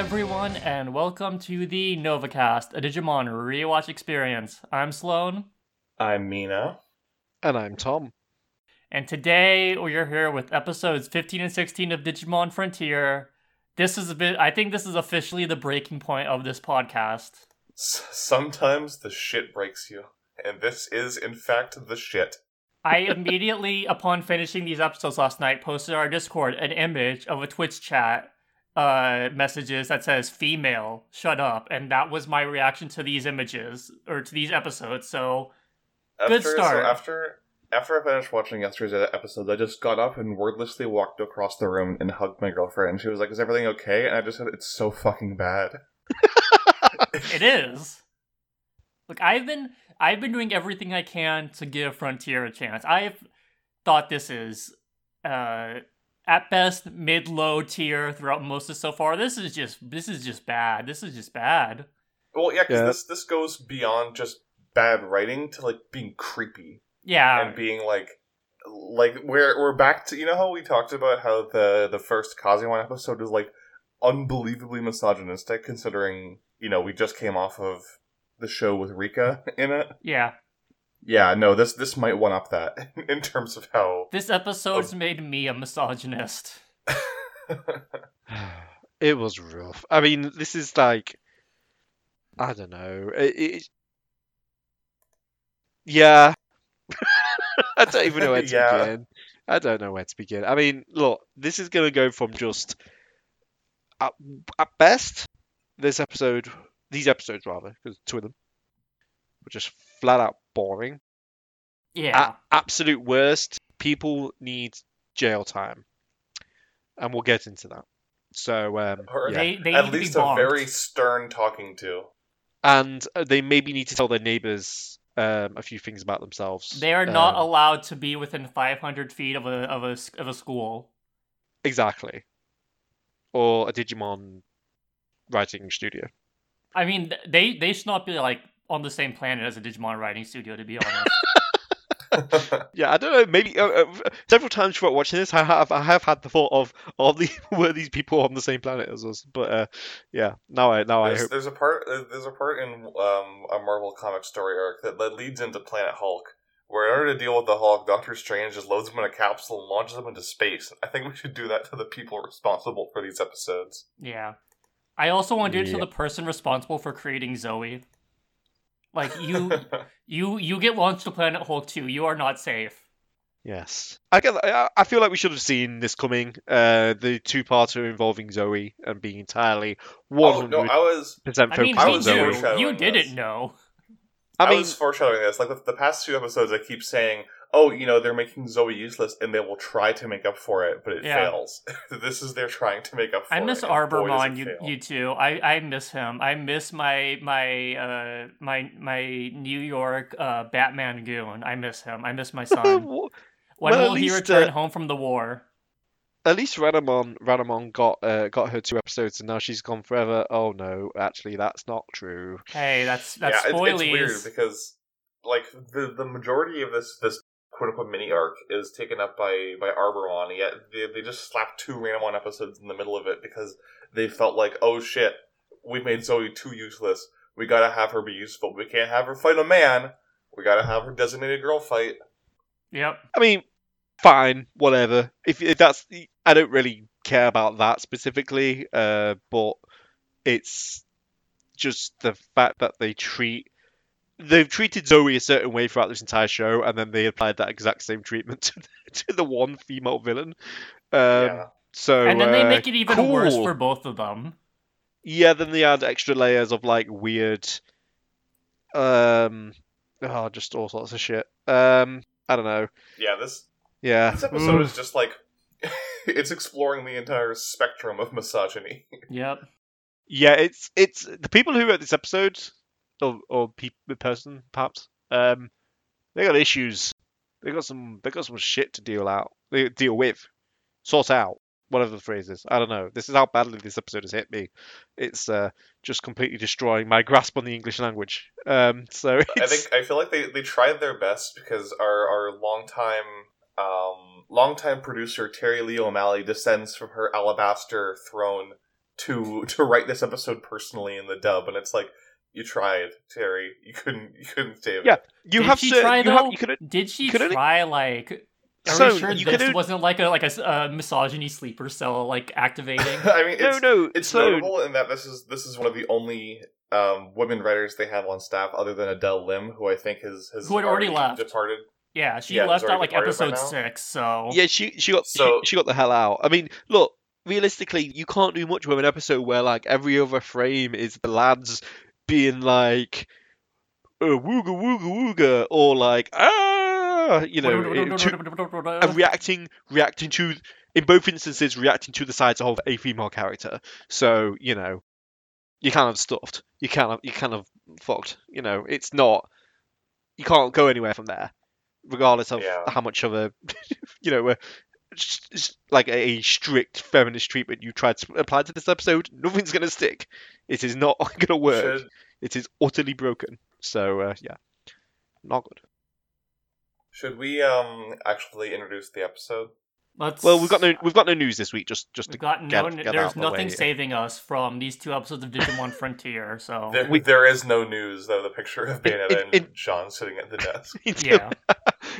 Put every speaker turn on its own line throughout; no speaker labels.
everyone, and welcome to the NovaCast, a Digimon rewatch experience. I'm Sloan,
I'm Mina.
And I'm Tom.
and today we are here with episodes 15 and 16 of Digimon Frontier. This is a bit, I think this is officially the breaking point of this podcast.
S- sometimes the shit breaks you, and this is, in fact, the shit.
I immediately, upon finishing these episodes last night, posted on our Discord an image of a Twitch chat uh messages that says female shut up and that was my reaction to these images or to these episodes so
After,
Good start.
So after after I finished watching yesterday's episodes, I just got up and wordlessly walked across the room and hugged my girlfriend. She was like, "Is everything okay?" And I just said, "It's so fucking bad."
it is look i've been i've been doing everything i can to give frontier a chance i've thought this is uh at best mid low tier throughout most of so far this is just this is just bad this is just bad
Well, yeah, because
Yeah.
this this goes beyond just bad writing to like being creepy
yeah
and being like. Like we're we're back to you know how we talked about how the the first Kazuan episode is like unbelievably misogynistic considering you know we just came off of the show with Rika in it.
yeah
Yeah, no, this this might one up that in terms of how
this episode's oh. made me a misogynist
It was rough. I mean, this is like, I don't know. It, it, yeah. I don't even know where to
Yeah.
begin. I don't know where to begin. I mean, look, this is going to go from just, at, at best, this episode, these episodes rather, because two of them were just flat out boring.
yeah
At absolute worst, people need jail time, and we'll get into that. So, um,
Or
yeah.
they they
at least
be
a very stern talking to.
and uh, they maybe need to tell their neighbors um, a few things about themselves.
They are not
Um,
allowed to be within 500 feet of a of a s- of a school.
exactly, or a Digimon writing studio.
I mean, they they should not be like on the same planet as a Digimon writing studio. To be honest,
Yeah, I don't know. Maybe uh, uh, several times throughout watching this, I have I have had the thought of of the were these people on the same planet as us? But uh, yeah, now I now I
there's,
hope.
there's a part uh, there's a part in um, a Marvel comic story arc that, that leads into Planet Hulk, where in order to deal with the Hulk, Doctor Strange just loads him in a capsule and launches him into space. I think we should do that to the people responsible for these episodes.
yeah. I also want to do it to the person responsible for creating Zoe. Like you, you, you get launched to Planet Hulk too. You are not safe.
Yes, I get. I, I feel like we should have seen this coming. Uh, the two-parter involving Zoe and being entirely one
oh
hundred
I was
percent
I mean,
focused
I
me
on. Zoe.
foreshadowing
You didn't
this.
know.
I,
I mean,
was foreshadowing this. Like the, the past two episodes, I keep saying, "Oh, you know, they're making Zoe useless, and they will try to make up for it, but it
Yeah.
fails." this is their trying to make up for it.
I
it.
miss
and
Arbormon.
it
You,
fail.
you too. I, I miss him. I miss my my uh my my New York uh Batman goon. I miss him. I miss my son.
Well,
When
Well, at
will he return
uh,
home from the war?
at least Ranamon Ranamon got uh, got her two episodes and now she's gone forever. Oh no, actually that's not true.
Hey, that's that's
yeah, it- it's weird because like the the majority of this this quote unquote mini arc is taken up by by Arbormon, yet they, they just slapped two Ranamon episodes in the middle of it because they felt like, oh shit, we made Zoe too useless. We gotta have her be useful. We can't have her fight a man. We gotta have her designated girl fight.
Yep.
I mean, fine, whatever. If, if that's I don't really care about that specifically, uh, but it's just the fact that they treat they've treated Zoe a certain way throughout this entire show, and then they applied that exact same treatment to the, to the one female villain. Um,
yeah.
So
and then they
uh,
make it even worse for both of them.
Yeah, then they add extra layers of like weird, um, oh, just all sorts of shit. Um, I don't know.
Yeah, this
Yeah,
this episode is just like it's exploring the entire spectrum of misogyny.
Yep.
yeah. It's it's the people who wrote this episode, or or pe- person perhaps. Um, they got issues. They got some. They got some shit to deal out. They deal with, sort out. Whatever the phrase is, I don't know. This is how badly this episode has hit me. It's uh, just completely destroying my grasp on the English language. Um, so
I think I feel like they, they tried their best because our our longtime um longtime producer Terry Lee O'Malley descends from her alabaster throne to to write this episode personally in the dub, and it's like you tried, Terry. You couldn't. You couldn't save
Yeah.
it.
You
Did
have
she
to.
try,
you,
though?
have, you could.
Did she
could only-
try like? Are
So,
we sure
you
this
could only-
wasn't like a like a s- uh, misogyny sleeper cell like activating?
I mean,
No,
it's,
no.
it's
so
notable in that this is this is one of the only um, women writers they have on staff, other than Adele Lim, who I think has has
Who had already left.
departed.
yeah, she
Yeah,
left
it's
out like episode six. So
yeah, she she got
So-
she, she got the hell out. I mean, look. Realistically, you can't do much with an episode where like every other frame is the lads being like, uh, "wooga wooga wooga," or like, "ah," you know, to- and reacting reacting to in both instances reacting to the sides of a female character. So you know you're kind of stuffed. You kind of you kind of fucked. You know it's not you can't go anywhere from there regardless of
Yeah.
how much of a you know a, like a strict feminist treatment you tried to apply to this episode nothing's going to stick it is not going to work
Should
it is utterly broken so uh, yeah not good
should we um actually introduce the episode?
Let's.
well we've got no we've got no news this week just just to
We've got
get-
no.
get out
there's
of the
nothing
way.
saving us from these two episodes of Digimon Frontier. So
There,
We-
there is no news though. The picture of Bayonetta
it-
and Sean sitting at the desk.
yeah,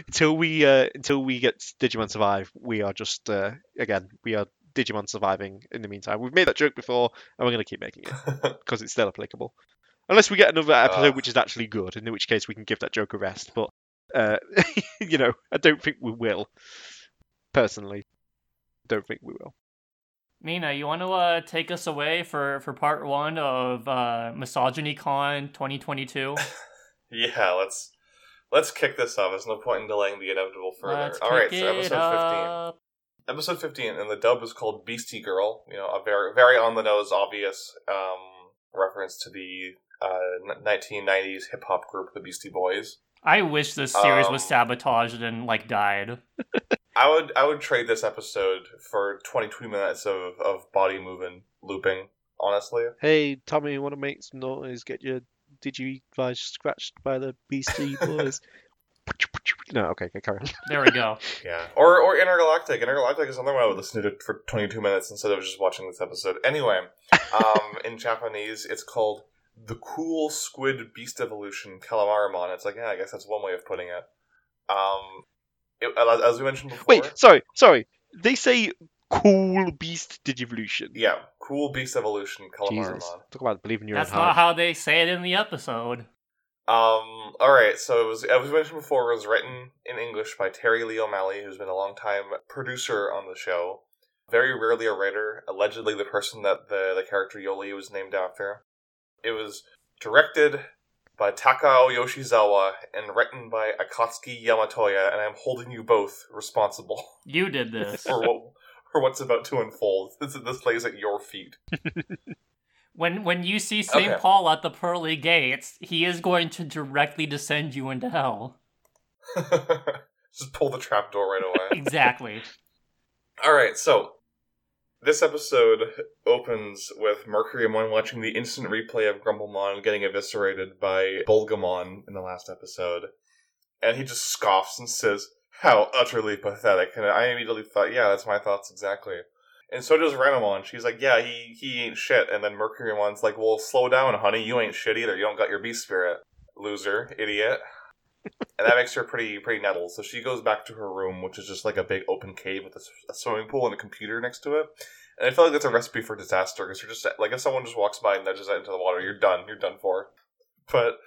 until we uh, until we get Digimon Survive, we are just uh, again we are Digimon surviving. In the meantime, we've made that joke before, and we're going to keep making it because it's still applicable. Unless we get another episode
Ugh.
which is actually good, in which case we can give that joke a rest. But uh, you know, I don't think we will. Personally, don't think we will.
Mina, you want to uh, take us away for for part one of uh, Misogyny Con 2022?
yeah, let's let's kick this off. There's no point in delaying the inevitable further.
Let's
All right, so
it
episode fifteen. Episode 15, and the dub is called Beastie Girl. You know, a very, very on the nose, obvious um, reference to the uh, 1990s hip hop group, the Beastie Boys.
I wish this series was
Um,
sabotaged and like died.
I would, I would trade this episode for 22 minutes of, of body moving, looping. Honestly,
Hey, Tommy, you want to make some noise? Get your Digivice scratched by the Beastie Boys. no, okay, okay, carry on.
There we go.
yeah. Or, or Intergalactic. Intergalactic is another one I would listen to for 22 minutes instead of just watching this episode. Anyway, um, in Japanese, it's called the Cool Squid Beast Evolution Calmaramon. It's like, yeah, I guess that's one way of putting it. Um, it, as, as we mentioned before.
Wait, sorry, sorry. They say cool beast digivolution.
Yeah, Cool Beast Evolution
Jesus.
Calmaramon.
Talk about believing your
That's
own
not
hype.
how they say it in the episode.
Um, alright, so it was, as we mentioned before, it was written in English by Terry Lee O'Malley, who's been a long time producer on the show. Very rarely a writer, allegedly the person that the, the character Yolei was named after. It was directed by Takao Yoshizawa and written by Akatsuki Yamatoya, and I'm holding you both responsible
You did this.
for what for what's about to unfold. This, this lays at your feet.
When when you see St.
Okay.
Paul at the pearly gates, he is going to directly descend you into hell.
Just pull the trapdoor right away.
Exactly.
All right, so this episode opens with Mercurymon watching the instant replay of Grumblemon getting eviscerated by Bulgamon in the last episode, and he just scoffs and says, "How utterly pathetic!" And I immediately thought, "Yeah, that's my thoughts exactly." And so does Ranamon. She's like, "Yeah, he he ain't shit." And then Mercurymon's like, "Well, slow down, honey. You ain't shit either. You don't got your beast spirit, loser, idiot." and that makes her pretty pretty nettled. So she goes back to her room, which is just like a big open cave with a swimming pool and a computer next to it. And I feel like that's a recipe for disaster because you're just like if someone just walks by and nudges that into the water, you're done. You're done for. But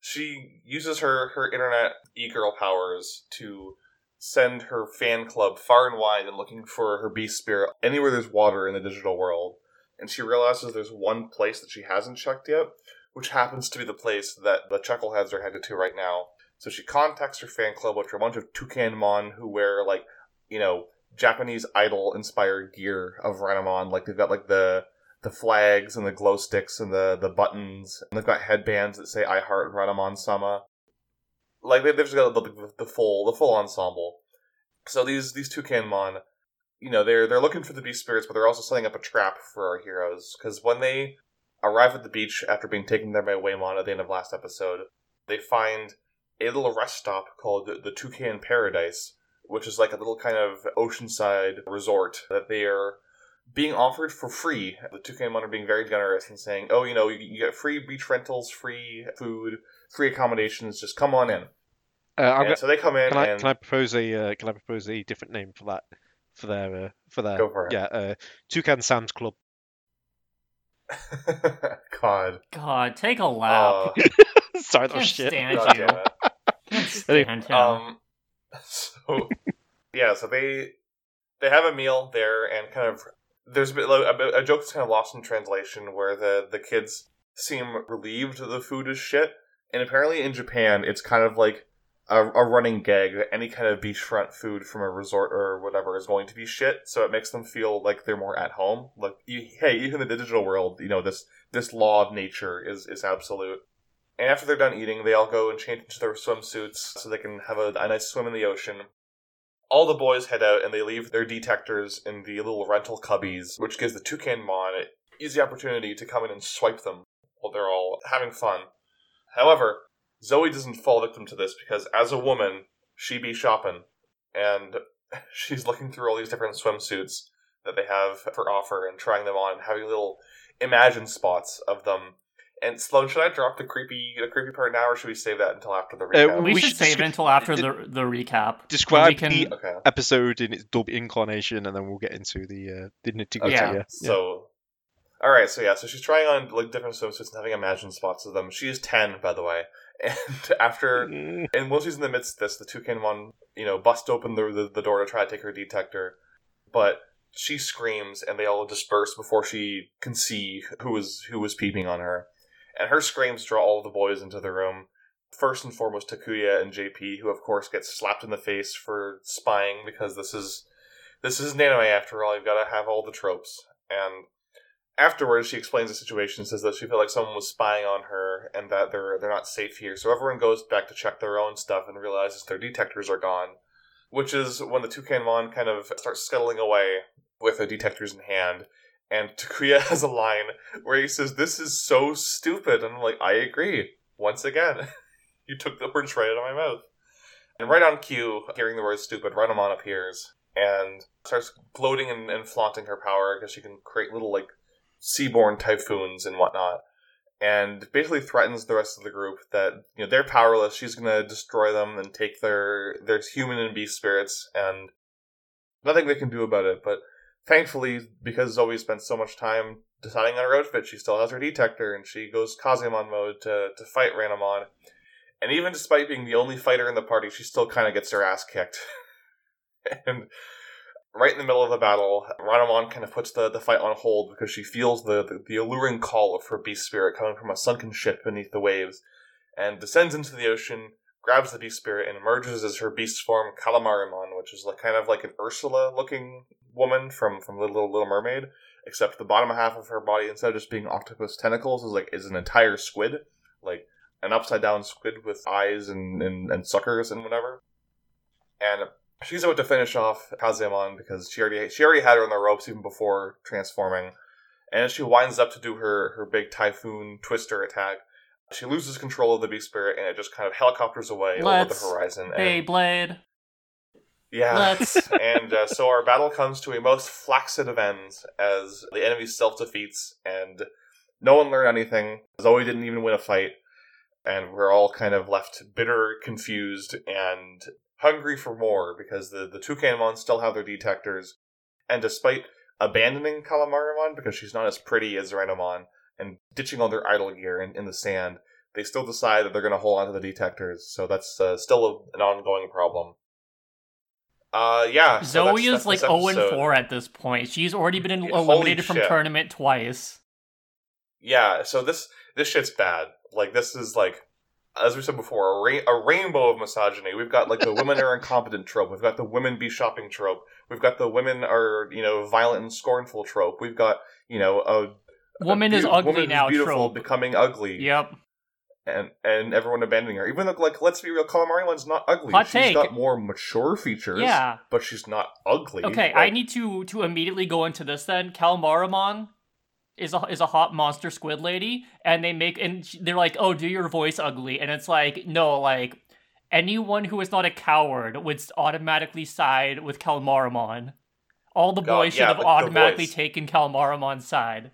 she uses her her internet e girl powers to send her fan club far and wide and looking for her beast spirit anywhere there's water in the digital world. And she realizes there's one place that she hasn't checked yet, which happens to be the place that the Chuckleheads are headed to right now. So she contacts her fan club, which are a bunch of Toucanmon who wear like, you know, Japanese idol inspired gear of Ranamon. Like they've got like the the flags and the glow sticks and the the buttons. And they've got headbands that say "I heart Ranamon Sama." Like they- they've just got the, the full the full ensemble. So these these Toucanmon, you know, they're they're looking for the beast spirits, but they're also setting up a trap for our heroes because when they arrive at the beach after being taken there by Whamon at the end of last episode, they find a little rest stop called the, the Toucan Paradise, which is like a little kind of oceanside resort that they are being offered for free. The Toucanmon are being very generous and saying, "Oh, you know, you, you get free beach rentals, free food, free accommodations. Just come on in."
Uh, I'm
And
gonna-
so they come in
can I
and
can I propose a uh, can I propose a different name for that for their uh, for their
go for it.
yeah uh, Toucan Sam's Club.
God.
God, take a lap.
Uh,
Sorry, that was shit.
stand
God
you.
damn it.
Can't stand him.
Um, so yeah, so they they have a meal there, and kind of there's a bit a, bit- a joke that's kind of lost in translation where the the kids seem relieved that the food is shit, and apparently in Japan it's kind of like a, a running gag that any kind of beachfront food from a resort or whatever is going to be shit. So it makes them feel like they're more at home. Like you, hey, even in the digital world, you know this this law of nature is is absolute. And after they're done eating, they all go and change into their swimsuits so they can have a, a nice swim in the ocean. All the boys head out and they leave their detectors in the little rental cubbies, which gives the Toucanmon easy opportunity to come in and swipe them while they're all having fun. However, Zoe doesn't fall victim to this because as a woman, she be shopping, and she's looking through all these different swimsuits that they have for offer and trying them on, having little imagine spots of them. And Sloan, should I drop the creepy the creepy part now, or should we save that until after the recap?
we,
we
should
should
save
descri-
it until after
d-
the the recap.
Describe
We can-
the
okay.
episode in its dub incarnation, and then we'll get into the uh, the nitty gritty.
Yeah.
Yeah.
So, all right. So yeah. So she's trying on like different swimsuits and having imagined spots of them. She is ten, by the way. And after,
Mm.
and while she's in the midst of this, the toucan one, you know, bust open the, the the door to try to take her detector, but she screams, and they all disperse before she can see who was who was peeping on her. And her screams draw all the boys into the room. First and foremost, Takuya and JP, who of course get slapped in the face for spying because this is this is an anime after all. You've got to have all the tropes. And afterwards, she explains the situation, says that she felt like someone was spying on her and that they're they're not safe here. So everyone goes back to check their own stuff and realizes their detectors are gone. Which is when the Toucanmon kind of starts scuttling away with the detectors in hand. And Takuya has a line where he says, This is so stupid. And I'm like, I agree. Once again, you took the words right out of my mouth. And right on cue, hearing the word stupid, Ranamon appears and starts gloating and, and flaunting her power because she can create little, like, seaborne typhoons and whatnot. And basically threatens the rest of the group that, you know, they're powerless. She's going to destroy them and take their, their human and beast spirits, and nothing they can do about it. But thankfully, because Zoe spent so much time deciding on her outfit, she still has her detector, and she goes Kazemon mode to, to fight Ranamon. And even despite being the only fighter in the party, she still kind of gets her ass kicked. and right in the middle of the battle, Ranamon kind of puts the, the fight on hold because she feels the, the, the alluring call of her beast spirit coming from a sunken ship beneath the waves, and descends into the ocean, grabs the beast spirit, and emerges as her beast form Calmaramon, which is like kind of like an Ursula-looking woman from from Little Little Mermaid, except the bottom half of her body, instead of just being octopus tentacles, is like is an entire squid, like an upside down squid with eyes and, and, and suckers and whatever. And she's about to finish off Kazemon because she already she already had her on the ropes even before transforming. And as she winds up to do her, her big typhoon twister attack, she loses control of the beast spirit and it just kind of helicopters away over
Let's
the horizon. And,
Beyblade.
yeah.
Let's.
and uh, so our battle comes to a most flaccid of ends as the enemy self defeats and no one learned anything. Zoe didn't even win a fight. And we're all kind of left bitter, confused, and hungry for more because the, the Toucanmon still have their detectors. And despite abandoning Calmaramon because she's not as pretty as Ranamon and ditching all their idol gear in, in the sand, they still decide that they're going to hold on to the detectors. So that's uh, still a, an ongoing problem. Uh, yeah. so
Zoe
that's-
is
that's
like
this
0 and 4 at this point. She's already been eliminated from tournament twice.
Yeah, so this this shit's bad. Like this is like as we said before, a, ra- a rainbow of misogyny. We've got like the women are incompetent trope. We've got the women be shopping trope. We've got the women are you know violent and scornful trope. We've got you know a a
Woman is ugly
woman
now
beautiful
trope.
becoming ugly.
Yep.
and and everyone abandoning her. Even though like let's be real, Calamari's not ugly.
Hot
she's
take.
got more mature features.
Yeah.
but she's not ugly.
Okay, I need to to immediately go into this then. Calmaramon is a is a hot monster squid lady, and they make and they're like, "Oh, do your voice ugly?" And it's like, no, like anyone who is not a coward would automatically side with Calmaramon. all the boys should
yeah,
have automatically taken Calmaramon's side.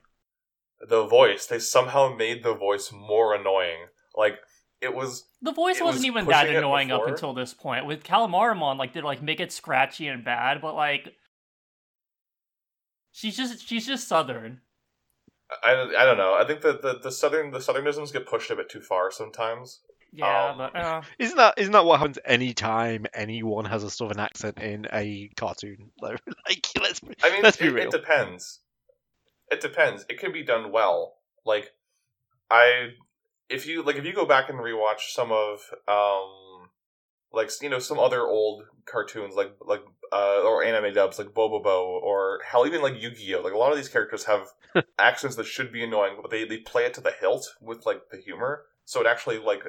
The voice, they somehow made the voice more annoying. Like it was
The voice wasn't
was
even that annoying up until this point. With Calmaramon, like they like make it scratchy and bad, but like she's just she's just southern.
I, I don't know. I think that the, the southern the southernisms get pushed a bit too far sometimes.
Yeah,
Um,
but uh,
Isn't that isn't that what happens anytime anyone has a southern accent in a cartoon? like, let's be,
I mean,
let's be
it,
real.
it depends. It depends. It can be done well. Like I, if you like, if you go back and rewatch some of, um, like you know, some other old cartoons, like like uh, or anime dubs, like Bobobo, or hell, even like Yu Gi Oh. Like a lot of these characters have accents that should be annoying, but they they play it to the hilt with like the humor, so it actually like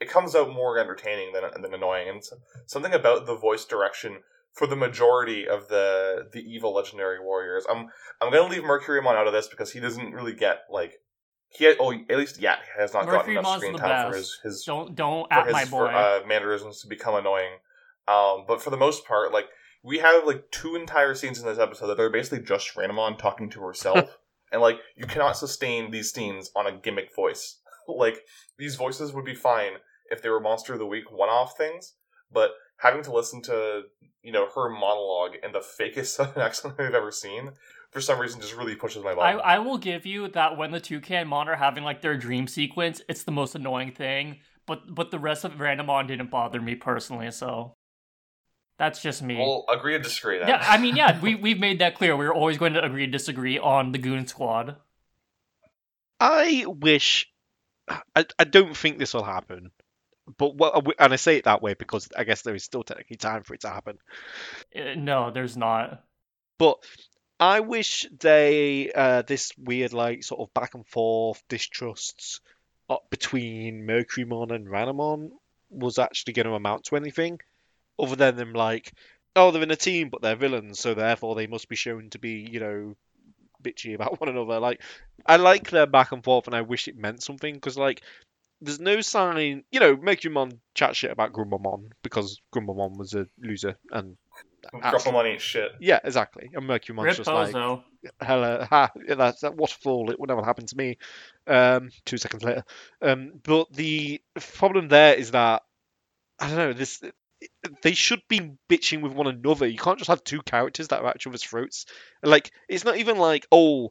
it comes out more entertaining than than annoying. And something about the voice direction for the majority of the the evil legendary warriors. I'm I'm gonna leave Mercurymon out of this because he doesn't really get like he had, oh at least yet has not gotten enough screen time for his his
don't don't
for
at
his
my
for,
boy.
uh, mannerisms to become annoying. Um, but for the most part, like we have like two entire scenes in this episode that are basically just Ranamon talking to herself, and like you cannot sustain these scenes on a gimmick voice. like these voices would be fine if they were Monster of the Week one-off things, but having to listen to you know her monologue in the fakest southern accent I've ever seen for some reason just really pushes my
I,
button.
I will give you that when the Toucanmon are having like their dream sequence, it's the most annoying thing. But but the rest of Ranamon didn't bother me personally, so that's just me.
We'll agree to disagree then.
yeah, I mean, yeah, we we've made that clear. We're always going to agree to disagree on the Goon Squad.
I wish. I, I don't think this will happen, but what and I say it that way because I guess there is still technically time for it to happen.
Uh, no, there's not.
But I wish they uh, this weird like sort of back and forth distrusts uh, between Mercurymon and Ranamon was actually going to amount to anything other than them like oh they're in a team but they're villains so therefore they must be shown to be you know bitchy about one another. Like I like their back and forth and I wish it meant something because like there's no sign you know Mercurymon chat shit about Grumblemon because Grumblemon was a loser and
Grufflemon ain't shit.
yeah exactly. And Mercurymon's
Rip
just like
Pozo.
hella ha yeah, that's that waterfall it would never happen to me. Um two seconds later. Um but the problem there is that i don't know this they should be bitching with one another. You can't just have two characters that are at each other's throats. Like it's not even like oh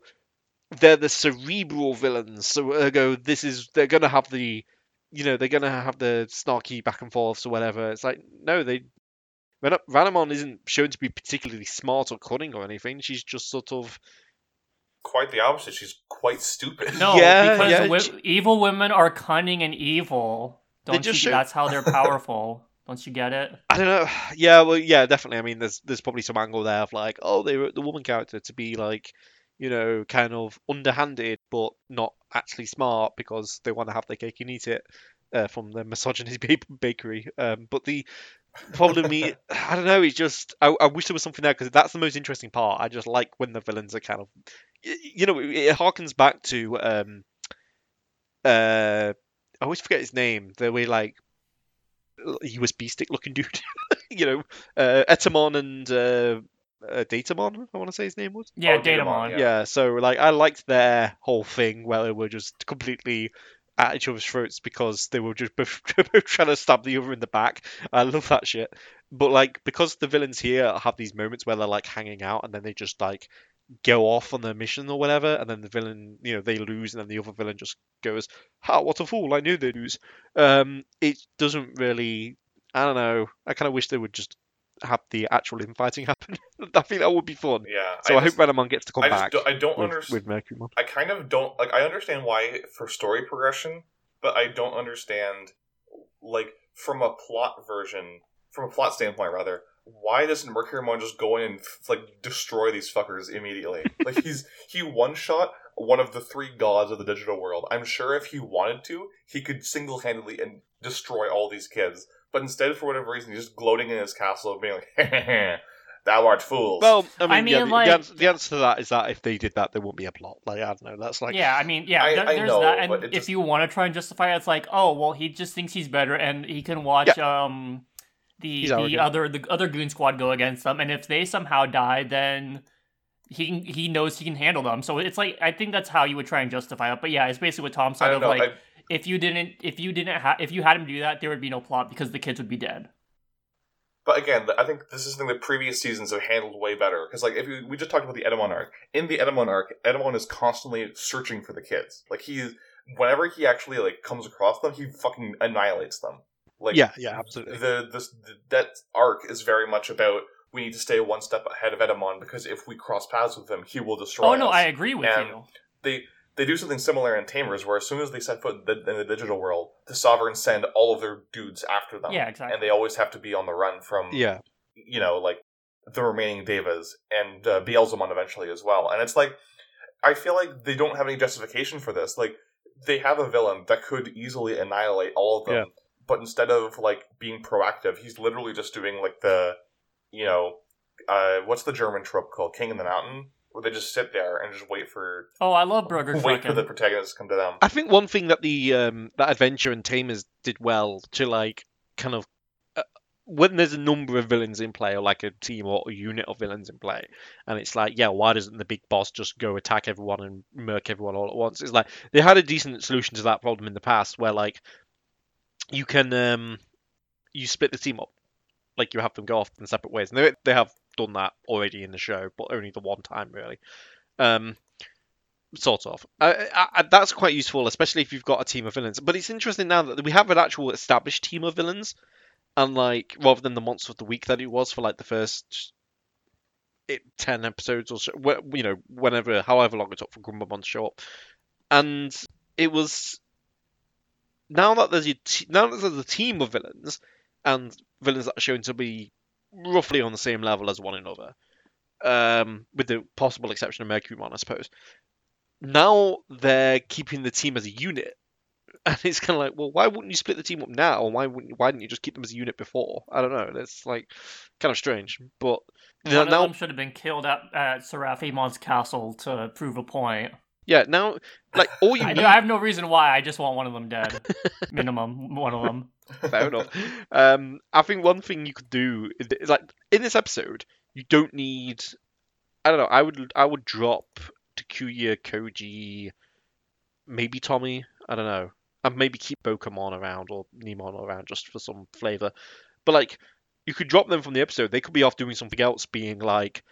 they're the cerebral villains so ergo this is they're gonna have the you know they're gonna have the snarky back and forths or whatever. It's like no they Ran- Ranamon isn't shown to be particularly smart or cunning or anything. She's just sort of
Quite the opposite. She's quite stupid.
No,
Yeah,
because
yeah,
wi-
sh-
evil women are cunning and evil. Don't you?
show-
That's how they're powerful. Don't you get it?
I don't know. Yeah, well, yeah, definitely. I mean, there's there's probably some angle there of like, oh, they wrote the woman character to be like, you know, kind of underhanded but not actually smart because they want to have their cake and eat it uh, from the misogyny bakery. Um, but the problem, me, I don't know. It's just I, I wish there was something there because that's the most interesting part. I just like when the villains are kind of, you know, it, it harkens back to um, uh, I always forget his name. The way like USB stick looking dude. you know, uh, Etemon and uh, uh, Datamon, I want to say his name was.
Yeah,
Oh, Datamon,
Datamon.
Yeah.
Yeah. so like I liked their whole thing where they were just completely at each other's throats because they were just both, trying to stab the other in the back. I love that shit. But like because the villains here have these moments where they're like hanging out and then they just like go off on their mission or whatever, and then the villain, you know, they lose, and then the other villain just goes, "Ha, what a fool! I knew they'd lose." Um, it doesn't really. I don't know. I kind of wish they would just have the actual infighting happen. I think that would be fun.
Yeah.
So I,
just,
hope Ranamon gets to come
I
back
do, I don't understand.
with Mercurymon.
I kind of don't like. I understand why for story progression, but I don't understand like from a plot version, from a plot standpoint rather. Why doesn't Mercurymon just go in and like destroy these fuckers immediately? like he's he one shot one of the three gods of the digital world. I'm sure if he wanted to, he could single handedly and destroy all these kids. But instead, for whatever reason, he's just gloating in his castle, of being like, "Thou art fools."
Well, I mean,
I
yeah,
mean,
the,
like-
the, answer, the answer to that is that if they did that, there wouldn't be a plot. Like I don't know. That's like
yeah, I mean, yeah,
I-
there-
I
there's
know,
that. And if
just-
you want to try and justify it, it's like, oh, well, he just thinks he's better, and he can watch um the the other the other goon squad go against them, and if they somehow die, then he he knows he can handle them. So it's like I think that's how you would try and justify it. But yeah, it's basically what Tom
I
said of
know.
like
I,
if you didn't if you didn't ha- if you had him do that, there would be no plot because the kids would be dead.
But again, I think this is something that previous seasons have handled way better. Because, like, if you, we just talked about the Etemon arc, in the Etemon arc, Etemon is constantly searching for the kids. Like, he, whenever he actually like comes across them, he fucking annihilates them. Like,
yeah, yeah, absolutely.
the this the, that arc is very much about we need to stay one step ahead of Etemon because if we cross paths with him, he will destroy.
Oh no,
us.
I agree with
And-
you.
they they do something similar in Tamers, where as soon as they set foot in the, in the digital world, the Sovereigns send all of their dudes after them.
Yeah, exactly.
And they always have to be on the run from
Yeah,
you know, like the remaining Devas and uh, Beelzemon eventually as well. And it's like, I feel like they don't have any justification for this. Like, they have a villain that could easily annihilate all of them,
Yeah.
but instead of like being proactive, he's literally just doing like the, you know, uh, what's the German trope called, King in the Mountain, where they just sit there and just wait for
Oh, I love Burger
wait for the protagonists to come to them.
I think one thing that the um, that Adventure and Tamers did well to like kind of uh, when there's a number of villains in play or like a team or a unit of villains in play, and it's like, yeah, why doesn't the big boss just go attack everyone and murk everyone all at once? It's like they had a decent solution to that problem in the past, where like you can um you split the team up, like you have them go off in separate ways, and they they have done that already in the show, but only the one time really. Um, sort of. I, I, that's quite useful, especially if you've got a team of villains. But it's interesting now that we have an actual established team of villains, and like rather than the monster of the week that it was for like the first it, ten episodes or so, you know, whenever, however long it took for Grumblemon to show up, and it was now that there's a t- now that there's a team of villains and villains that are shown to be roughly on the same level as one another, um, with the possible exception of Mercurymon, I suppose now they're keeping the team as a unit. And it's kind of like, well, why wouldn't you split the team up now? And why wouldn't why didn't you just keep them as a unit before? I don't know. That's like kind of strange. But
One
now,
of them should have been killed at, at Seraphimon's castle to prove a point.
Yeah, now like all you
I,
need,
I have no reason why. I just want one of them dead. Minimum, one of them.
fair enough. Um, I think one thing you could do is like in this episode, you don't need. I don't know. I would I would drop Takuya, Koji, maybe Tommy. I don't know. And maybe keep Bokomon around or Neemon around just for some flavor. But like, you could drop them from the episode. They could be off doing something else, being like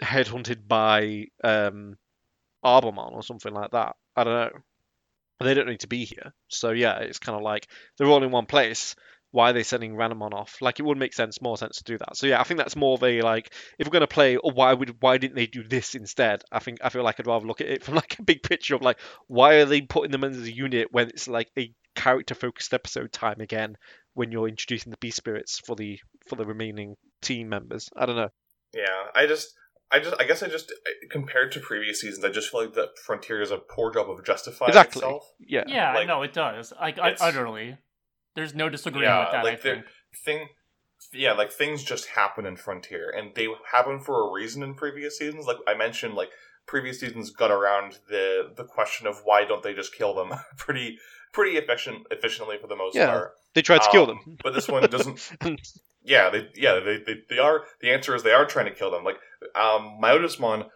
headhunted by um, Arbormon or something like that. I don't know. They don't need to be here. So yeah, it's kind of like they're all in one place. Why are they sending Ranamon off? Like it would make sense, more sense to do that. So yeah, I think that's more of a like if we're gonna play, oh why would why didn't they do this instead? I think I feel like I'd rather look at it from like a big picture of like why are they putting them as a unit when it's like a character focused episode time again when you're introducing the beast spirits for the for the remaining team members. I don't know.
Yeah, I just, I just, I guess I just compared to previous seasons, I just feel like that Frontier is a poor job of justifying
Exactly.
itself.
Yeah.
Yeah,
Like,
no, it does. Like I,
it's-
utterly. There's no disagreeing
yeah,
with that.
like
I think.
thing, yeah, like things just happen in Frontier, and they happen for a reason in previous seasons. Like I mentioned, like previous seasons got around the the question of why don't they just kill them pretty pretty efficient efficiently for the most
Yeah.
part.
They tried to kill
Um,
them.
but this one doesn't. Yeah, they yeah they, they they are. The answer is they are trying to kill them. Like um, Myotismon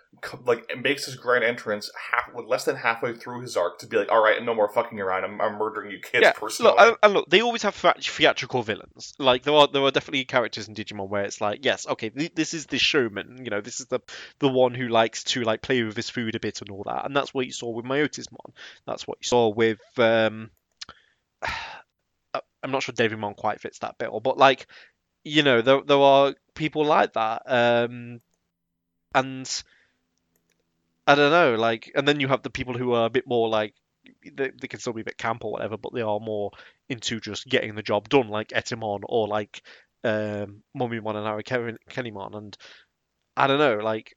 like makes his grand entrance half less than halfway through his arc to be like, all right, no more fucking around. I'm, I'm murdering you kids
yeah,
personally.
look, and, and look, they always have theatrical villains. Like there are there are definitely characters in Digimon where it's like, yes, okay, th- this is the showman. You know, this is the the one who likes to like play with his food a bit and all that. And that's what you saw with Myotismon. That's what you saw with. um I'm not sure Devimon quite fits that bill, but like, you know, there there are people like that. Um, and I don't know, like, and then you have the people who are a bit more like they, they can still be a bit camp or whatever, but they are more into just getting the job done, like Etemon or like um, Mummymon and Arukenimon. And I don't know, like,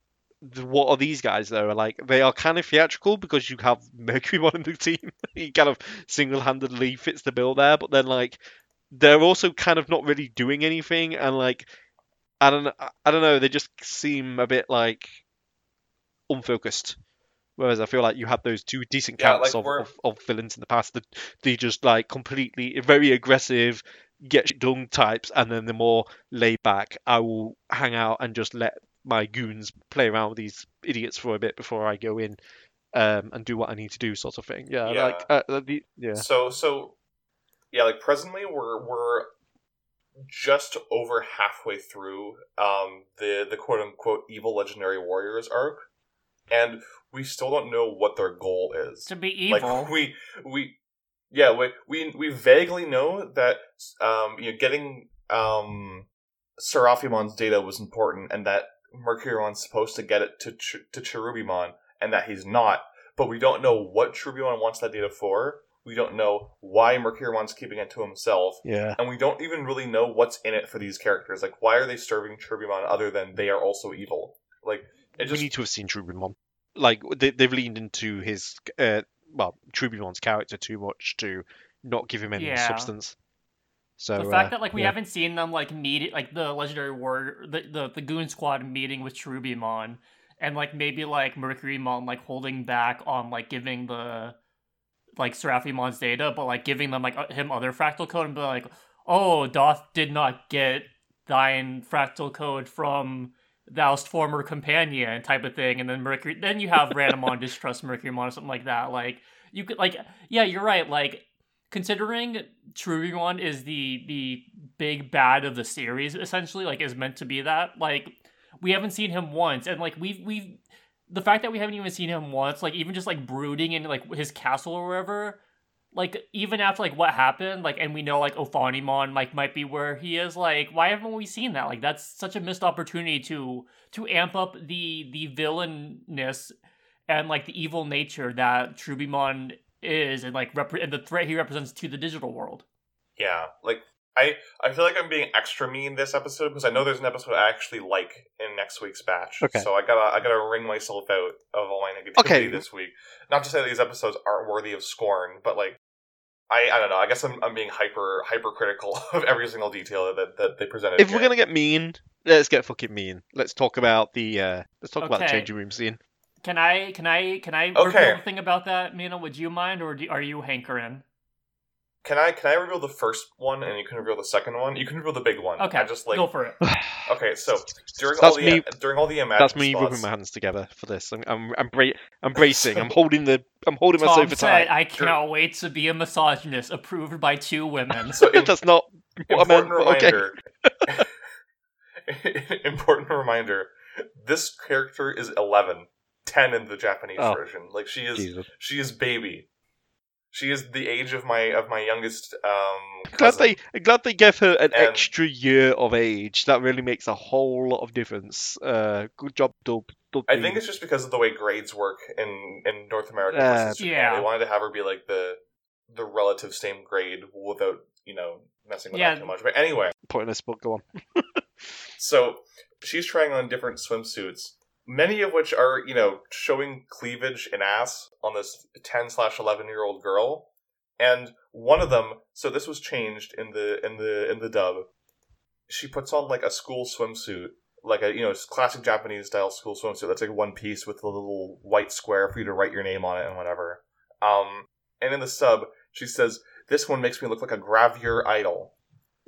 what are these guys though? Like, they are kind of theatrical because you have Mercurymon in the team. he kind of single handedly fits the bill there, but then, like, they're also kind of not really doing anything, and like, I don't, know- I don't know, they just seem a bit like unfocused. Whereas I feel like you had those two decent
Yeah,
counts
like,
of, of, of villains in the past that they just like completely very aggressive, get shit done types, and then the more laid back, I will hang out and just let my goons play around with these idiots for a bit before I go in um, and do what I need to do, sort of thing. Yeah,
Yeah.
like uh, the, yeah.
So so yeah, like presently we're we're just over halfway through um the the quote unquote evil legendary warriors arc, and we still don't know what their goal is.
To be evil.
Like we we yeah we we we vaguely know that um you know getting um Seraphimon's data was important and that Mercurymon's supposed to get it to Ch- to Cherubimon and that he's not, but we don't know what Cherubimon wants that data for. We don't know why Mercurymon's keeping it to himself.
Yeah.
And we don't even really know what's in it for these characters. Like, why are they serving Cherubimon other than they are also evil? Like, it just
we need to have seen Cherubimon. Like they, they've leaned into his uh, well, Cherubimon's character too much to not give him any
Yeah.
substance. So
the
uh,
fact that like we
yeah.
haven't seen them like meet like the legendary warrior the, the the goon squad meeting with Cherubimon and like maybe like Mercurymon like holding back on like giving the like Seraphimon's data but like giving them like him other fractal code and be like oh Doth did not get thine fractal code from thou's former companion type of thing. And then Mercury then you have Ranamon distrust Mercurymon or something like that. Like you could like yeah you're right. Like considering Cherubimon is the the big bad of the series essentially like is meant to be that like we haven't seen him once. And like we've we've the fact that we haven't even seen him once like even just like brooding in like his castle or wherever like even after like what happened like and we know like Ophanimon like might be where he is like why haven't we seen that like that's such a missed opportunity to to amp up the the villainness and like the evil nature that Cherubimon is and like repre- and the threat he represents to the digital world.
Yeah, like I I feel like I'm being extra mean this episode because I know there's an episode I actually like in next week's batch.
Okay.
So I gotta I gotta wring myself out of all my negativity
Okay.
this week. Not to say that these episodes aren't worthy of scorn, but like I I don't know. I guess I'm I'm being hyper hyper critical of every single detail that that they presented.
if
here.
we're gonna get mean, let's get fucking mean. Let's talk about the uh let's talk about the
Okay.
changing room scene.
Can I can I can I
Okay.
reveal anything about that, Mina? Would you mind, or do, are you hankering?
Can I can I reveal the first one and you can reveal the second one? You can reveal the big one.
Okay,
I just like
go for it.
okay. So during
That's
all the
me-
during all the imagined
That's me
spots,
rubbing my hands together for this. I'm I'm I'm, bra- I'm bracing. I'm holding the I'm holding my
Tom
sofa
said,
tight.
"I cannot wait to be a misogynist, approved by two women."
So in,
That's not what I meant.
important
okay.
reminder. important reminder. This character is 11, 10 in the Japanese
Oh.
version. Like she is,
Jesus.
she is baby. She is the age of my of my youngest. Um,
Glad they glad they gave her an
And-
extra year of age. That really makes a whole lot of difference. Uh, good job, Dub. Dub
I think it's just because of the way grades work in in North America
Uh,
versus Japan.
Yeah.
They wanted to have her be like the the relative same grade without you know messing with
Yeah.
that too much. But anyway,
point in this book. Go on.
So she's trying on different swimsuits, many of which are, you know, showing cleavage and ass on this 10 slash 11 year old girl. And one of them, so this was changed in the, in the, in the dub. She puts on like a school swimsuit, like a, you know, classic Japanese style school swimsuit. That's like one piece with a little white square for you to write your name on it and whatever. Um, and in the sub, she says, this one makes me look like a gravure idol.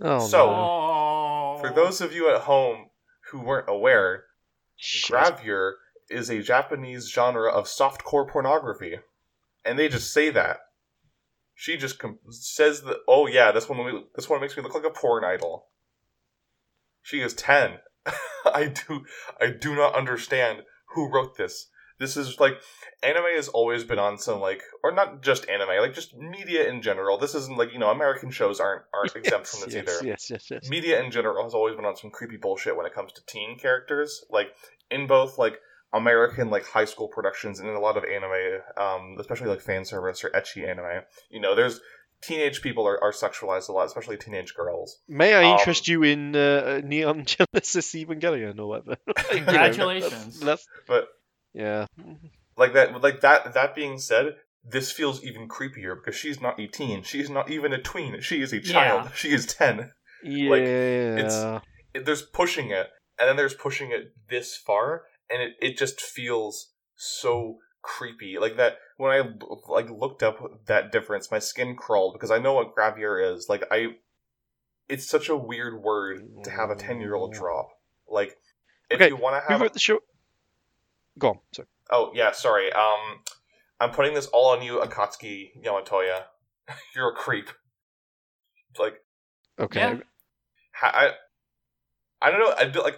Oh
So-
no.
For those of you at home who weren't aware. Gravure is a Japanese genre of softcore pornography, and they just say that. She just com- says that. Oh yeah, this one this one makes me look like a porn idol. She is ten. I do I do not understand who wrote this. This is like anime has always been on some like or not just anime like just media in general. This isn't like you know American shows aren't aren't exempt from this
yes,
either
yes, yes, yes.
media in general has always been on some creepy bullshit when it comes to teen characters like in both like american like high school productions and in a lot of anime um especially like fan service or ecchi anime you know there's teenage people are, are sexualized a lot especially teenage girls
May I
Um,
interest you in uh, Neon Genesis Evangelion or whatever? You know,
Congratulations.
that's-
but
yeah.
like that like that that being said this feels even creepier because she's not a teen she's not even a tween she is a child
Yeah.
she is 10
Yeah.
it's- it, there's pushing it and then there's pushing it this far and it, it just feels so creepy like that when i like looked up that difference my skin crawled because i know what gravure is like i it's such a weird word to have a ten year old mm. drop. Like, if
Okay,
you want to
Who
have,
wrote the show? Go on. Sorry.
oh yeah, sorry. Um, I'm putting this all on you, Akatsuki Yamatoya. You're a creep. Like,
Okay.
Yeah.
ha- I, I don't know. I do like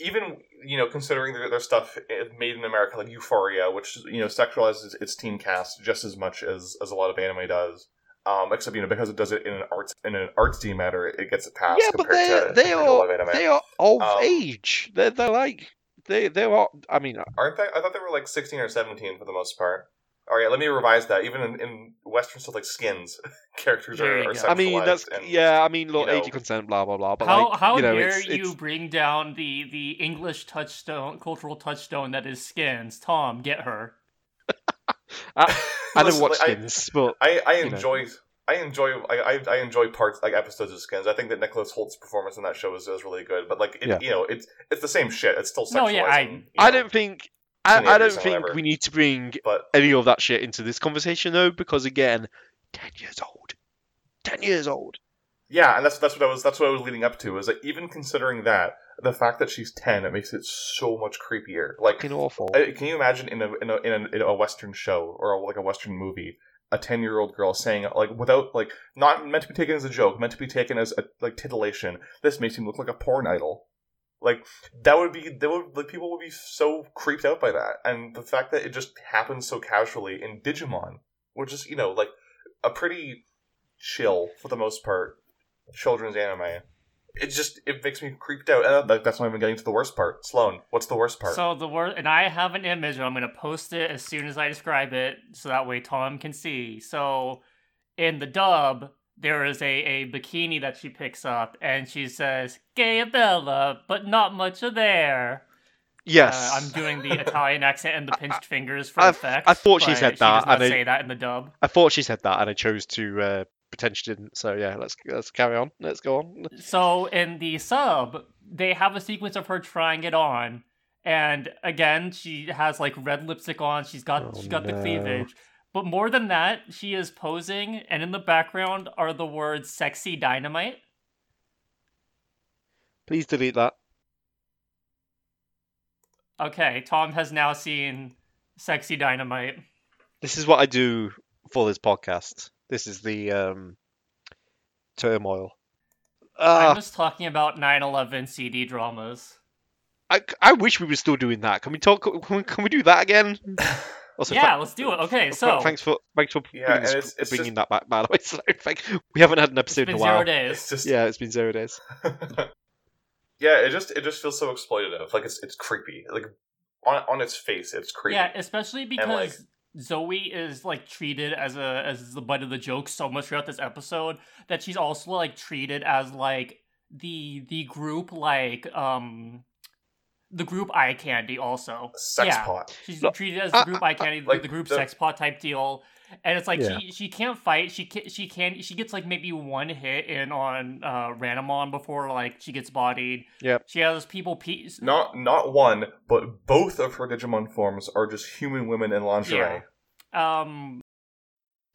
even you know considering their, their stuff eh, made in America, like Euphoria, which you know sexualizes its teen cast just as much as as a lot of anime does. Um, except you know because it does it in an arts in an artsy matter, it gets it passed
Yeah, but
compared
they
to
they
compared to a lot
are
of anime.
they are of
Um,
age. They're they're like they they are. I mean, uh,
Aren't they? I thought they were like sixteen or seventeen for the most part. Oh, all right, let me revise that. Even in, in Western stuff like Skins, characters are, are sexualized.
I mean that's
and,
yeah. I mean, look,
you know-
age consent, blah blah blah. But
how
like,
how
you know,
dare
it's,
you
it's-
bring down the the English touchstone, cultural touchstone that is skins? Tom, get her.
I don't watch
like, I-
skins, but
I, I
you know.
Enjoy I enjoy I, I I enjoy parts like episodes of Skins. I think that Nicholas Hoult's performance in that show is, is really good. But like it,
Yeah.
you know, it's it's the same shit. It's still sexualizing.
No, yeah, I-
you
I
know,
don't think I, I don't think
whatever.
we need to bring
But
any of that shit into this conversation though, because again, ten years old, ten years old.
yeah, and that's that's what I was that's what I was leading up to. Is that even considering that the fact that she's ten, it makes it so much creepier. Like,
Fucking awful.
can you imagine in a in a in a, in a Western show or like a Western movie? A ten-year-old girl saying, like, without, like, not meant to be taken as a joke, meant to be taken as a, like titillation. This makes him look like a porn idol. Like that would be that would like people would be so creeped out by that, and the fact that it just happens so casually in Digimon, which is you know like a pretty chill for the most part children's anime. It just it makes me creeped out, and that- that's not even getting to the worst part. Sloan, what's the worst part?
So the word, and I have an image. and I'm gonna post it as soon as I describe it, so that way Tom can see. So, in the dub, there is a, a bikini that she picks up, and she says "Gayabella," but not much of there.
yes,
Uh, I'm doing the Italian accent and the pinched fingers for
I-
effect.
I thought she
but
said
She
that,
does not
and I-
say that in the dub.
I thought she said that, and I chose to uh, pretend she didn't. So yeah, let's let's carry on. Let's go on.
So in the sub, they have a sequence of her trying it on, and again, she has like red lipstick on. She's got
Oh,
she's got the
oh,
cleavage, but more than that, she is posing, and in the background are the words "sexy dynamite."
Please delete that.
Okay, Tom has now seen "sexy dynamite."
This is what I do for this podcast. This is the um, turmoil.
I'm
Uh,
just talking about 9/11 CD dramas.
I, I wish we were still doing that. Can we talk? Can we, can we do that again? Also,
yeah,
tha-
let's do it. Okay, so
thanks for thanks for
Yeah,
bringing,
and it's- it's
bringing
just-
that back. By the way, so, thank, we haven't had an
it's
episode
been
in a while.
zero days.
it's just
Yeah, it's been zero days.
yeah, it just it just feels so exploitative. Like it's it's creepy. Like on on its face, it's creepy.
Yeah, especially because
like-
Zoe is like treated as a as the butt of the joke so much throughout this episode that she's also like treated as like the the group like um the group eye candy also.
Sex
yeah.
pot.
She's
Look,
treated as
I-
the group eye candy,
like,
the group
the-
sex pot type deal. And it's like
Yeah.
she she can't fight. She can she can she gets like maybe one hit in on uh Ranamon before like she gets bodied.
Yep.
She has people pe-
Not not one, but both of her Digimon forms are just human women in lingerie.
um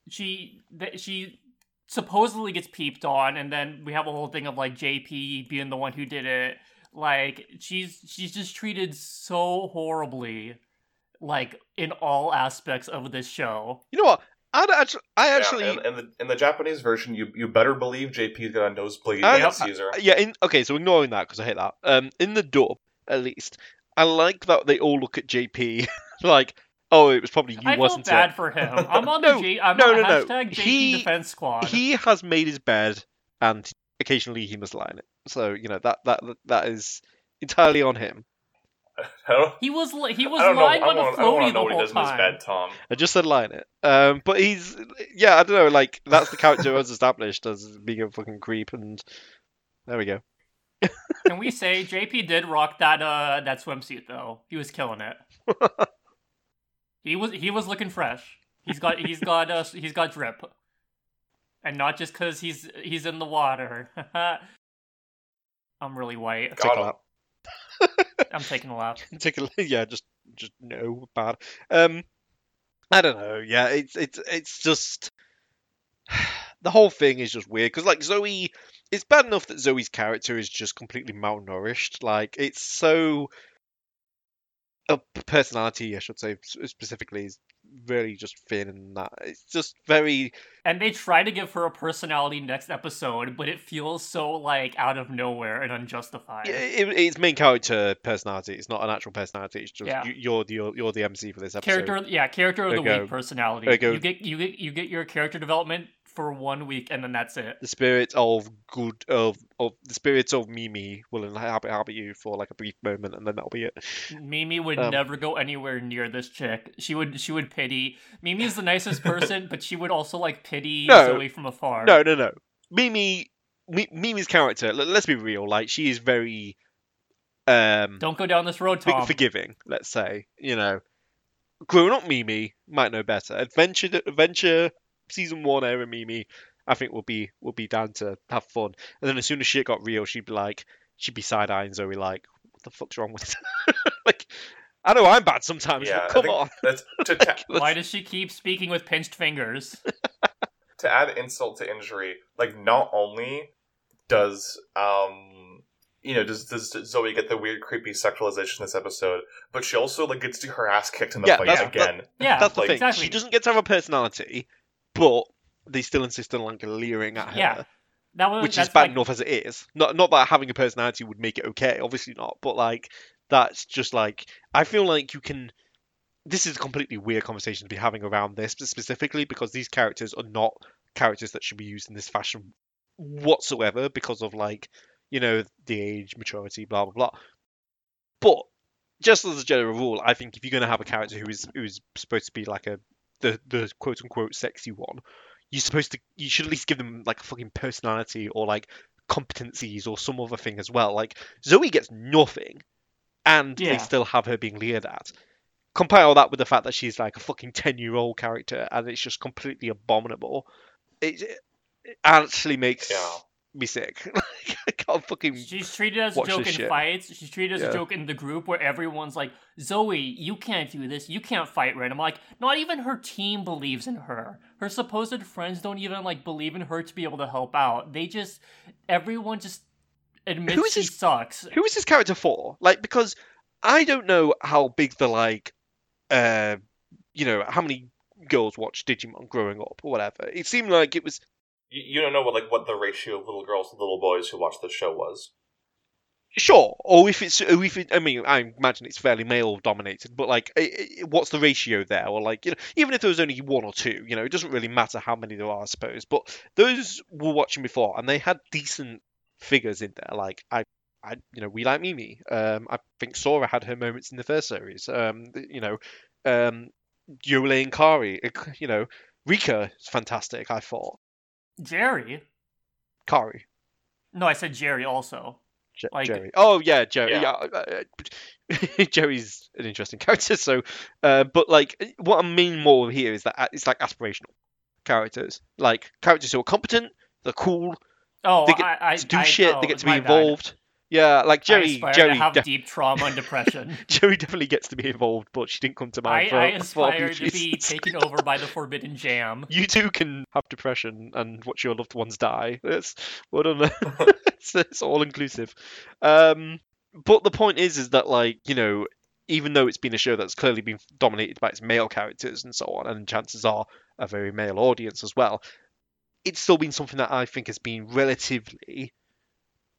she th- she supposedly gets peeped on and then we have a whole thing of like JP being the one who did it like she's she's just treated so horribly like in all aspects of this show
You know what? I'd actually, I
Yeah, and, and the, in the Japanese version, you you better believe JP's got a nosebleed
I-
Caesar.
yeah. In okay, so ignoring that because I hate that. Um, in the dub, at least, I like that they all look at JP like, oh, it was probably you,
I feel
wasn't
bad
it?
for him I'm on
No,
the J I'm
no,
on
no, no.
hashtag JP
He-
defense squad
He has made his bed, and occasionally he must lie in it. So you know that that that is entirely on him.
He was li- he was
I don't know.
lying on a
wanna- I don't want
floaty the
what he
whole
does in his
time
bed, Tom.
I just said lying it. Um, but he's yeah, I don't know. Like that's the character was established as being a fucking creep, and there we go.
Can we say JP did rock that uh that swimsuit though? He was killing it. he was he was looking fresh. He's got he's got uh he's got drip, and not just because he's he's in the water. I'm really white.
Got
Take a lap.
I'm taking a lap.
Take a yeah, just just no bad. Um, I don't know. Yeah, it's it's it's just the whole thing is just weird because like Zoe, it's bad enough that Zoe's character is just completely malnourished. Like it's so. A personality, I should say, specifically, is really just thin and that. It's just very
And they try to give her a personality next episode, but it feels so like out of nowhere and unjustified.
Yeah, it, it's main character personality. It's not an actual personality. It's just
Yeah.
you, you're the you're, you're the MC for this episode.
character, yeah, character of
There
the
go.
week personality.
There you go.
You get you get you get your character development for one week, and then that's it.
The spirit of good of of the spirit of Mimi will inhabit, inhabit you for like a brief moment, and then that'll be it.
Mimi would
Um,
never go anywhere near this chick. She would she would pity. Mimi's the nicest person, but she would also like pity
No.
Zoe from afar.
No, no, no. Mimi, Mi- Mimi's character. let- Let's be real. Like she is very um
Don't go down this road, Tom.
forgiving. Let's say you know, grown up Mimi might know better. Adventure, adventure, season one era Mimi, I think will be will be down to have fun. And then as soon as shit got real, she'd be like, she'd be side eyeing Zoe like, what the fuck's wrong with? like, I know I'm bad sometimes.
Yeah,
but come on.
That's to, ta-
Why does she keep speaking with pinched fingers?
to add insult to injury. Like, not only does um, you know, does does Zoe get the weird, creepy sexualization this episode, but she also like gets her ass kicked in the
Yeah,
fight
that's-
again.
Yeah,
That's the
like,
thing.
exactly.
She doesn't get to have a personality, but they still insist on like leering at her.
Yeah, that
which is bad
like,
enough as it is. Not not that having a personality would make it okay, obviously not. But like that's just like I feel like you can. This is a completely weird conversation to be having around this specifically because these characters are not characters that should be used in this fashion whatsoever because of like you know the age, maturity, blah blah blah. But just as a general rule, I think if you're going to have a character who is who is supposed to be like a the the quote unquote sexy one, you're supposed to you should at least give them like a fucking personality or like competencies or some other thing as well. Like Zoe gets nothing, and
Yeah.
they still have her being leered at. Compare all that with the fact that she's like a fucking ten year old character, and it's just completely abominable. It, it actually makes
Yeah.
Me sick. like, I can't fucking.
She's treated as a joke in
shit.
fights. She's treated as
Yeah.
a joke in the group where everyone's like, Zoe, you can't do this. You can't fight right. I'm like, not even her team believes in her. Her supposed friends don't even like believe in her to be able to help out. They just, everyone just admits
Who is
she
this-
sucks.
Who is this character for? Like, because I don't know how big the like, uh, you know, how many girls watch Digimon growing up or whatever. It seemed like it was
You, don't know what like what the ratio of little girls to little boys who watch the show was.
Sure, or if it's, or if it, I mean, I imagine it's fairly male dominated, but like, what's the ratio there? Or like, you know, even if there was only one or two, you know, it doesn't really matter how many there are, I suppose. But those were watching before, and they had decent figures in there. Like, I, I, you know, we like Mimi. Um, I think Sora had her moments in the first series. Um, you know, um, Yolei and Kari. You know, Rika is fantastic. I thought
Jeri?
Kari.
No, I said Jeri also.
Je-
Like-
Jeri. Oh yeah, Jeri.
Yeah.
Yeah, uh, uh, Jeri's an interesting character. So, uh, but like, what I mean more here is that uh, it's like aspirational characters, like characters who are competent, they're cool,
Oh,
They get
I, I
to do
I,
shit,
oh,
they get to be
involved. bad.
Yeah, like
I
Jeri.
aspire
Jeri.
to have
def-
deep trauma and depression.
Jeri definitely gets to be involved, but she didn't come to
I,
mind for,
I aspire to be taken over by the forbidden jam.
You too can have depression and watch your loved ones die. It's well done. it's, it's all inclusive. Um, but the point is, is that like you know, even though it's been a show that's clearly been dominated by its male characters and so on, and chances are a very male audience as well, it's still been something that I think has been relatively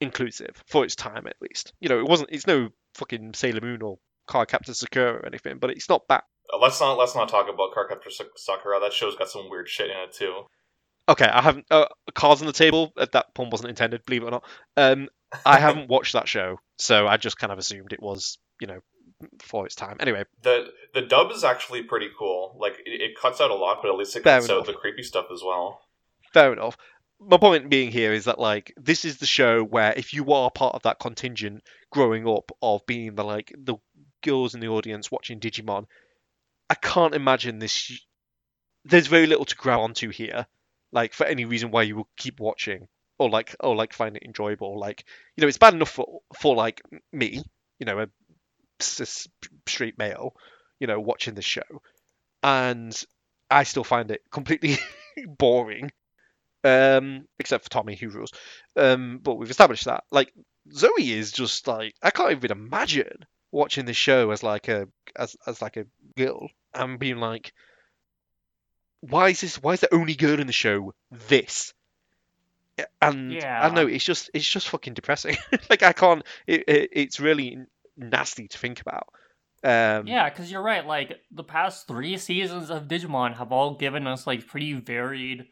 inclusive for its time, at least. You know, it wasn't. It's no fucking Sailor Moon or Card Captor Sakura or anything, but it's not bad.
Uh, let's not let's not talk about Cardcaptor Sa- Sakura. That show's got some weird shit in it too.
Okay, I haven't. Uh, cards on the table. That pun wasn't intended, believe it or not. Um, I haven't watched that show, so I just kind of assumed it was, you know, for its time. Anyway,
The the dub is actually pretty cool. Like it, it cuts out a lot, but at least it
Fair
cuts
enough.
out the creepy stuff as well.
fair enough. My point being here is that like this is the show where if you are part of that contingent growing up of being the like the girls in the audience watching Digimon, I can't imagine this. There's very little to grab onto here, like for any reason why you will keep watching or like or like find it enjoyable. Like you know, it's bad enough for for like me, you know, a cis straight male, you know, watching the show, and I still find it completely boring Um, except for Tommy, who rules. Um, but we've established that. Like Zoe is just like I can't even imagine watching this show as like a as as like a girl and being like, why is this? Why is the only girl in the show this? And I
Yeah.
don't know. It's just it's just fucking depressing. like I can't. It, it it's really nasty to think about. Um,
Yeah, because you're right. Like the past three seasons of Digimon have all given us like pretty varied,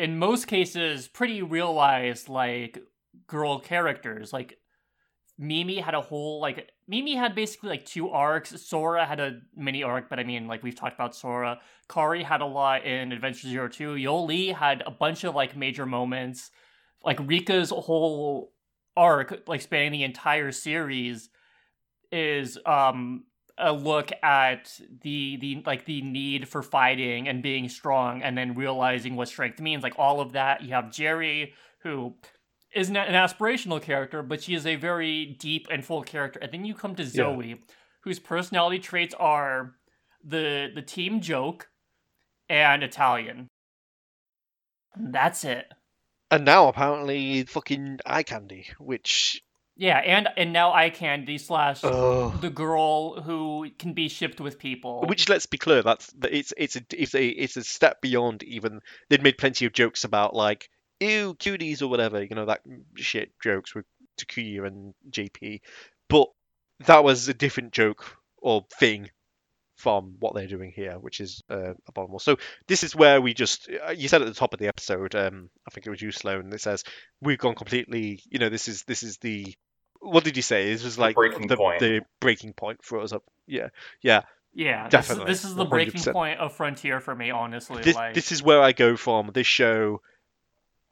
in most cases, pretty realized like girl characters. Like Mimi had a whole like Mimi had basically like two arcs. Sora had a mini arc, but I mean like we've talked about Sora. Kari had a lot in Adventure Zero Two. Yolei had a bunch of like major moments. Like Rika's whole arc, like spanning the entire series is um a look at the the like the need for fighting and being strong and then realizing what strength means. Like all of that you have Jeri who is not an aspirational character but she is a very deep and full character. And then you come to zoe whose personality traits are the the team joke and italian. That's it.
And now apparently fucking eye candy, which
yeah and and now eye candy slash
oh,
the girl who can be shipped with people
which let's be clear, that's it's it's a it's a it's a step beyond even. They'd made plenty of jokes about like ew cuties or whatever, you know that shit jokes with Takuya and JP, but that was a different joke or thing from what they're doing here, which is uh, abominable. So this is where we just uh, you said at the top of the episode, um, I think it was you, Sloan. It says we've gone completely. You know, this is this is the what did you say? This was like
breaking
the,
point.
the breaking point for us. Up, yeah, yeah.
Yeah,
Definitely,
This is, this is the breaking
100%.
point of Frontier for me, honestly.
This
like,
this is where I go from. This show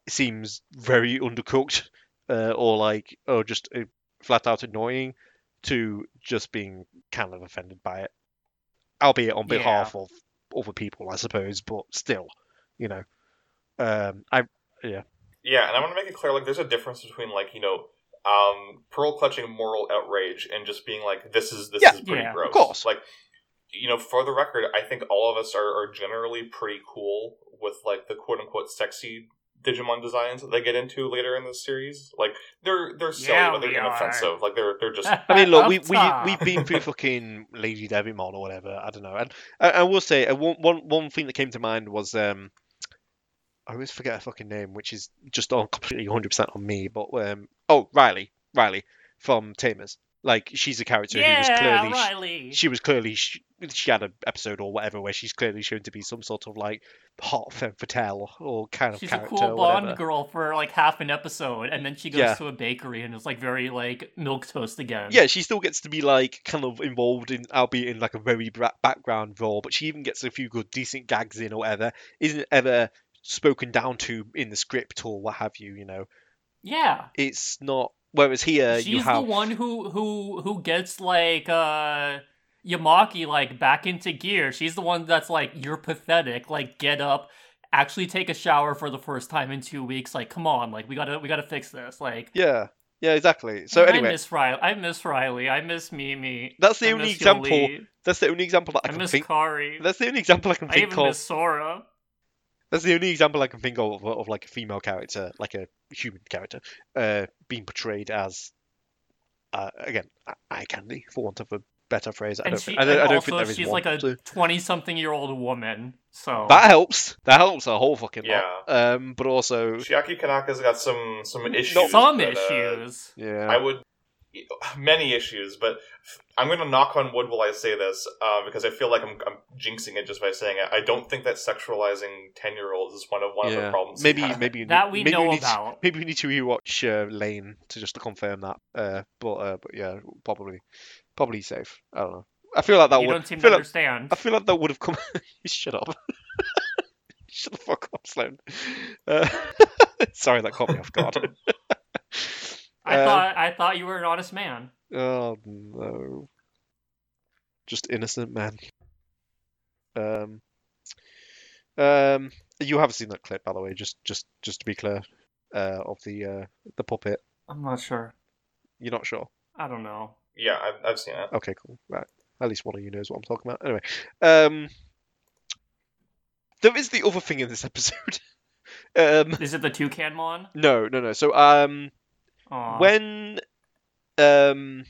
seems very undercooked, uh, or like or just uh, flat out annoying, to just being kind of offended by it, albeit on
Yeah.
behalf of other people, I suppose. But still, you know, um, I
yeah. Yeah, and I want to make it clear, like, there's a difference between, like, you know, um, pearl clutching moral outrage and just being like, this is this
Yeah,
is pretty
yeah, of
gross.
course.
Like, you know, for the record, I think all of us are, are generally pretty cool with like the quote unquote sexy Digimon designs that they get into later in the series. Like, they're they're silly,
Yeah,
but they're
we are.
inoffensive. Like, they're they're just
I mean, look, we we we've been through fucking Lady Devimon or whatever. I don't know, and I, I will say uh, one one one thing that came to mind was um, I always forget her fucking name, which is just on completely 100 percent on me. But um, oh Riley, Riley from Tamers. Like she's a character who was clearly
Riley.
she was clearly sh- she had an episode or whatever where she's clearly shown to be some sort of like hot femme fatale or kind of
She's a
character
cool
whatever.
girl for like half an episode, and then she goes
Yeah.
to a bakery and is like very like milk toast again.
Yeah, she still gets to be like kind of involved in, albeit in like a very background role, but she even gets a few good, decent gags in or whatever. Isn't ever spoken down to in the script or what have you. You know,
yeah.
it's not. Whereas here you
She's
have
the one who who who gets like uh Yamaki like back into gear. She's the one that's like, you're pathetic. Like, get up, actually take a shower for the first time in two weeks. Like, come on, like we gotta we gotta fix this. Like,
yeah, yeah, exactly. So
I
anyway,
miss Riley. I miss Riley. I miss Mimi.
that's the
I
only example.
Yolei.
That's the only example that I
I
can
miss
think.
Kari.
That's the only example I can
I
think
even
of.
miss Sora.
That's the only example I can think of of like a female character, like a human character, uh, being portrayed as, uh, again, eye- eye candy, for want of a better phrase. I
And
don't,
she,
think, I don't,
and
I don't
also
think there is
she's
one.
like a twenty-something-year-old woman. So
That helps. That helps a whole fucking
Yeah.
lot. Um, but also,
Chiaki Konaka's got some some issues.
some
that, uh,
issues.
yeah,
I would many issues, but I'm going to knock on wood while I say this uh, because I feel like I'm, I'm jinxing it just by saying it. I don't think that sexualizing ten year olds is one of one of the problems.
Maybe,
we
maybe need-
That we
maybe
know
you need,
about.
Maybe we need to rewatch uh, Lain to just to confirm that. Uh, but uh, but yeah, probably, probably safe. I don't know. I feel like that
you
would.
don't seem
I
to
like,
understand.
I feel like that would have come. Shut up. Shut the fuck up, Sloan. Uh, sorry, that caught me off guard.
I
Um,
thought I thought you were an honest man.
Oh no. Just innocent man. Um Um you have seen that clip by the way, just just just to be clear, uh of the uh the puppet.
I'm not sure.
You're not sure?
I don't know.
Yeah, I've, I've seen it.
Okay, cool. Right. At least one of you knows what I'm talking about. Anyway. Um there is the other thing in this episode, Um,
Is it the Toucanmon?
no, no, no. So um,
Aw.
when um,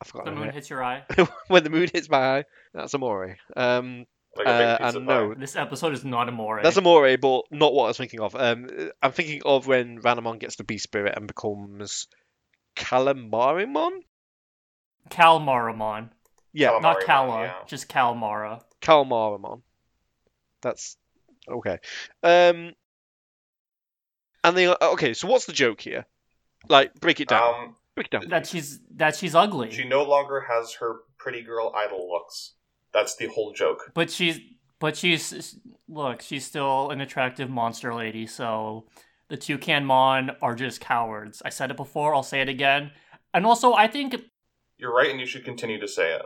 I forgot
the moon
name.
hits your eye.
when the moon hits my eye, that's Amore. Um,
Like a
uh,
big
and no,
This episode is not Amore.
That's Amore, but not what I was thinking of. Um, I'm thinking of when Ranamon gets the Beast Spirit and becomes Calamarimon.
Calmarimon.
Yeah,
Calamari
Not Cala,
yeah.
just Calmara.
Calmarimon. That's okay. Um, and they okay. So what's the joke here? Like, break it down.
Um,
break it down.
That she's that she's ugly.
she no longer has her pretty girl idol looks. That's the whole joke.
But she's but she's look, she's still an attractive monster lady, so the Toucanmon are just cowards. I said it before, I'll say it again. And also I think
You're right, and you should continue to say it.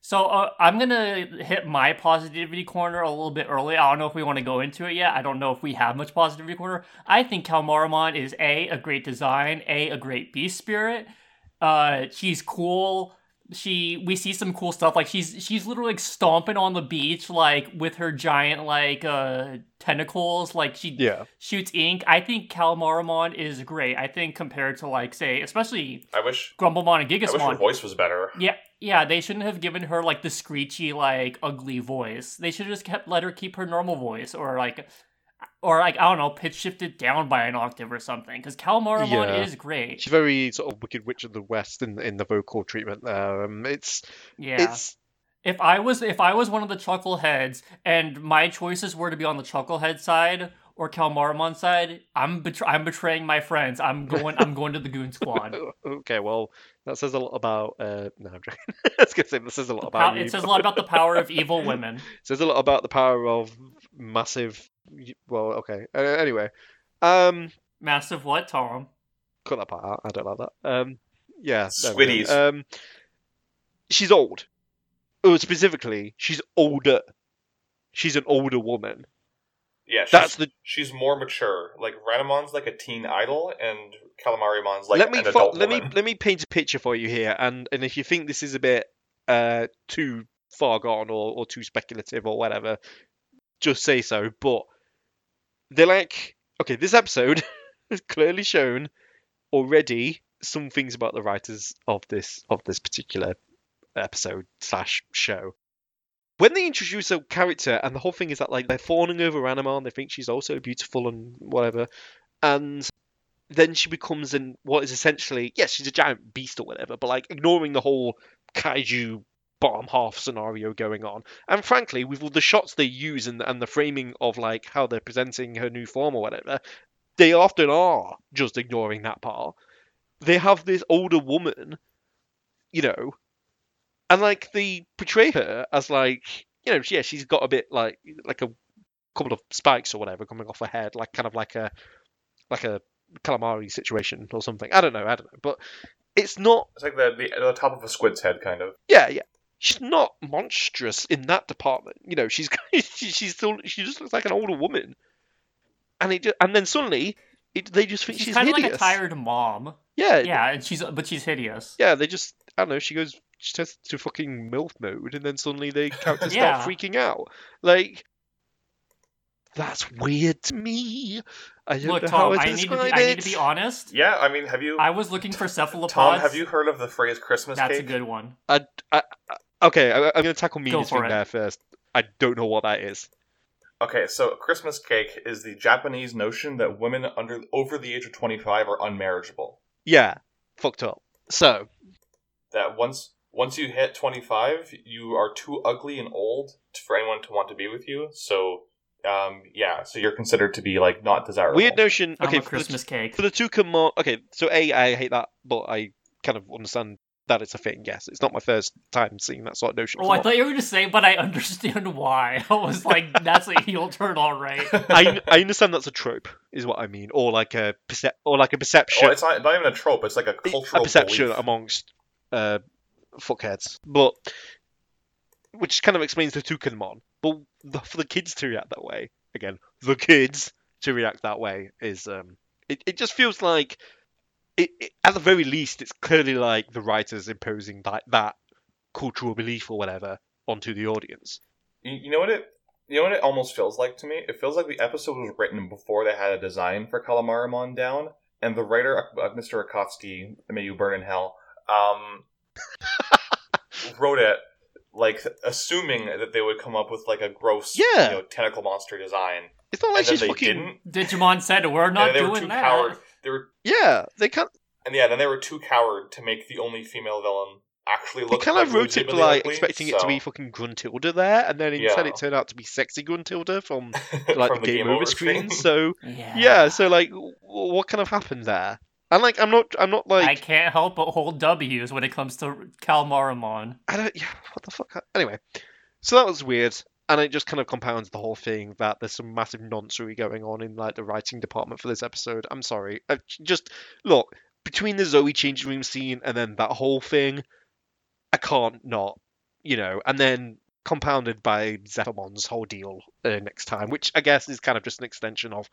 So uh, I'm gonna hit my positivity corner a little bit early. I don't know if we want to go into it yet. I don't know if we have much positivity corner. I think Calmaramon is a a great design, a a great beast spirit. Uh, she's cool. She we see some cool stuff like she's she's literally like stomping on the beach like with her giant like uh tentacles like she
yeah,
shoots ink. I think Calmaramon is great. I think compared to like say especially
I wish.
Grumblemon and gigasmon
I wish her voice was better.
yeah, yeah, they shouldn't have given her like the screechy, like ugly voice. They should have just kept let her keep her normal voice, or like, or like I don't know, pitch shifted down by an octave or something. Because Calmaramon
Yeah.
is great.
she's very sort of Wicked Witch of the West in in the vocal treatment there. Um, it's
Yeah.
it's
If I was if I was one of the chuckleheads and my choices were to be on the chucklehead side or Calmaramon side, I'm betray- I'm betraying my friends. I'm going I'm going to the Goon Squad.
okay. Well, that says a lot about. Uh, no, I'm joking. I was gonna say that says a lot about
it says a lot about the power of evil women.
It says a lot about the power of massive. Well, okay. Uh, anyway, um,
Massive what, Tom?
cut that part out. I don't like that. Um, yeah, there we go.
Squiddies.
Um, she's old. Oh, specifically, she's older. She's an older woman.
Yeah, she's,
That's the.
she's more mature. Like Ranamon's like a teen idol, and Calamarimon's like
let me
an
fo-
adult
let me let me paint a picture for you here, and and if you think this is a bit uh too far gone or or too speculative or whatever, just say so. But they're like, okay, this episode has clearly shown already some things about the writers of this of this particular episode slash show. When they introduce a character, and the whole thing is that like they're fawning over Anima, and they think she's also beautiful and whatever, and then she becomes in what is essentially yes, she's a giant beast or whatever, but like ignoring the whole kaiju bottom half scenario going on. And frankly, with all the shots they use and and the framing of like how they're presenting her new form or whatever, they often are just ignoring that part. They have this older woman, you know, and like they portray her as like you know, yeah, she's got a bit like like a couple of spikes or whatever coming off her head, like kind of like a like a calamari situation or something. I don't know, I don't know, but it's not.
It's like the, the the top of a squid's head, kind of.
Yeah, yeah. She's not monstrous in that department. You know, she's she, she's still she just looks like an older woman, and it just, and then suddenly it, they just think
She's,
she's,
kind of like a tired mom.
Yeah,
Yeah, and she's but she's hideous.
yeah. They just I don't know. She goes she turns to fucking milf mode, and then suddenly the characters
Yeah.
start freaking out. Like that's weird to me. I don't
Look,
know how
Tom,
to
I need to be. I need to be honest.
Yeah, I mean, have you,
I was looking for cephalopods.
Tom? Have you heard of the phrase Christmas
That's
cake?
a good one.
I, I, I- okay, I, I'm going to tackle
Go
Mina's thing
it.
there first. I don't know what that is.
Okay, so Christmas cake is the Japanese notion that women under over the age of 25 are unmarriageable.
Yeah, fucked up. So,
That once once you hit 25, you are too ugly and old for anyone to want to be with you. So, um, yeah, so you're considered to be like not desirable.
weird notion.
I'm
Okay,
a
for the,
Christmas cake.
for the two more. Okay, so A, I hate that, but I kind of understand that it's a thing. Yes, it's not my first time seeing that sort of notion.
Oh,
come
I thought you were going to say, but I understand why. I was like, that's a heel turn, all right.
I, I understand that's a trope, is what I mean, or like a percep- or like a perception,
Well, it's not, not even a trope. It's like a cultural
a perception
belief.
amongst uh, fuckheads. But which kind of explains the Toucanmon. But the, for the kids to react that way, again, the kids to react that way is um, it, it just feels like it, it, at the very least, it's clearly like the writers imposing that that cultural belief or whatever onto the audience.
You, you know what it You know what it almost feels like to me? It feels like the episode was written before they had a design for Calamarimon down, and the writer, uh, Mr. Akatsuki, may you burn in hell, um, wrote it like assuming that they would come up with like a gross,
Yeah.
you know, tentacle monster design,
It's not like
and
she's fucking.
didn't.
Digimon said we're not
and were
doing that.
coward. They were,
Yeah, they can't.
and yeah, then they were too coward to make the only female villain actually
They kind
like
of wrote it
legitimately
like
ugly,
expecting it to be fucking Gruntilda there, and then instead
Yeah.
it turned out to be sexy Gruntilda from like
from
the, game, over screen. So
Yeah.
yeah, so like, what kind of happened there? And like, I'm not, I'm not like.
I can't help but hold W's when it comes to Calmarimon.
I don't, yeah, what the fuck? Anyway, so that was weird, and it just kind of compounds the whole thing that there's some massive nonsense going on in like the writing department for this episode. I'm sorry, I, just look between the Zoe changing room scene and then that whole thing, I can't not, you know, and then compounded by Zephyrmon's whole deal uh, next time, which I guess is kind of just an extension of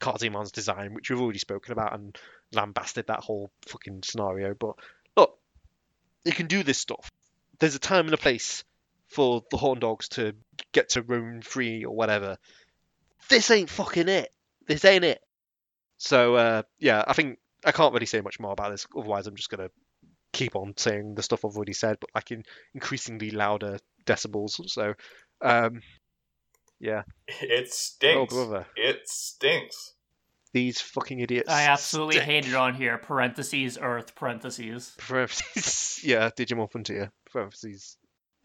Cardimon's design, which we've already spoken about and lambasted that whole fucking scenario. But look, you can do this stuff. There's a time and a place for the horn dogs to get to room three or whatever. This ain't fucking it. This ain't it. So uh, yeah, I think I can't really say much more about this. Otherwise, I'm just gonna keep on saying the stuff I've already said, but like in increasingly louder decibels. So um, yeah,
It
oh
stinks.
brother,
It stinks.
these fucking idiots.
I absolutely
stink.
hate it on here. Parentheses, Earth, parentheses.
Parentheses, yeah, Digimon Frontier. Parentheses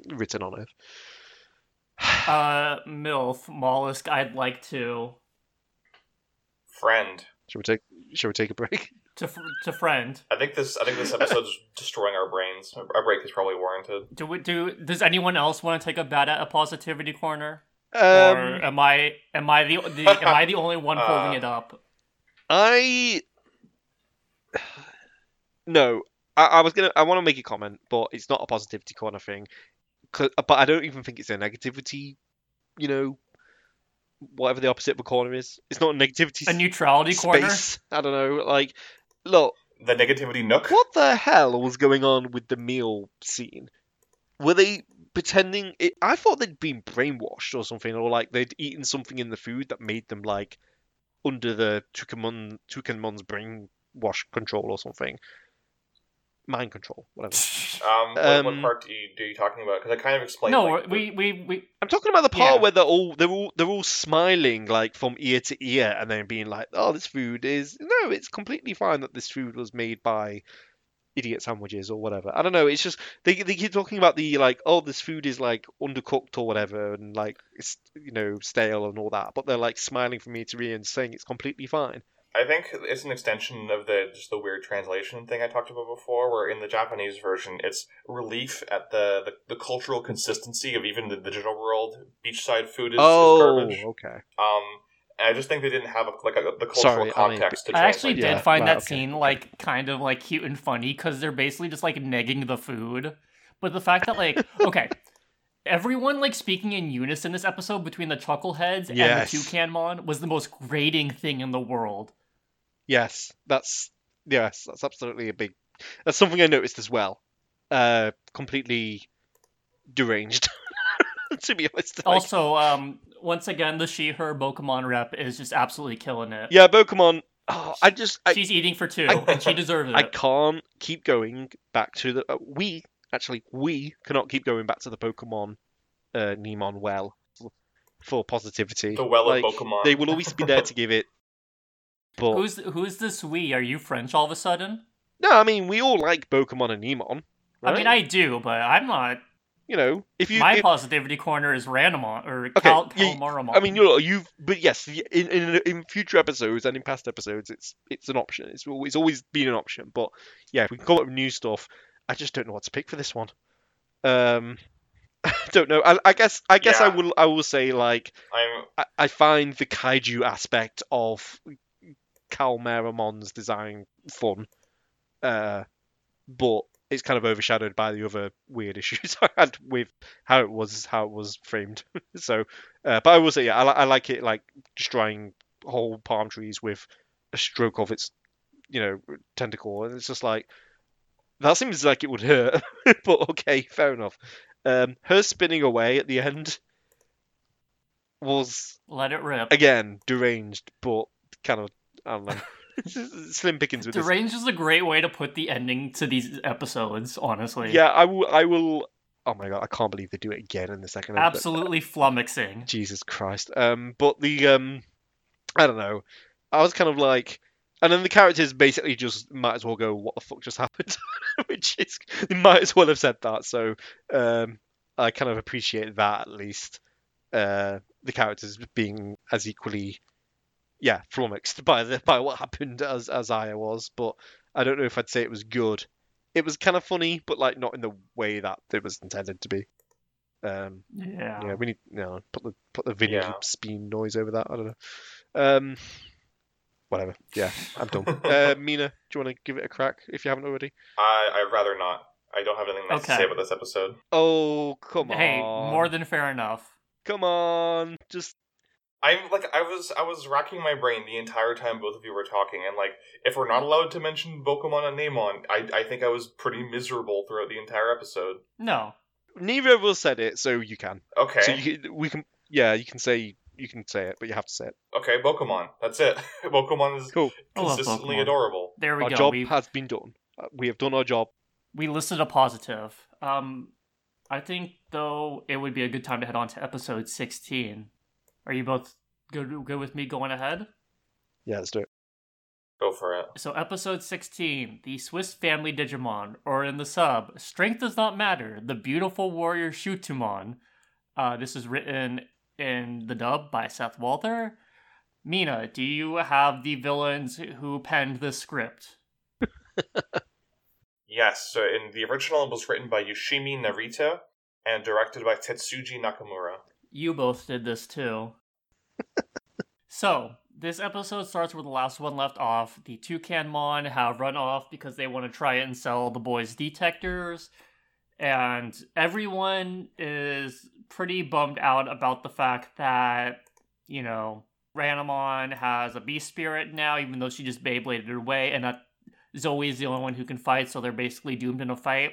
written on it.
Uh, MILF, Mollusk, I'd like to.
Friend.
Should we take? Should we take a break?
To, f- to friend.
I think this. I think this episode's destroying our brains. A break is probably warranted.
Do we, do does anyone else want to take a bat at a positivity corner? or
Um,
am I am I the, the am I the only one holding
Uh,
it up?
I no. I, I was gonna. I want to make a comment, but it's not a positivity corner thing. 'Cause- uh, but I don't even think it's a negativity. You know, whatever the opposite of a corner is, it's not a negativity
A neutrality corner.
space. I don't know. Like, look,
The negativity nook.
what the hell was going on with the meal scene? Were they pretending? It, I thought they'd been brainwashed or something, or like they'd eaten something in the food that made them like under the Tukamon Toucanmon's brainwash control or something, mind control, whatever.
Um, what,
Um,
what part do you, do you talking about? Because I kind of explained.
no,
like,
we, we we
I'm talking about the part
Yeah.
where they're all they're all they're all smiling like from ear to ear, and then being like, "Oh, this food is no, it's completely fine that this food was made by idiot sandwiches or whatever." I don't know. It's just they they keep talking about the like, "Oh, this food is like undercooked or whatever," and like it's you know stale and all that, but they're like smiling from ear to ear and saying it's completely fine.
I think it's an extension of the just the weird translation thing I talked about before, where in the Japanese version it's relief at the the, the cultural consistency of even the digital world. Beachside food is, is
oh,
garbage.
okay.
Um, and I just think they didn't have a, like a, the cultural
Sorry, I mean,
context to
I actually
translate.
Yeah,
did find
right,
that
okay.
scene like kind of like cute and funny because they're basically just like negging the food. But the fact that like okay, everyone like speaking in unison this episode between the chuckleheads
Yes.
and the toucanmon was the most grating thing in the world.
Yes, that's yes, that's absolutely a big. That's something I noticed as well. Uh, completely deranged, to be honest. Like,
Also, um, once again, the she her Bokomon rep is just absolutely killing it.
yeah, Bokomon. Oh, I just I,
She's eating for two,
I-
and she deserves it.
I can't keep going back to the. Uh, we actually we cannot keep going back to the Bokomon uh, Neemon well for positivity.
The well of Bokomon.
They will always be there to give it. But
Who's who's this we? Are you French all of a sudden?
no, I mean we all like Bokomon and Neemon.
I mean. I do, but I'm not.
you know if you
My
if-
positivity corner is Ranamon or
Okay,
Cal- Calmaramon.
I mean, you're, you've, but yes, in, in in future episodes and in past episodes, it's it's an option. It's always, it's always been an option. But yeah, if we can come up with new stuff, I just don't know what to pick for this one. Um, I don't know. I, I guess I guess I will I will say like
I'm
I, I find the kaiju aspect of Calmaramon's design fun, uh, but it's kind of overshadowed by the other weird issues I had with how it was how it was framed. so, uh, but I will say, yeah, I, I like it like destroying whole palm trees with a stroke of its, you know, tentacle, and it's just like that seems like it would hurt, but okay, fair enough. Um, her spinning away at the end. was
Let it rip.
again deranged, but kind of I don't know. Slim pickings with this.
Deranged is a great way to put the ending to these episodes, honestly.
Yeah, I will. I will. Oh my god, I can't believe they do it again in the second episode.
Absolutely flummoxing.
Jesus Christ. Um, but the um, I don't know. I was kind of like, and then the characters basically just might as well go, "What the fuck just happened?" Which is they might as well have said that. So um, I kind of appreciate that at least. Uh, the characters being as equally, yeah, flummoxed by the by what happened as as I was. But I don't know if I'd say it was good. It was kind of funny, but like not in the way that it was intended to be. Um,
Yeah.
yeah, we need you know, put the put the video
Yeah.
Speen noise over that. I don't know. Um, whatever. Yeah, I'm done. uh, Mina, do you want to give it a crack if you haven't already?
I I'd rather not. I don't have anything nice to say about this episode.
Oh, come on!
Hey, more than fair enough.
Come on. Just
I'm like I was I was racking my brain the entire time both of you were talking, and like if we're not allowed to mention Bokomon and Neemon, I I think I was pretty miserable throughout the entire episode.
No.
neither of us said it, so you can.
Okay,
So you we can. Yeah, you can say you can say it, but you have to say it.
okay, Bokomon. That's it. Bokomon is
Cool.
Consistently
Bokomon.
adorable.
There we
Our
go.
job
we,
has been done. Uh, We have done our job.
we listed a positive. Um, I think though it would be a good time to head on to episode sixteen. Are you both good good with me going ahead?
Yeah, let's do it.
Go for it.
So episode sixteen, the Swiss Family Digimon, or in the sub, Strength Does Not Matter, the Beautiful Warrior Shutumon. Uh, this is written in the dub by Seth Walther. Mina, do you have the villains who penned the script?
Yes, so in the original it was written by Yoshimi Narita and directed by Tetsuji Nakamura.
You both did this too. so, this episode starts where the last one left off. The Toucanmon have run off because they want to try and sell the boys detectors. And everyone is pretty bummed out about the fact that, you know, Ranamon has a beast spirit now, even though she just Beybladed it away, and that Zoe's the only one who can fight, so they're basically doomed in a fight.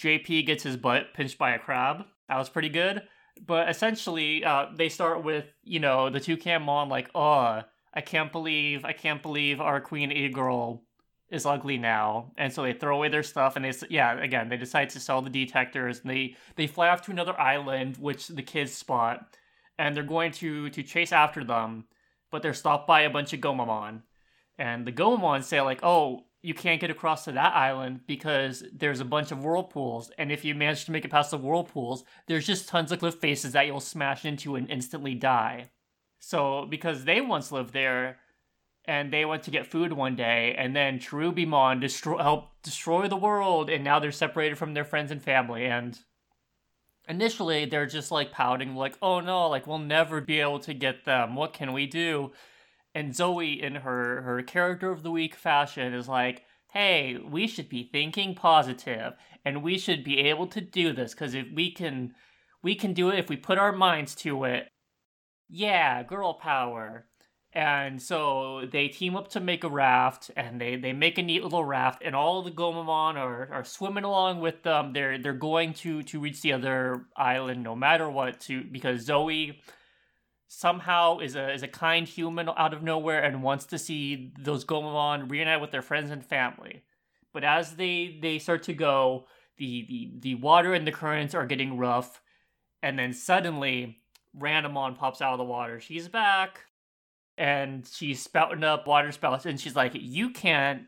JP gets his butt pinched by a crab. That was pretty good. But essentially, uh, they start with, you know, the Toucanmon, like, oh, I can't believe, I can't believe our Queen E-Girl is ugly now. And so they throw away their stuff and they, yeah, again, they decide to sell the detectors and they, they fly off to another island, which the kids spot, and they're going to, to chase after them, but they're stopped by a bunch of Gomamon. And the Gomamon say, like, oh, you can't get across to that island because there's a bunch of whirlpools. And if you manage to make it past the whirlpools, there's just tons of cliff faces that you'll smash into and instantly die. So, because they once lived there, and they went to get food one day, and then Cherubimon destroy helped destroy the world, and now they're separated from their friends and family. And initially, they're just like pouting, like, "Oh no, like we'll never be able to get them. What can we do?" And Zoe, in her her character of the week fashion, is like, "Hey, we should be thinking positive, and we should be able to do this because if we can, we can do it if we put our minds to it." Yeah, girl power. And so they team up to make a raft, and they, they make a neat little raft, and all the Gomamon are, are swimming along with them. They're they're going to to reach the other island no matter what to because Zoe somehow is a is a kind human out of nowhere and wants to see those Gomamon reunite with their friends and family. But as they they start to go, the the, the water and the currents are getting rough, and then suddenly Ranamon pops out of the water. She's back and she's spouting up water spouts and she's like, You can't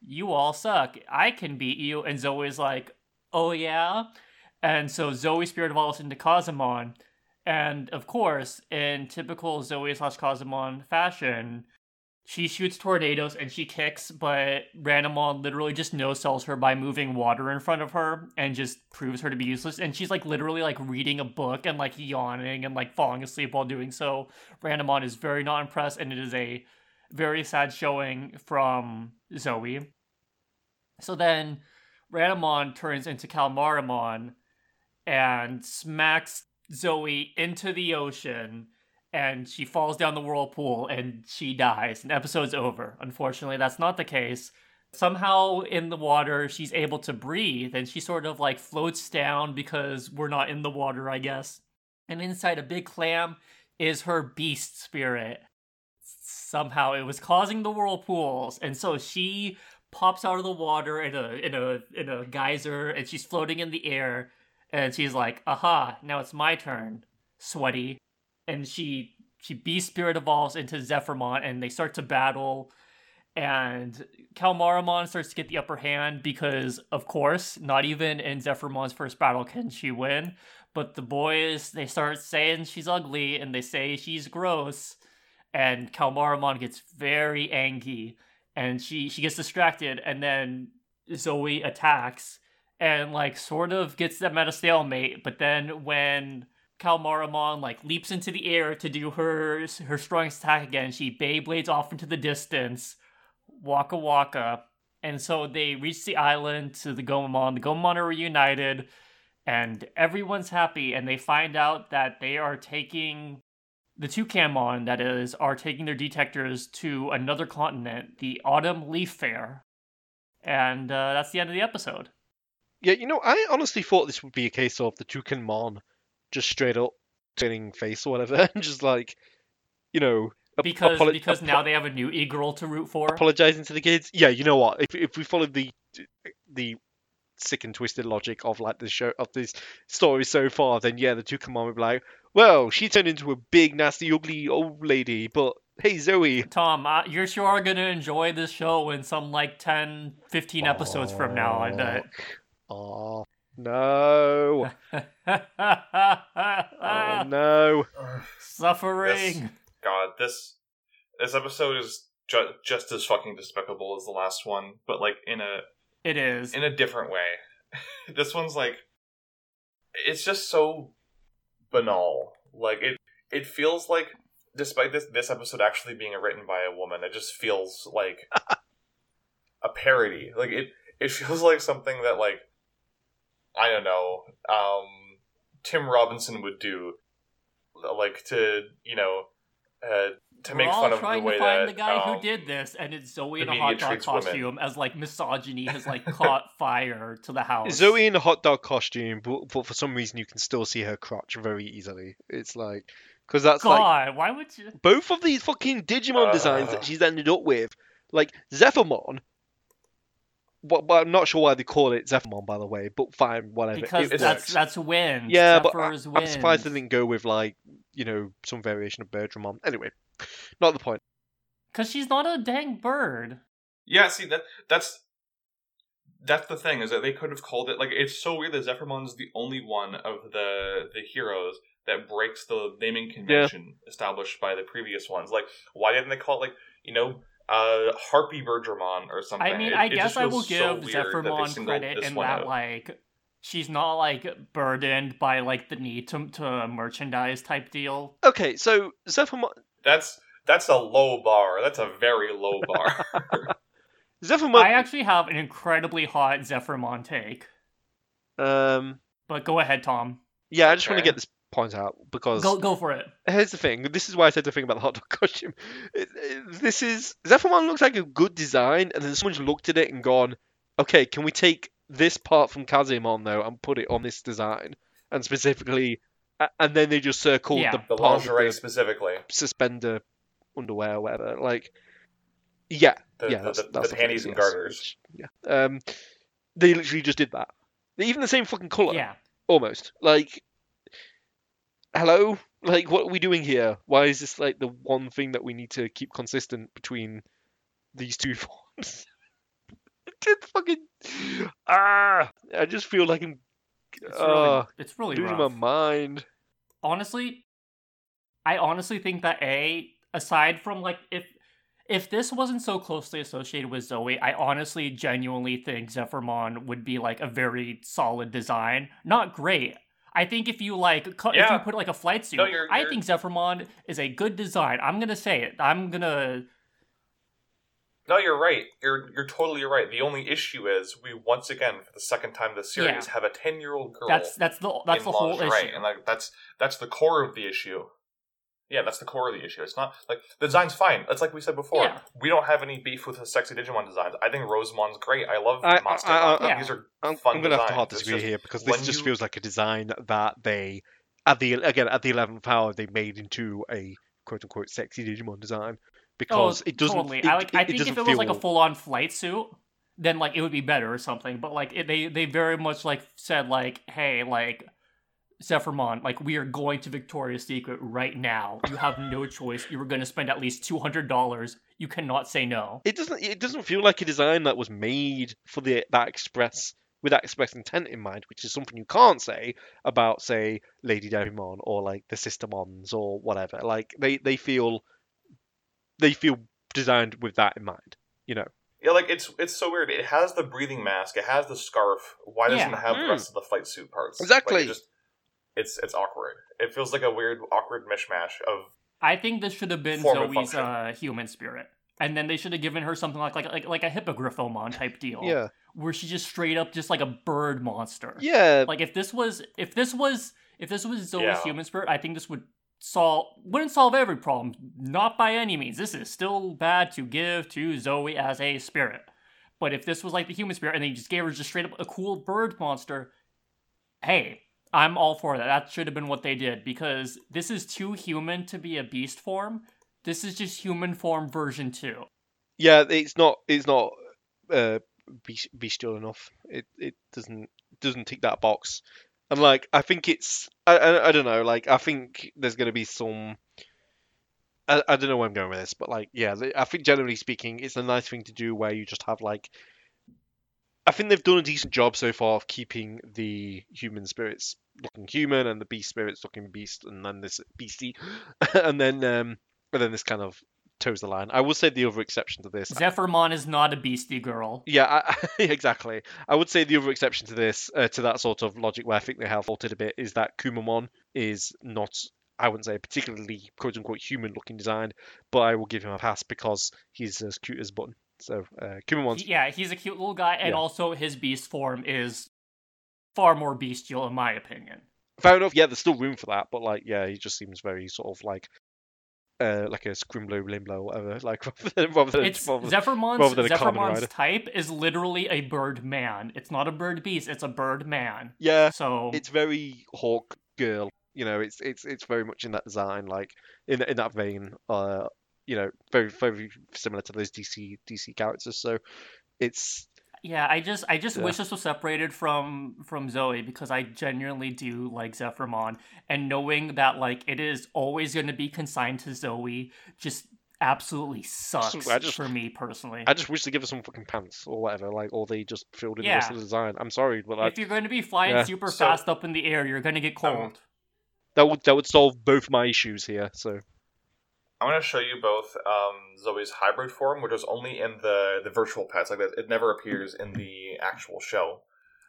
you all suck. I can beat you and Zoe's like, Oh yeah? And so Zoe spirit evolves into Kazemon. And of course, in typical Zoe slash Kazemon fashion, she shoots tornadoes and she kicks, but Ranamon literally just no sells her by moving water in front of her and just proves her to be useless. And she's like literally like reading a book and like yawning and like falling asleep while doing so. Ranamon is very not impressed, and it is a very sad showing from Zoe. So then Ranamon turns into Calmaramon and smacks Zoe into the ocean and she falls down the whirlpool and she dies and episode's over unfortunately that's not the case somehow in the water she's able to breathe and she sort of like floats down because we're not in the water i guess and inside a big clam is her beast spirit. Somehow it was causing the whirlpools, and so she pops out of the water in a in a in a geyser, and she's floating in the air, and she's like, "Aha! Now it's my turn." Sweaty, and she she beast spirit evolves into Zephyrmon, and they start to battle. And Calmaramon starts to get the upper hand because, of course, not even in Zephyrmon's first battle can she win. But the boys, they start saying she's ugly and they say she's gross. And Calmaramon gets very angry and she, she gets distracted. And then Zoe attacks and, like, sort of gets them at a stalemate. But then when Calmaramon like leaps into the air to do her her strongest attack again. She Beyblades off into the distance, Waka Waka, and so they reach the island to the Gomamon. The Gomamon are reunited, and everyone's happy. And they find out that they are taking the Toucanmon, that is, are taking their detectors to another continent, the Autumn Leaf Fair, and uh, that's the end of the episode.
Yeah, you know, I honestly thought this would be a case of the two Toucanmon just straight up turning face or whatever, and just like, you know,
Because
apolo-
because
apo-
now they have a new e-girl to root for.
apologizing to the kids. Yeah, you know what? If if we followed the the sick and twisted logic of like the show of this story so far, then yeah, the two come on would be like, well, she turned into a big, nasty, ugly old lady, but hey, Zoe.
Tom, uh, you're sure going to enjoy this show in some like 10, 15 episodes from now, I bet.
Oh no! Oh no!
Suffering.
God, this this episode is ju- just as fucking despicable as the last one, but like in a
It is.
in a different way. this one's like it's just so banal. Like it it feels like despite this this episode actually being written by a woman, it just feels like a parody. Like it it feels like something that like I don't know, um Tim Robinson would do like to, you know, uh to
We're
make fun of the
trying
way
to find
that
the guy
um,
who did this, and it's Zoe in a hot dog
treats women.
costume as like misogyny has like caught fire to the house.
Zoe in a hot dog costume, but, but for some reason you can still see her crotch very easily. It's like because that's like
why would you?
both of these fucking Digimon designs
Uh.
that she's ended up with, like Zephyrmon. But, but I'm not sure why they call it Zephyrmon, by the way. But fine, whatever.
Because
it
that's
works.
that's wind.
yeah, but I,
Zephyr's
I'm surprised they didn't go with like you know some variation of Birdramon. Anyway, not the point.
Cause she's not a dang bird.
Yeah, see that that's that's the thing is that they could have called it like it's so weird that Zephyrmon's the only one of the the heroes that breaks the naming convention established by the previous ones. Like, why didn't they call it like you know uh Harpy Birdramon or something?
I mean,
It-
I
it
guess
just
I will
so
give
weird
Zephyrmon credit in that,
out.
like, she's not like burdened by like the need to to merchandise type deal.
Okay, so Zephyrmon,
That's that's a low bar. That's a very low bar.
Zephyrmon.
I actually have an incredibly hot Zephyrmon take,
um,
but go ahead, Tom.
yeah, I just want to get this point out because
Go go for it.
here's the thing. This is why I said the thing about the hot dog costume. It- it- This is Zephyrmon looks like a good design, and then someone's looked at it and gone, "Okay, can we take this part from Kazemon though and put it on this design?" And specifically, and then they just circled
Yeah.
the,
the
part
lingerie
the
specifically,
suspender underwear or whatever. Like, yeah,
the
yeah,
the,
that's,
the,
that's
the
the
panties
phrase,
and
yes,
garters.
yeah, um, they literally just did that. Even the same fucking color
Yeah,
almost like hello like what are we doing here why is this like the one thing that we need to keep consistent between these two forms it's fucking ah i just feel like i'm
it's
uh,
really it's really
losing
rough.
my mind
honestly, I honestly think that a aside from like if if this wasn't so closely associated with Zoe, I honestly genuinely think Zephyrmon would be like a very solid design. Not great. I think if you like cu- if you put like a flight suit,
No, you're-
I
you're-
think Zephyrmon is a good design. I'm gonna say it. I'm gonna
No, you're right. You're you're totally right. The only issue is we once again, for the second time this series,
Yeah.
have a ten year old girl
that's that's the that's the whole issue.
and like that's that's the core of the issue. Yeah, that's the core of the issue. It's not like the design's fine. It's like we said before.
Yeah.
We don't have any beef with the sexy Digimon designs. I think Rosemon's great. I love
I- I-
Monster.
I-
Monster.
I-
These are
i'm,
fun
I'm gonna have to
designs.
hard
It's
disagree
just
here because this just
you-
feels like a design that they at the again at the eleventh hour they made into a quote unquote sexy Digimon design because
oh,
it doesn't.
Totally.
It,
I like. I
it
think
doesn't
if it was like a full-on flight suit, then like it would be better or something. But like it, they they very much like said like, hey, like Zephyrmon, like we are going to Victoria's Secret right now. You have no choice. You were going to spend at least two hundred dollars. You cannot say no.
it doesn't it doesn't feel like a design that was made for the that express with that express intent in mind, which is something you can't say about say Lady Devimon or like the Systemons or whatever. Like they they feel they feel designed with that in mind. You know.
Yeah, like it's it's so weird. It has the breathing mask. It has the scarf. Why doesn't
Yeah.
it have
Mm.
the rest of the flight suit parts? Like,
Exactly.
it just it's it's awkward. It feels like a weird, awkward mishmash of
I think this should have been Zoe's
function.
uh, human spirit, and then they should have given her something like like like like a hippogriffomon type deal.
Yeah.
where she's just straight up just like a bird monster.
Yeah.
Like if this was if this was if this was Zoe's
Yeah.
human spirit, I think this would solve wouldn't solve every problem. Not by any means. This is still bad to give to Zoe as a spirit. But if this was like the human spirit and they just gave her just straight up a cool bird monster, hey, I'm all for that. That should have been what they did because this is too human to be a beast form. This is just human form version 2.
yeah, it's not it's not uh beast, bestial enough. It it doesn't doesn't tick that box. And like I think it's I I, I don't know, like I think there's going to be some I, I don't know where I'm going with this, but like yeah, I think generally speaking it's a nice thing to do where you just have like I think they've done a decent job so far of keeping the human spirits looking human and the beast spirits looking beast and then this beastie and then um and then this kind of toes the line. I will say the other exception to this
Zephyrmon is not a beastie girl.
yeah, I, exactly. I would say the other exception to this, uh, to that sort of logic where I think they have altered a bit, is that Kumamon is not, I wouldn't say, a particularly quote unquote human looking design, but I will give him a pass because he's as cute as button. So uh, Kumamon's,
yeah, he's a cute little guy, and
Yeah.
also his beast form is far more bestial, in my opinion.
fair enough. Yeah, there's still room for that, but like, yeah, he just seems very sort of like, uh, like a Scrimblow Limblow or whatever, like rather than, rather than,
It's
rather-
Zephyrmon's,
rather than
Zephyrmon's type is literally a bird man. It's not a bird beast, it's a bird man.
yeah,
So
it's very hawk girl you know it's it's it's very much in that design like in in that vein uh you know very very similar to those dc dc characters so it's
yeah, I just I just
Yeah.
wish this was separated from from Zoe because I genuinely do like Zephyrmon, and knowing that like it is always going to be consigned to Zoe just absolutely sucks
I just-
for me personally.
i just wish they give us some fucking pants or whatever like or they just filled in the rest of the design i'm sorry but like
if you're going to be flying
yeah.
super
So-
fast up in the air, you're going to get cold.
Um,
that would that would solve both my issues here so
I'm going to show you both um, Zoe's hybrid form, which is only in the the virtual pets. Like that, it never appears in the actual show.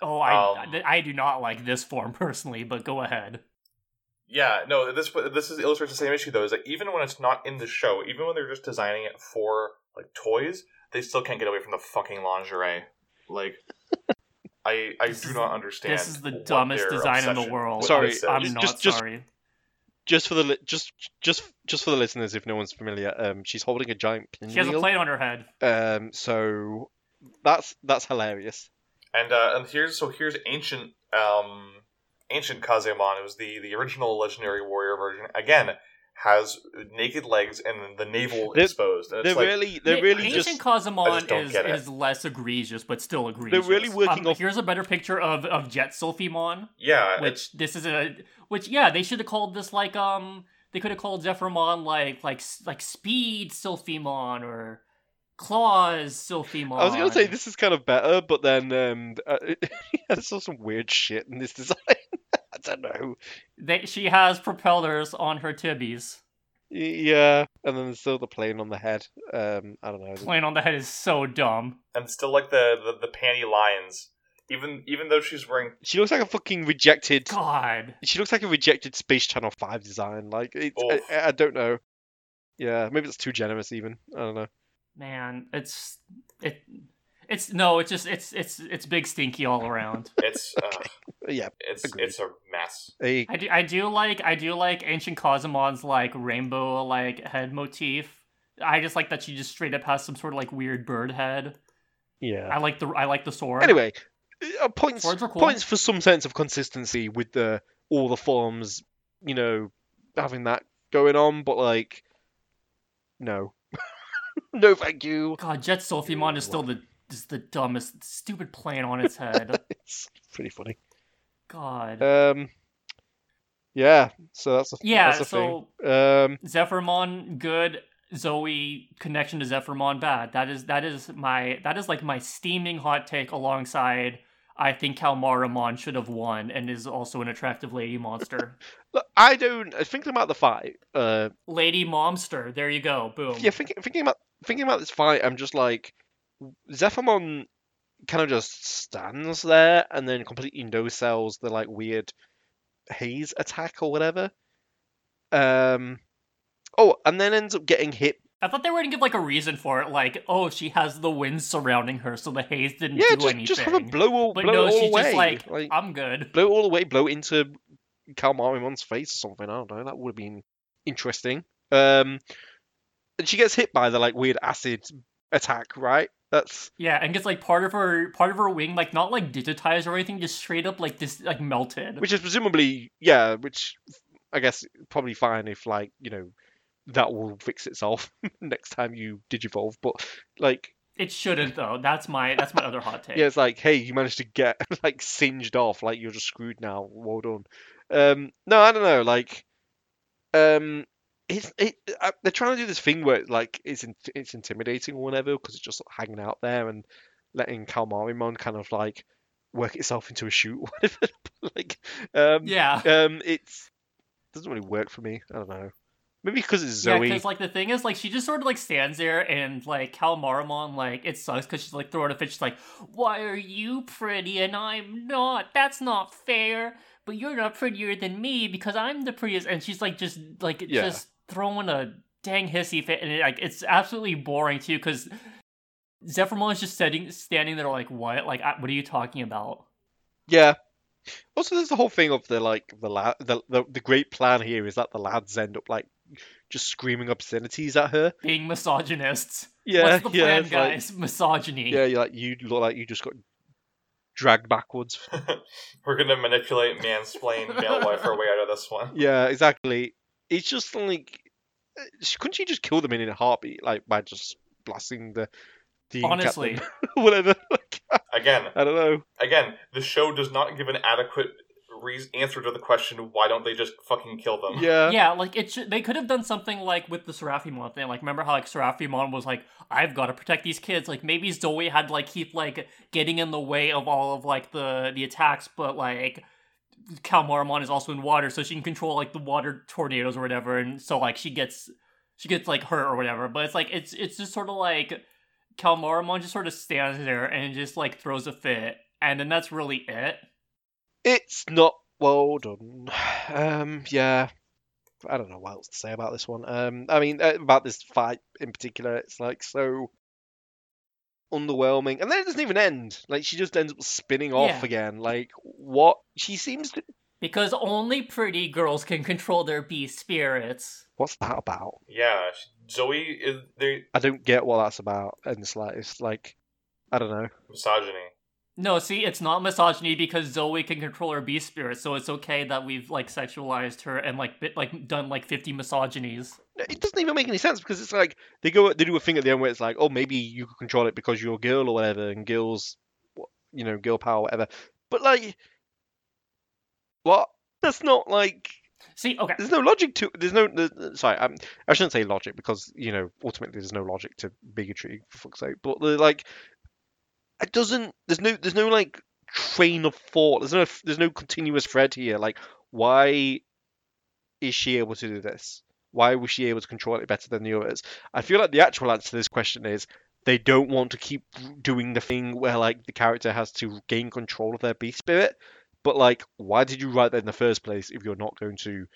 Oh, I
Um,
th- I do not like this form personally, but go ahead.
Yeah, no, this this is illustrates the same issue though. Is that even when it's not in the show, even when they're just designing it for like toys, they still can't get away from the fucking lingerie. Like, I I
This
do
is-
not understand.
This is the dumbest design in the world.
Sorry.
I'm
just-
not
just- just-
sorry.
Just for the li- just just just for the listeners if no one's familiar um she's holding a giant pinwheel.
She has a plate on her head.
um so that's that's hilarious
And uh, and here's so here's ancient um ancient Kazemon. It was the the original legendary warrior version. Again, has naked legs and the navel
They're-
exposed. And
they're
it's like,
really they're really
Ancient
just
I just
Kazemon
don't
is,
get it.
is less egregious, but still egregious.
They really working
Um,
off-
Here's a better picture of of Jet Silphymon,
yeah,
which this is a which yeah they should have called this like um they could have called Zephyrmon like like like Speed Silphymon or Claws Silphymon.
I was gonna say this is kind of better, but then um, uh, I saw some weird shit in this design. I don't know.
They, she has propellers on her tibbies.
Yeah, and then there's still the plane on the head. Um, I don't know.
The plane on the head is so dumb.
and still like the, the the panty lines. Even even though she's wearing
She looks like a fucking rejected.
God.
She looks like a rejected Space Channel Five design. Like it's, I, I don't know. Yeah, maybe it's too generous. Even I don't know.
Man, it's it it's no, it's just it's it's it's big stinky all around.
it's uh,
Yeah,
it's
Agreed.
it's a mess.
a,
I do I do like I do like ancient Kazemon's like rainbow like head motif. I just like that she just straight up has some sort of like weird bird head.
yeah.
I like the I like the sword.
Anyway, uh, points
are cool.
points for some sense of consistency with the all the forms you know, having that going on, but like, no, no, thank you.
God, Jet Silphymon is still the is the dumbest, stupid plan on its head.
It's pretty funny.
God.
Um, yeah, so that's a,
yeah.
that's a
So
thing. Um,
Zephyrmon good. Zoe connection to Zephyrmon bad. That is that is my that is like my steaming hot take alongside I think Calmaramon should have won and is also an attractive lady monster.
look, I don't I thinking about the fight. Uh,
lady monster. There you go. Boom.
yeah, thinking thinking about thinking about this fight, I'm just like, Zephyrmon kind of just stands there and then completely no sells the like weird haze attack or whatever. Um, oh, and then ends up getting hit.
I thought they were gonna give like a reason for it, like, oh, she has the wind surrounding her, so the haze didn't
Yeah,
do
just
anything.
just have a blow all
but
blow
no,
all
she's
away.
just like, I'm good.
blow all away, blow it into Calmaramon's face or something. I don't know. That would have been interesting. Um, and she gets hit by the like weird acid attack, right? That's
Yeah, and gets like part of her part of her wing, like not like digitized or anything, just straight up like this like melted.
which is presumably yeah, which I guess probably fine if like you know that will fix itself next time you digivolve. But like
It shouldn't though. That's my that's my other hot take.
yeah, it's like hey, you managed to get like singed off, like you're just screwed now. Well done. Um, no, I don't know, like um. It's, it, uh, they're trying to do this thing where like it's in, it's intimidating or whatever because it's just hanging out there and letting Calmaramon kind of like work itself into a shoot or whatever. like um,
Yeah.
um, it's doesn't really work for me. I don't know. Maybe because it's Zoe.
Yeah, because like the thing is, like she just sort of like stands there and like Calmaramon, like it sucks because she's like throwing a fit. She's like, "Why are you pretty and I'm not? That's not fair. But you're not prettier than me because I'm the prettiest." And she's like just like
Yeah.
just throwing a dang hissy fit, and it, like it's absolutely boring too because Zephyrmon is just sitting standing there like, "What? Like, what are you talking about?"
Yeah. Also, there's the whole thing of the like the lad. The, the the great plan here is that the lads end up like just screaming obscenities at her.
Being misogynists.
Yeah,
What's the
yeah,
plan,
it's like-
guys? Misogyny.
yeah, you like you look like you just got dragged backwards.
We're gonna manipulate, mansplain, male wife our way out of this one.
Yeah, exactly. It's just like, uh, couldn't she just kill them in a heartbeat, like by just blasting the the
Honestly.
whatever. Like,
Again,
I don't know.
again, the show does not give an adequate re- answer to the question why don't they just fucking kill them?
Yeah.
Yeah, like it should, they could have done something like with the Seraphimon thing. Like, remember how like Seraphimon was like, "I've got to protect these kids." Like, maybe Zoe had like keep like getting in the way of all of like the the attacks, but like Calmaramon is also in water, so she can control like the water tornadoes or whatever, and so like she gets she gets like hurt or whatever. But it's like it's it's just sort of like Calmaramon just sort of stands there and just like throws a fit, and then that's really it.
It's not well done. Um, yeah, I don't know what else to say about this one. Um, I mean, uh, about this fight in particular, it's like so underwhelming, and then it doesn't even end. Like she just ends up spinning off
Yeah.
again. Like what? She seems to.
Because only pretty girls can control their beast spirits.
What's that about?
Yeah, Zoe is they
I don't get what that's about in the slightest. Like, I don't know.
misogyny.
No, see, it's not misogyny because Zoe can control her beast spirit, so it's okay that we've like sexualized her and like bit, like done like fifty misogynies.
It doesn't even make any sense because it's like they go, they do a thing at the end where it's like, oh, maybe you can control it because you're a girl or whatever, and girls, you know, girl power, whatever. But like, what? That's not like.
See, okay,
There's no logic to. There's no. there's- sorry, um, I shouldn't say logic because you know ultimately there's no logic to bigotry for fuck's sake. But like, it doesn't. There's no. There's no like train of thought. There's no. There's no continuous thread here. Like, why is she able to do this? Why was she able to control it better than the others? I feel like the actual answer to this question is they don't want to keep doing the thing where like the character has to gain control of their beast spirit. But like, why did you write that in the first place if you're not going to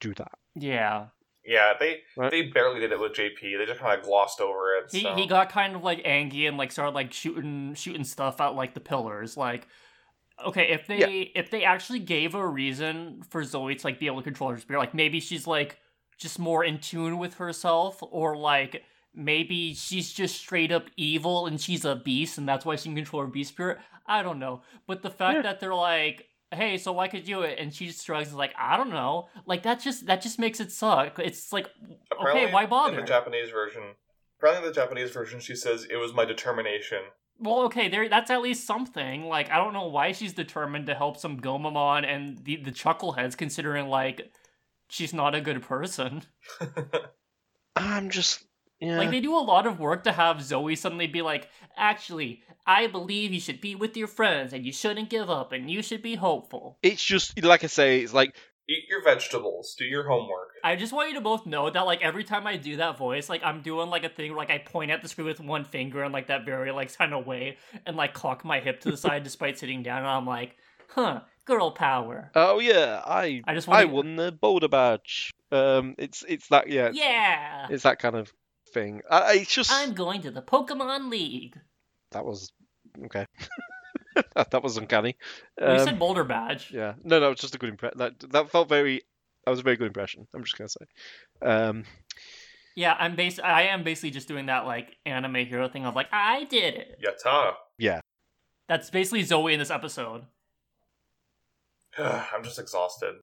do that?
yeah,
Yeah, they
Right.
they barely did it with JP. They just kind of glossed over it.
he
so.
he got kind of like angry and like started like shooting shooting stuff at like the pillars. Like, okay, if they
Yeah.
if they actually gave a reason for Zoe to like be able to control her spirit, like maybe she's like just more in tune with herself, or like maybe she's just straight up evil and she's a beast and that's why she can control her beast spirit. I don't know, but the fact
Yeah.
that they're like hey, so why could you it? And she just shrugs and is like, I don't know. Like that just that just makes it suck. It's like
Apparently,
okay, why
In
bother?
the Japanese version, apparently in the Japanese version, she says it was my determination.
Well, okay, there that's at least something. Like I don't know why she's determined to help some Gomamon and the the chuckleheads considering like she's not a good person.
I'm just yeah.
Like they do a lot of work to have Zoe suddenly be like, "Actually, I believe you should be with your friends and you shouldn't give up and you should be hopeful."
it's just like I say, it's like
Eat your vegetables. Do your homework.
I just want you to both know that like every time I do that voice, like I'm doing like a thing where like I point at the screen with one finger in like that very like kind of way and like cock my hip to the side despite sitting down and I'm like, "Huh, girl power."
oh yeah, I
I just
I
want
won the boulder badge. Um, it's it's that yeah, it's,
Yeah.
it's that kind of thing. I, I- it's just
I'm going to the Pokemon League.
that was okay. that, that was uncanny.
you
Um,
said Boulder Badge.
Yeah, no, no, was just a good impression. That that felt very. That was a very good impression. I'm just gonna say. Um,
Yeah, I'm bas- I am basically just doing that like anime hero thing of like I did it.
Yatta. Yeah.
That's basically Zoe in this episode.
I'm just exhausted.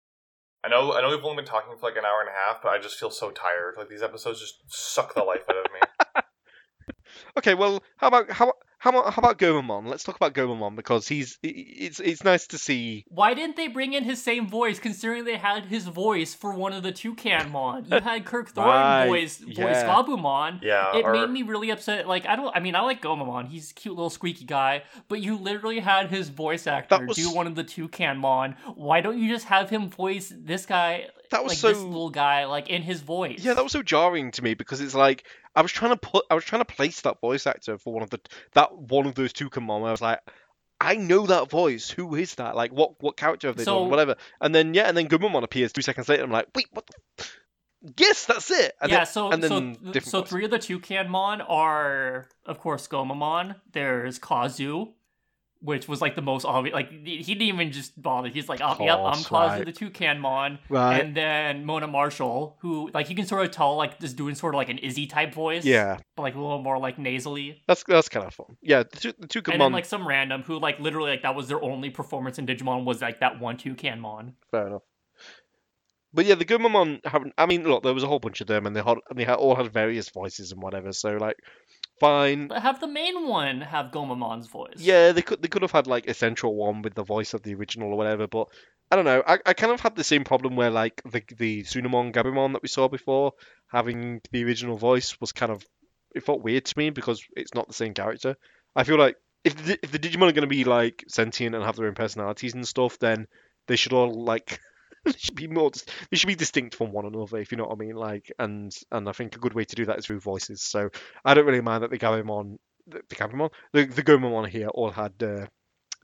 I know. I know we've only been talking for like an hour and a half, but I just feel so tired. Like these episodes just suck the life out of me.
okay, well, how about how how about how about Gomamon? Let's talk about Gomamon because he's i- i- it's it's nice to see.
Why didn't they bring in his same voice considering they had his voice for one of the Toucanmon? You had Kirk Thorne
Right,
voice voice
yeah.
Gabumon.
Yeah.
It
or,
made me really upset. Like I don't. I mean, I like Gomamon. He's a cute little squeaky guy. But you literally had his voice actor
was-
do one of the two Toucanmon. Why don't you just have him voice this guy?
That was
like
so
this little guy, like in his voice.
yeah, that was so jarring to me because it's like I was trying to put I was trying to place that voice actor for one of the that one of those two Toucanmon. I was like. I know that voice. Who is that? Like, what what character have they
So-
done? Whatever. And then yeah, and then Gomamon appears two seconds later. I'm like, wait, what? The... Yes, that's it. And
yeah,
then,
so
and then
so so three of the Toucanmon are, of course, Gomamon. There's Kazu, which was like the most obvious. Like he didn't even just bother. He's like, oh, yep, I'm
right.
the Toucanmon.
right.
And then Mona Marshall, who like you can sort of tell like just doing sort of like an Izzy type voice.
yeah,
But like a little more like nasally.
that's that's kind of fun. Yeah, the two, the two
And then
Toucanmon.
like some random who like literally like that was their only performance in Digimon was like that one Toucanmon.
Fair enough. But yeah, the haven't. I mean, look, there was a whole bunch of them, and they had, and they had, all had various voices and whatever. So like, fine.
But have the main one have Gomamon's voice.
Yeah, they could they could have had like a central one with the voice of the original or whatever. But I don't know. I, I kind of had the same problem where like the the Sunamon Gabumon that we saw before having the original voice was kind of it felt weird to me because it's not the same character. I feel like if the, if the Digimon are going to be like sentient and have their own personalities and stuff, then they should all like they should be more they should be distinct from one another if you know what I mean. Like and and I think a good way to do that is through voices. So I don't really mind that the Gabumon the, Gabumon the the Gomamon here all had uh,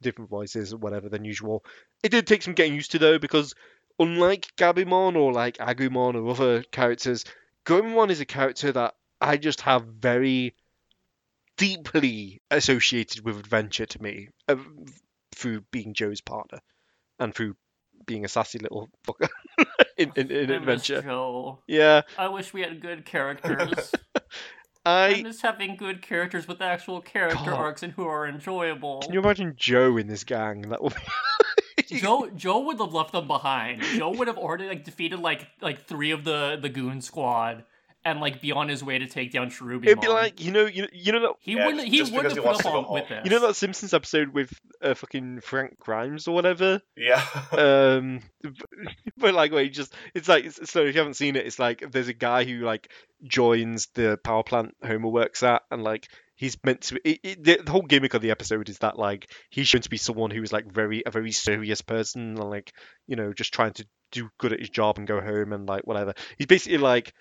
different voices or whatever than usual. It did take some getting used to though because unlike Gabumon or like Agumon or other characters, Gomamon is a character that I just have very deeply associated with adventure to me uh, through being Joe's partner and through being a sassy little fucker in, in, in adventure.
Joe.
Yeah,
I wish we had good characters.
I
I'm just having good characters with actual character
God.
arcs and who are enjoyable.
can you imagine Joe in this gang? That would be
Joe Joe would have left them behind. Joe would have already like defeated like like three of the the goon squad and like be on his way to take down Cherubi.
It'd be like you know you you know that
he
Yeah,
wouldn't he wouldn't have
he
put up on with
home.
this.
you know that Simpsons episode with uh, fucking Frank Grimes or whatever.
Yeah.
um but like wait just it's like so if you haven't seen it it's like there's a guy who like joins the power plant homer works at and like he's meant to it, it, the, the whole gimmick of the episode is that like he's shown to be someone who's like very a very serious person and like you know just trying to do good at his job and go home and like whatever he's basically like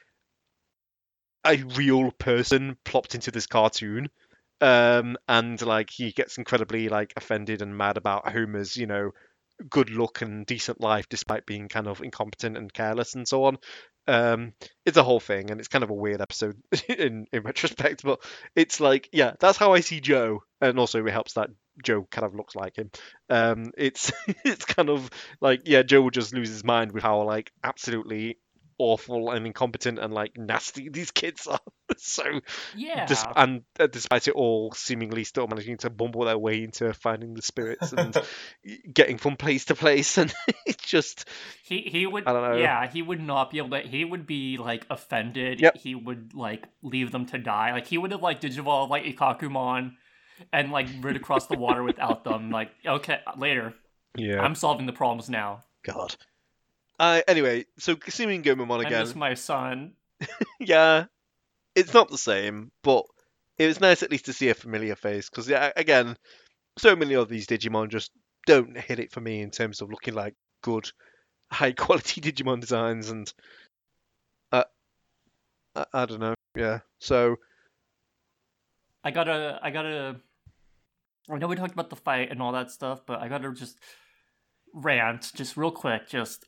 a real person plopped into this cartoon um and like he gets incredibly like offended and mad about homer's you know good look and decent life despite being kind of incompetent and careless and so on. Um, it's a whole thing and it's kind of a weird episode in in retrospect, but it's like yeah, that's how I see Joe, and also it helps that Joe kind of looks like him. Um, it's it's kind of like yeah, Joe just lose his mind with how like absolutely awful and incompetent and like nasty these kids are. so
Yeah.
Dis- and uh, despite it all, seemingly still managing to bumble their way into finding the spirits and getting from place to place, and it's just
He he would
I don't know.
yeah he would not be able to he would be like offended
Yep.
he would like leave them to die like he would have like digivolved like Ikkakumon and like rid across the water without them like okay later
yeah,
I'm solving the problems now
God. Uh, anyway, so seeing Gomamon
I
again,
miss my son.
Yeah, it's not the same, but it was nice at least to see a familiar face because yeah, again, so many of these Digimon just don't hit it for me in terms of looking like good, high quality Digimon designs, and uh, I, I don't know, yeah. So
I gotta I gotta I know we talked about the fight and all that stuff but I gotta just rant just real quick just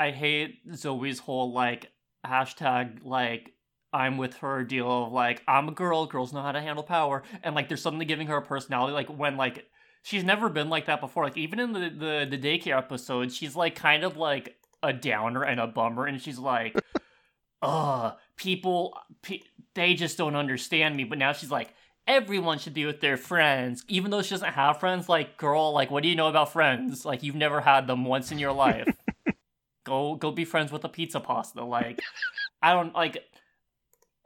I hate Zoe's whole like hashtag like I'm with her deal of like I'm a girl, girls know how to handle power, and like there's something giving her a personality. Like when like she's never been like that before. Like even in the the, the daycare episode, she's like kind of like a downer and a bummer, and she's like, "Ugh, people, pe- they just don't understand me." But now she's like, everyone should be with their friends, even though she doesn't have friends. Like, girl, like what do you know about friends? Like you've never had them once in your life. go go be friends with a pizza pasta. Like I don't like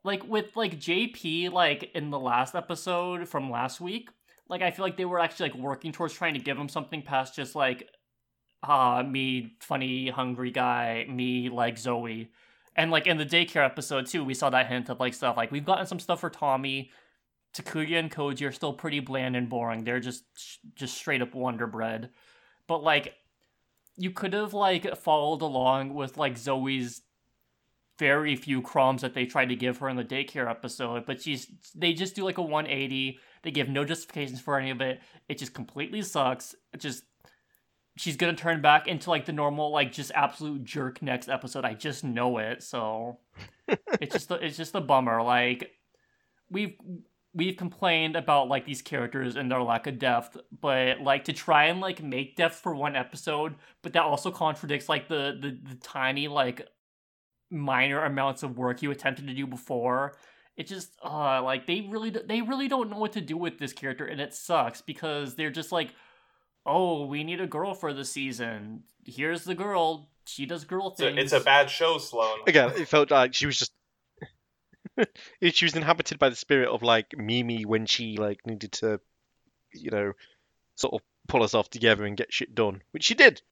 like with like JP like in the last episode from last week, like I feel like they were actually like working towards trying to give him something past just like ah me funny hungry guy, me like Zoe. And like in the daycare episode too, we saw that hint of like stuff like we've gotten some stuff for Tommy. Takuya and Koji are still pretty bland and boring. They're just just straight up Wonder Bread. But like you could have like followed along with like Zoe's very few crumbs that they tried to give her in the daycare episode, but she's they just do like a 180. They give no justifications for any of it. It just completely sucks. It just she's gonna turn back into like the normal like just absolute jerk next episode. I just know it. So it's just a, it's just a bummer. Like we've we've complained about like these characters and their lack of depth, but like to try and like make depth for one episode, but that also contradicts like the the, the tiny like minor amounts of work you attempted to do before. It just uh like they really they really don't know what to do with this character and it sucks because they're just like oh, we need a girl for the season. Here's the girl. She does girl
It's a,
things.
it's a bad show, Sloan.
again, it felt like she was just she was inhabited by the spirit of like Mimi when she like needed to, you know, sort of pull herself together and get shit done, which she did.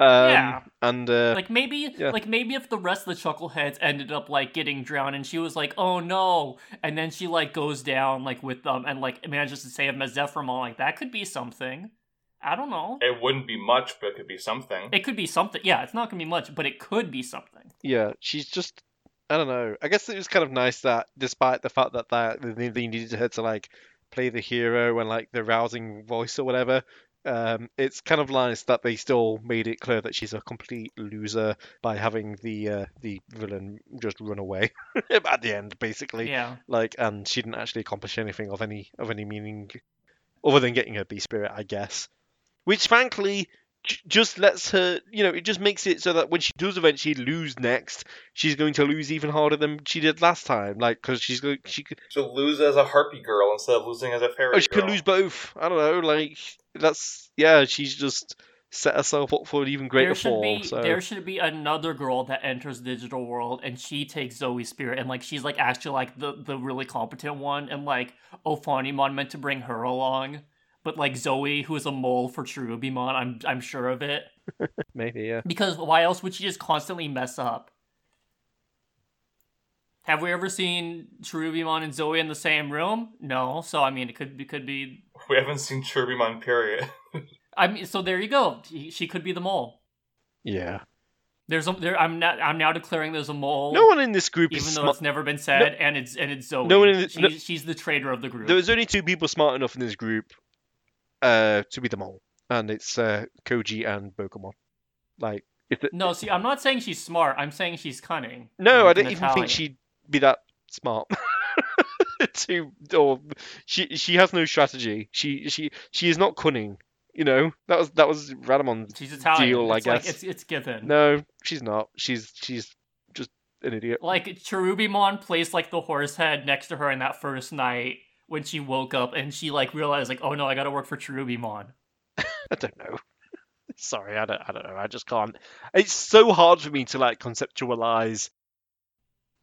Um,
Yeah.
And uh,
like maybe
Yeah.
like maybe if the rest of the chuckleheads ended up like getting drowned and she was like oh no and then she like goes down like with them and like manages to save Mazephremon like that could be something i don't know
It wouldn't be much, but it could be something.
it could be something yeah it's not gonna be much but it could be something
yeah, she's just I don't know. I guess it was kind of nice that despite the fact that they, they needed her to like play the hero and like the rousing voice or whatever. Um, it's kind of nice that they still made it clear that she's a complete loser by having the uh, the villain just run away at the end, basically.
yeah
Like, and she didn't actually accomplish anything of any of any meaning, other than getting her B spirit, I guess. Which, frankly, just lets her, you know, it just makes it so that when she does eventually lose next, she's going to lose even harder than she did last time. Like, because she's going, she could,
She'll lose as a harpy girl instead of losing as a fairy girl.
oh, she
girl.
could lose both. I don't know. Like, that's yeah, she's just set herself up for an even greater
there should
fall.
be
so
there should be another girl that enters the digital world and she takes Zoe's spirit and like she's like actually like the the really competent one and like Ophanimon meant to bring her along. But like Zoe, who is a mole for Cherubimon, I'm I'm sure of it.
maybe yeah.
Because why else would she just constantly mess up? Have we ever seen Cherubimon and Zoe in the same room? No. So I mean, it could it could be.
We haven't seen Cherubimon, period.
I mean, so there you go. She, she could be the mole.
Yeah.
There's a there. I'm not. I'm now declaring there's a mole.
No one in this group
even
is
though
smart.
it's never been said, and it's and it's Zoe.
No one in the-
she's,
no-
she's the traitor of the group.
There's only two people smart enough in this group uh, to be the mole, and it's uh, Koji and Bokomon. Like, if the,
No, see, I'm not saying she's smart. I'm saying she's cunning.
no, I
like
don't even
Italian.
think she'd be that smart. to or she she has no strategy. She she she is not cunning. You know that was that was Ranamon's
She's Italian.
deal, I
It's like-
guess.
it's it's given.
No, she's not. She's she's just an idiot.
Like Cherubimon placed like the horse head next to her in that first night when she woke up and she like realized like, oh no, I gotta work for Cherubimon.
I don't know. Sorry, I don't. I don't know. I just can't. It's so hard for me to like conceptualize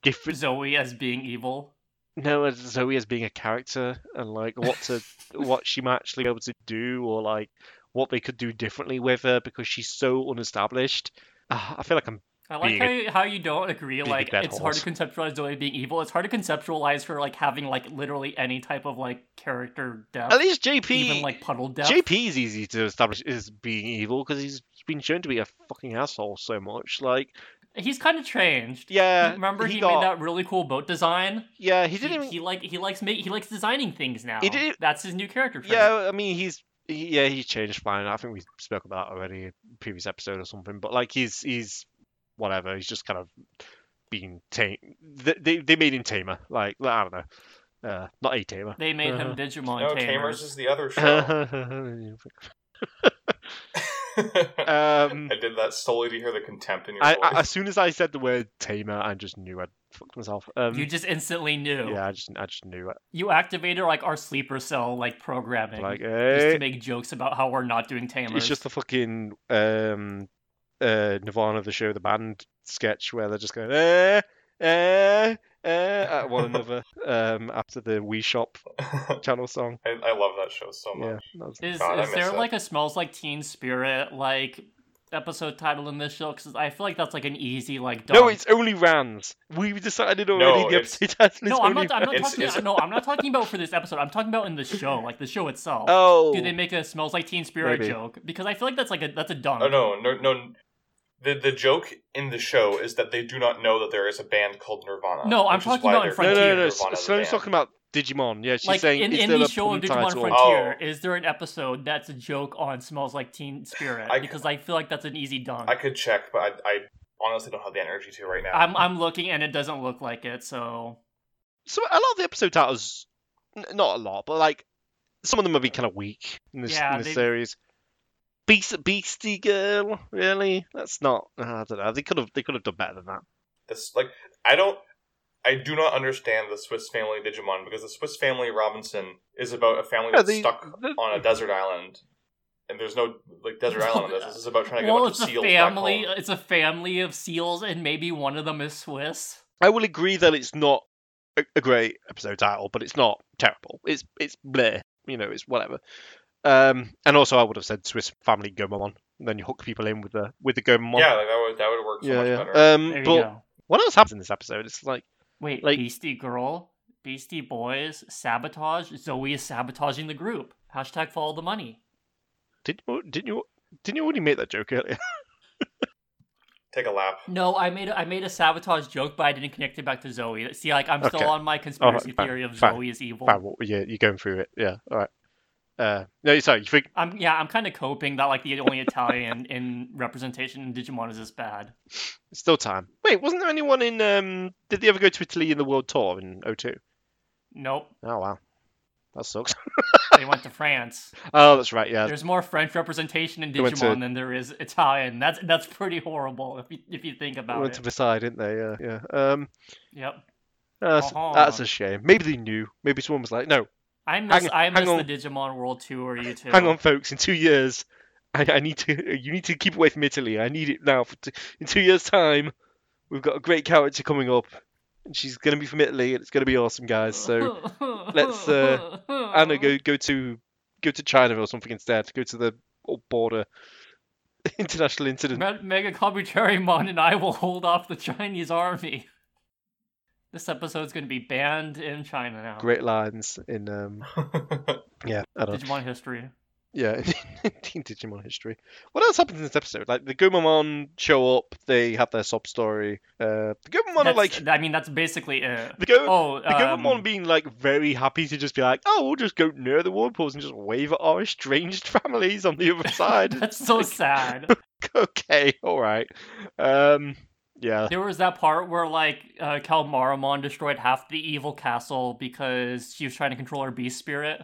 different.
Zoe as being evil.
No, as Zoe as being a character and like what to, what she might actually be able to do, or like what they could do differently with her because she's so unestablished. Uh, I feel like I'm
I like how,
a-
how you don't agree. Like it's hard to conceptualize Zoe being evil. It's hard to conceptualize her like having like literally any type of like character depth,
at least JP.
even like puddle depth.
JP is easy to establish as being evil because he's been shown to be a fucking asshole so much. Like,
He's kind of changed.
yeah,
Remember he,
got,
made that really cool boat design.
Yeah, he
He,
didn't. even,
he like he likes make he likes designing things now.
He did-
That's his new character. trait.
Yeah, I mean he's yeah he's changed fine. I think we spoke about that already in a previous episode or something. But like he's he's whatever. He's just kind of being tame. They they, they made him tamer. Like I don't know, uh, not a tamer.
They made him
Uh-huh.
Digimon
no,
tamers.
Tamers is the other show.
um,
I did that solely to hear the contempt in your
I,
voice.
I, as soon as I said the word tamer, I just knew I'd fucked myself. Um,
You just instantly knew.
yeah, I just I just knew it.
You activated like our sleeper cell like programming.
Like,
just
eh,
to make jokes about how we're not doing tamers.
It's just the fucking um, uh, Nirvana, the show, the band sketch where they're just going, eh, eh, eh, at one another um, after the Wii Shop channel song.
I, I love that show so much.
that was-
Is
God,
is there
it.
like a smells like Teen Spirit like episode title in this show? Because I feel like that's like an easy like.
no, it's OnlyRans. We decided already
No,
the episode title is
no. I'm not. I'm not
It's-
talking.
it's-
No, I'm not talking about for this episode. I'm talking about in the show, like the show itself.
Oh,
Do they make a smells like Teen Spirit
Maybe.
joke? Because I feel like that's like a that's a dunk.
Oh no, no, no. The the joke in the show is that they do not know that there is a band called Nirvana.
No, I'm talking about in
they're
no, no,
Frontier.
no, no.
Nirvana the
Sloane's talking about Digimon. Yeah, she's
like
saying
in,
is
in
there
the show of Digimon
title?
Frontier,
Oh.
is there an episode that's a joke on smells like Teen Spirit?
I-
because I feel like that's an easy dunk.
I could check, but I, I honestly don't have the energy to right now.
I'm I'm looking and it doesn't look like it. So
So a lot of the episode titles, n- not a lot, but like some of them have been kind of weak in this,
Yeah,
in this
they-
series. Beast, Beastie Girl, really? That's not. I don't know. They could have. They could have done better than that.
This like I don't. I do not understand the Swiss Family Digimon because the Swiss Family Robinson is about a family
Yeah,
that's
they-
stuck
the-
on a desert island, and there's no like desert island in this. This is about trying to get
well,
a bunch
it's
of
a
seals
family.
back home.
It's a family of seals, and maybe one of them is Swiss.
I will agree that it's not a, a great episode title, but it's not terrible. It's it's bleh. You know, it's whatever. Um, and also I would have said Swiss Family Gomamon. And then you hook people in with the with the Gomamon.
Yeah, like that would that would work so
yeah,
much
yeah.
better.
Um,
There you
but
go.
what else happens in this episode? It's like
Wait,
like-
Beastie Girl, Beastie Boys, sabotage. Zoe is sabotaging the group. Hashtag follow the money.
didn't you didn't you didn't you already make that joke earlier?
Take a lap.
No, I made a, I made a sabotage joke, but I didn't connect it back to Zoe. See, like I'm still on my conspiracy
fine,
theory of
fine,
Zoe is evil.
Fine, well, yeah, you're going through it. Yeah, all right. Uh, no, sorry,
I'm yeah, I'm kind of coping that like the only Italian in representation in Digimon is this bad.
it's still time. Wait, wasn't there anyone in? Um, did they ever go to Italy in the World Tour in 02?
Nope,
Oh wow, that sucks.
they went to France.
oh, that's right. Yeah,
There's more French representation in
They went to-
Digimon than there is Italian. That's that's pretty horrible if you if you think
they
about
went
it.
to Versailles, didn't they? Yeah, yeah. Um,
Yep.
that's,
Uh-huh.
that's a shame. Maybe they knew. Maybe someone was like, no,
I miss
Hang-
I miss
on.
the Digimon World Tour. You too.
hang on, folks. In two years, I, I need to. You need to keep away from Italy. I need it now. For t- in two years' time, we've got a great character coming up, and she's gonna be from Italy, and it's gonna be awesome, guys. So. let's, uh, Anna, go go to go to China or something instead. Go to the border international incident.
Me- Mega Kabuterimon and I will hold off the Chinese army. This episode's going to be banned in China now.
Great lines in um yeah I don't know.
Digimon history.
yeah in Digimon history. What else happens in this episode? Like the Gomamon show up, they have their sob story. Uh, the Gomamon are like
I mean, that's basically it.
the Go.
Oh,
the Gomamon
um,
being like very happy to just be like, oh, we'll just go near the whirlpools and just wave at our estranged families on the other side.
that's so sad.
okay, all right. Um, yeah,
There was that part where like uh, Calmaramon destroyed half the evil castle because she was trying to control her beast spirit,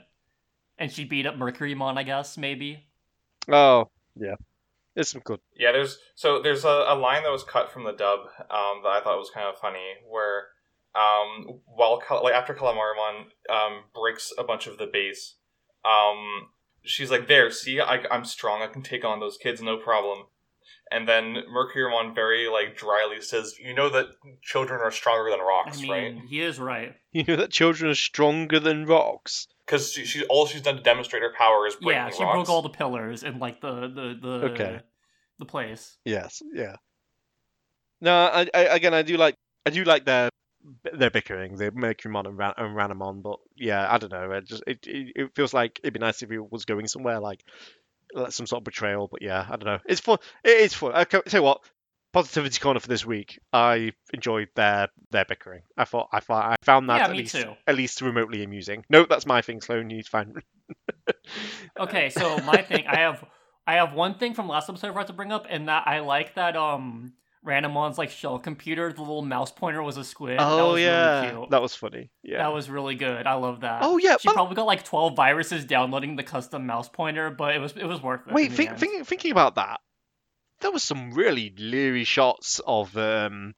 and she beat up Mercurymon. I guess maybe.
Oh, yeah. it's some good.
Yeah, there's so there's a, a line that was cut from the dub um, that I thought was kind of funny, where um, while Cal- like after Calmaramon um, breaks a bunch of the base, um, she's like, "There, see, I, I'm strong. I can take on those kids, no problem." And then Mercurymon very like dryly says, "You know that children are stronger than
I
rocks,
mean,
right?
he is right.
You know that children are stronger than rocks.
Because she, she all she's done to demonstrate her power is breaking
Yeah, she
rocks.
broke all the pillars and like the the the
Okay.
the place.
Yes, yeah. No, I, I again, I do like, I do like their their bickering, the Mercurymon and, Ran- and Ranamon, but yeah, I don't know. It just it, it it feels like it'd be nice if it was going somewhere like like some sort of betrayal, but yeah, I don't know. It's fun. It is fun. I tell you what, positivity corner for this week. I enjoyed their their bickering. I thought I thought I found that
Yeah,
at least
too.
at least remotely amusing. No, that's my thing, Sloan. You need to find.
Okay, so my thing, I have I have one thing from last episode I forgot to bring up, and that I like that um Ranamon's like shell computer, the little mouse pointer was a squid. that
Oh
was
yeah,
really
that was funny. Yeah.
That was really good. I love that.
Oh yeah,
She
but-
probably got like twelve viruses downloading the custom mouse pointer, but it was it was worth it.
Wait,
in
think, think, thinking about that, there was some really leery shots of um,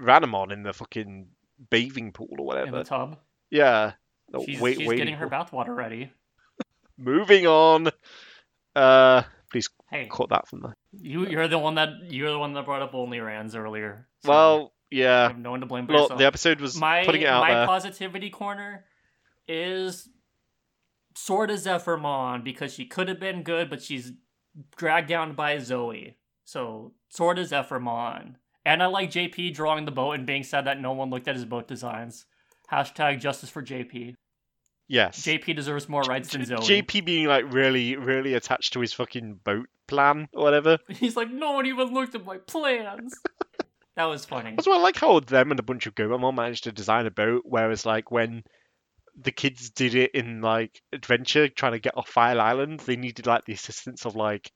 Ranamon in the fucking bathing pool or whatever.
in the tub.
Yeah.
She's,
wait,
she's
waiting
getting her bathwater ready.
Moving on. Uh, please
Hey,
cut that from the.
you you're the one that you're the one that brought up only Rans earlier. so
Well,
I
yeah.
have no one to blame yourself.
the episode was
my
putting it out
my
there.
positivity corner is sort of Zephyrmon because she could have been good, but she's dragged down by Zoe. So sort of Zephyrmon. And I like JP drawing the boat and being sad that no one looked at his boat designs. Hashtag justice for JP.
Yes.
JP deserves more rights than Zoe.
JP being like really, really attached to his fucking boat plan or whatever.
He's like, no one even looked at my plans. that was funny.
Also, I like how them and a bunch of Gomamon managed to design a boat, whereas like when the kids did it in like Adventure, trying to get off Fire Island, they needed like the assistance of like.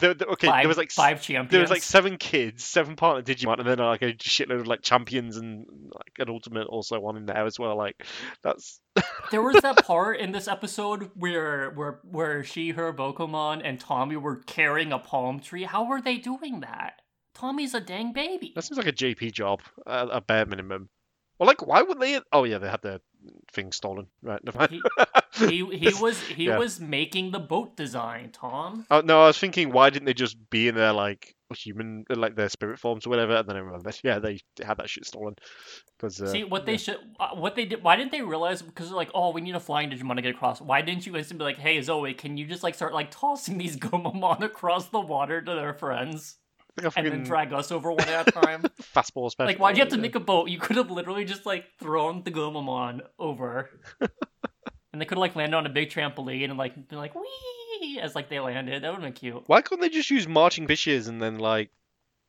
The, the, okay,
five,
there was like
five champions.
there was like seven kids, seven partner Digimon, and then uh, like a shitload of like champions and like an ultimate also one in there as well. Like that's
There was that part in this episode where where where she, her Bokomon, and Tommy were carrying a palm tree. How were they doing that? Tommy's a dang baby.
that seems like a JP job at a bare minimum. Well, like why would they? Oh yeah, they had their thing stolen. Right, never mind.
He he was he
Yeah.
was making the boat design, Tom.
Oh no, I was thinking, why didn't they just be in their like human, like their spirit forms or whatever? And then I remembered, yeah, they had that shit stolen. Because uh,
See what they should, uh, what they did. Why didn't they realize? Because they're like, oh, we need a flying Digimon to get across. Why didn't you instantly be like, hey Zoe, can you just like start like tossing these Gomamon across the water to their friends, And then drag us over one at a time?
fastball special.
Like, why'd you have to
yeah.
make a boat? You could have literally just like thrown the Gomamon over, and they could have like landed on a big trampoline and like been like wee as like they landed. That would have been cute.
Why couldn't they just use marching fishes and then like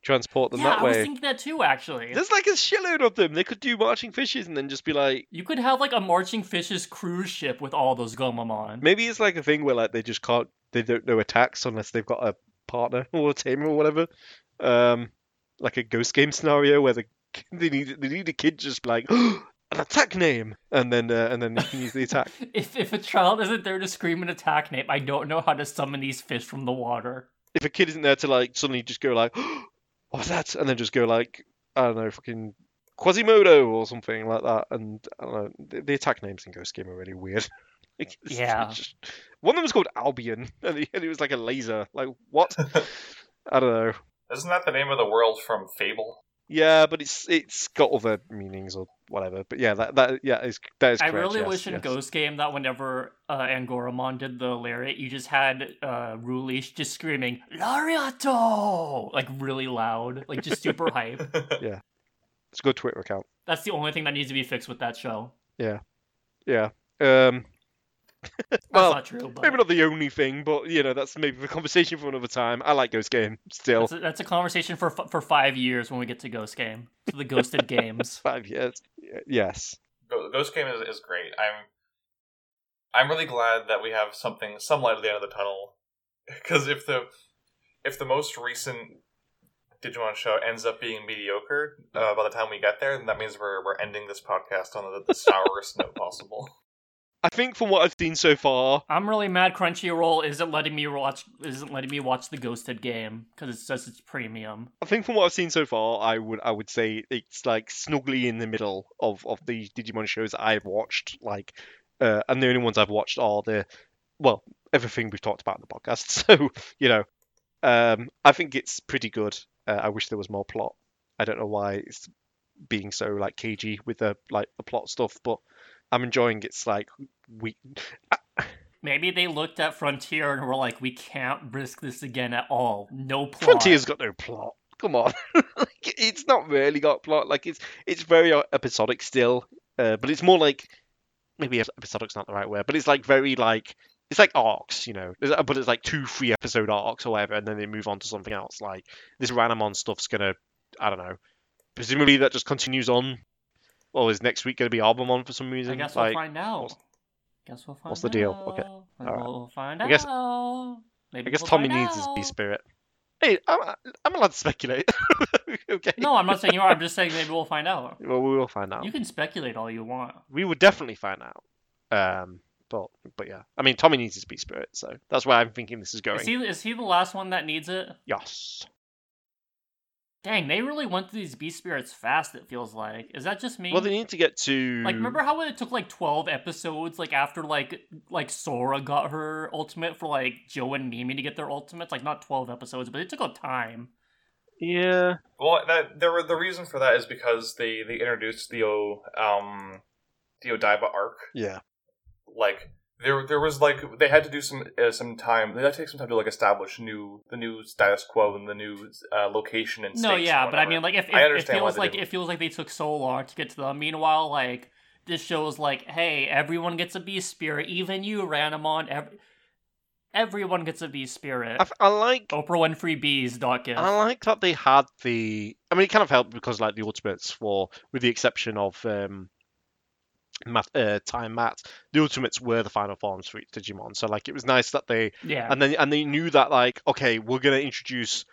transport them
yeah,
that
I was thinking that too. Actually,
There's like a shitload of them. They could do marching fishes and then just be like,
you could have like a marching fishes cruise ship with all those Gomamon.
maybe it's like a thing where like they just can't, they don't know attacks unless they've got a partner or a tamer or whatever. Um, like a ghost game scenario where the they need they need a kid just like an attack name and then uh, and then you can use the attack.
If if a child isn't there to scream an attack name, I don't know how to summon these fish from the water.
if a kid isn't there to like suddenly just go like, what was that? And then just go like, I don't know, fucking Quasimodo or something like that. And I don't know, the, the attack names in Ghost Game are really weird. Like,
Yeah.
just- one of them was called Albion, and, he, it was like a laser. Like what? I don't know.
Isn't that the name of the world from Fable?
Yeah, but it's it's got other meanings or whatever. But yeah, that that yeah is that is.
I
correct,
really
yes,
wish in
yes.
Ghost Game that whenever uh, Angoramon did the lariat, you just had uh, Rulish just screaming Lariato like really loud, like just super hype.
Yeah, it's a good Twitter account.
That's the only thing that needs to be fixed with that show.
Yeah, yeah. Um.
That's
well,
not true, but
maybe not the only thing, but you know that's maybe a conversation for another time. I like Ghost Game still.
that's a, that's a conversation for for five years when we get to Ghost Game, to the Ghosted Games.
Five years. Yes.
Ghost Game is, is great. I'm I'm really glad that we have something some light at the end of the tunnel. Because if the if the most recent Digimon show ends up being mediocre uh, by the time we get there, then that means we're we're ending this podcast on the, the sourest note possible.
I think from what I've seen so far,
I'm really mad. Crunchyroll isn't letting me watch isn't letting me watch the Ghosted game because it says it's premium.
I think from what I've seen so far, I would I would say it's like snugly in the middle of of the Digimon shows that I've watched. Like, uh, and the only ones I've watched are the, well, everything we've talked about in the podcast. So you know, um, I think it's pretty good. Uh, I wish there was more plot. I don't know why it's being so like cagey with the like the plot stuff, but I'm enjoying its like we.
Maybe they looked at Frontier and were like, "We can't risk this again at all. No plot."
Frontier's got no plot. Come on, like, it's not really got plot. Like it's it's very uh, episodic still, uh, but it's more like maybe episodic's not the right word, but it's like very like it's like arcs, you know. But it's like two, three episode arcs or whatever, and then they move on to something else. Like this Ranamon stuff's gonna, I don't know. Presumably that just continues on. Or is next week gonna be Arbormon for some reason?
I guess
like,
we'll find out.
what's-
Guess we'll find
what's the deal? Okay.
out.
Alright.
We'll find
I guess-
out. Maybe
I guess
we'll
Tommy needs his. B spirit. Hey, I'm, I'm allowed to speculate. okay.
No, I'm not saying you are. I'm just saying maybe we'll find out.
Well, we will find out.
You can speculate all you want.
we would definitely find out. Um, but but yeah, I mean, Tommy needs his B spirit, so that's why I'm thinking this is going.
Is he is he the last one that needs it?
Yes.
Dang, they really went through these beast spirits fast. It feels like. Is that just me?
Well, they need to get to
Like, remember how it took like twelve episodes, like after like like Sora got her ultimate for like Joe and Mimi to get their ultimates? Like not twelve episodes, but it took a time.
Yeah.
Well, that there were the reason for that is because they they introduced the O um the Odaiba arc.
Yeah.
Like there there was like they had to do some uh, some time. They had to take some time to like establish new the new status quo and the new uh, location and
stuff.
No,
yeah,
and
but I mean, like if, if it feels like
didn't.
it feels like they took so long to get to them. Meanwhile, like this shows like, hey, everyone gets a beast spirit, even you, Ranamon. Every, everyone gets a beast spirit.
I, f- I like
Oprah Winfrey bees. Dot gift.
I like that they had the. I mean, it kind of helped because like the ultimates for, with the exception of um, Matt, uh, Time Matt, the ultimates were the final forms for each Digimon. So like it was nice that they
yeah,
and then and they knew that like okay we're gonna introduce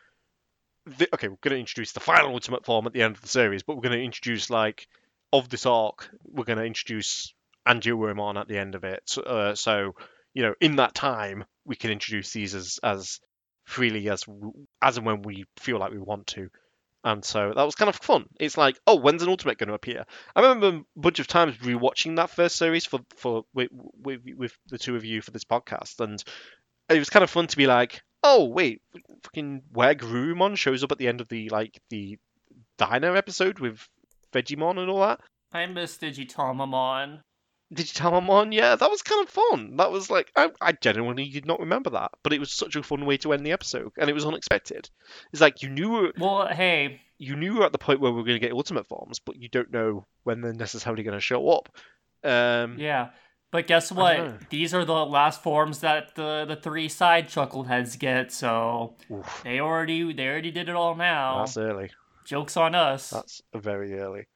the, okay we're gonna introduce the final ultimate form at the end of the series but we're gonna introduce like of this arc we're gonna introduce Angewomon at the end of it. So, uh, so you know in that time we can introduce these as as freely as as and when we feel like we want to and so that was kind of fun it's like oh when's an ultimate going to appear i remember a bunch of times rewatching that first series for for with, with, with the two of you for this podcast and it was kind of fun to be like, oh wait, fucking where shows up at the end of the like the diner episode with Vegiemon and all that.
I miss Digitamamon.
Digitamamon, yeah, that was kind of fun. That was like I, I genuinely did not remember that, but it was such a fun way to end the episode, and it was unexpected. It's like you knew
Well, hey,
you knew we were at the point where we were going to get ultimate forms, but you don't know when they're necessarily going to show up. Um,
yeah. But guess what? These are the last forms that the the three side chuckleheads get. So
oof,
they already they already did it all now.
that's early.
Jokes on us.
That's very early.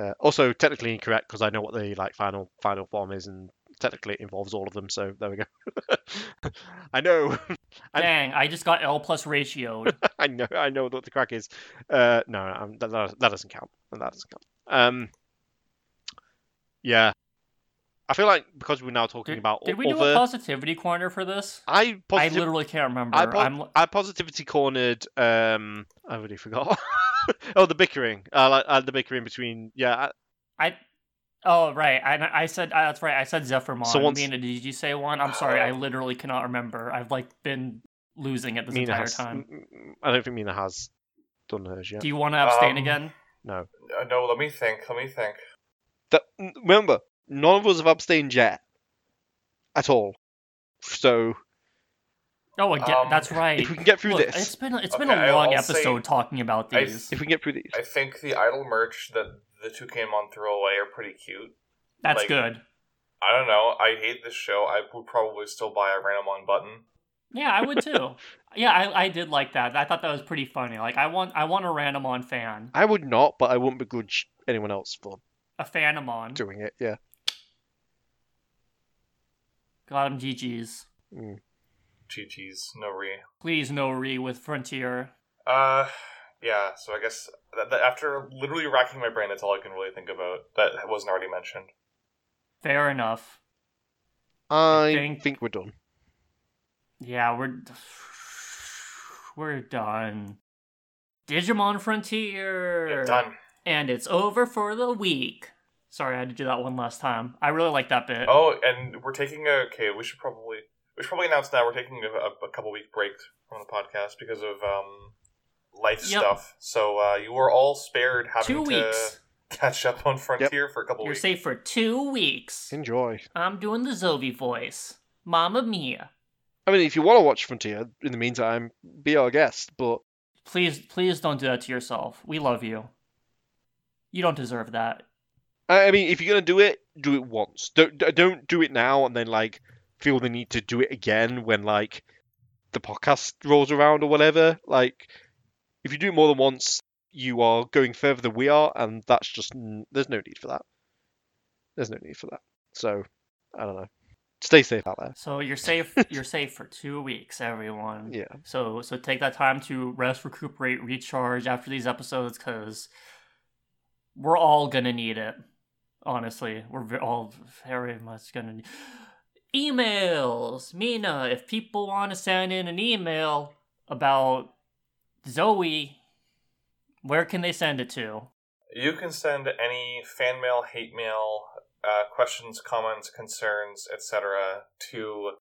Uh, also, technically incorrect because I know what the like final final form is, and technically it involves all of them. So there we go. I know,
Dang, I just got L plus ratioed.
I know, I know what the crack is. Uh, no, um, that, that that doesn't count. That doesn't count. Um, yeah, I feel like because we're now talking
Did,
about
did we do a positivity corner for this?
I
I literally can't remember.
I, po-
I'm
I positivity cornered. Um, I already forgot. oh, the bickering. I like uh, the bickering between. Yeah, I,
I. Oh right, I, I said uh, that's right. I said Zephyrmon.
So once-
Mina, did you say one? I'm sorry, I literally cannot remember. I've like been losing it this
Mina
entire
has.
time.
m- m- I don't think Mina has done hers yet.
Do you want to abstain
Um,
again?
No.
Uh, no, let me think. Let me think.
That, remember, none of us have abstained yet. At all. So,
Oh, again,
um,
that's right.
if we can get through
Look,
this,
it's been it's been a long
I'll say-
episode talking about
I-
these.
if we can get through these,
I think the idol merch that the Toucanmon throw away are pretty cute.
That's
like-
good.
I don't know. I hate this show. I would probably still buy a Ranamon button.
Yeah, I would too. yeah, I, I did like that. I thought that was pretty funny. Like I want I want a random on fan,
I would not, but I wouldn't begrudge anyone else for
a Fanamon.
doing it. Yeah.
Got him GG's.
Mm.
Chi-Chi's, no re.
Please no re with Frontier.
Uh, yeah. So I guess that, that after literally racking my brain, that's all I can really think about. That wasn't already mentioned.
Fair enough.
I
think-
think we're done.
Yeah, we're we're done. Digimon Frontier.
Done.
And it's over for the week. Sorry, I had to do that one last time. I really like that bit.
Oh, and we're taking a okay. We should probably we should probably announce now we're taking a, a, a couple week break from the podcast because of um life
Yep.
stuff. So uh, you are all spared having
Two
to
weeks.
catch up on Frontier for a couple weeks.
You're safe for two weeks.
Enjoy.
I'm doing the Zoe voice. Mama mia.
I mean, if you want to watch Frontier, in the meantime, be our guest. But
Please, please don't do that to yourself. We love you. You don't deserve that.
I I mean, if you're gonna do it, do it once. Don't don't do it now and then like feel the need to do it again when like the podcast rolls around or whatever. Like, if you do it more than once, you are going further than we are, and that's just there's no need for that. There's no need for that. So, I don't know. Stay safe out there.
So you're safe. you're safe for two weeks, everyone.
Yeah.
So so take that time to rest, recuperate, recharge after these episodes, because we're all gonna need it. Honestly, we're all very much gonna need emails. Mina, if people want to send in an email about Zoe, where can they send it to?
You can send any fan mail, hate mail, uh, questions, comments, concerns, etc. to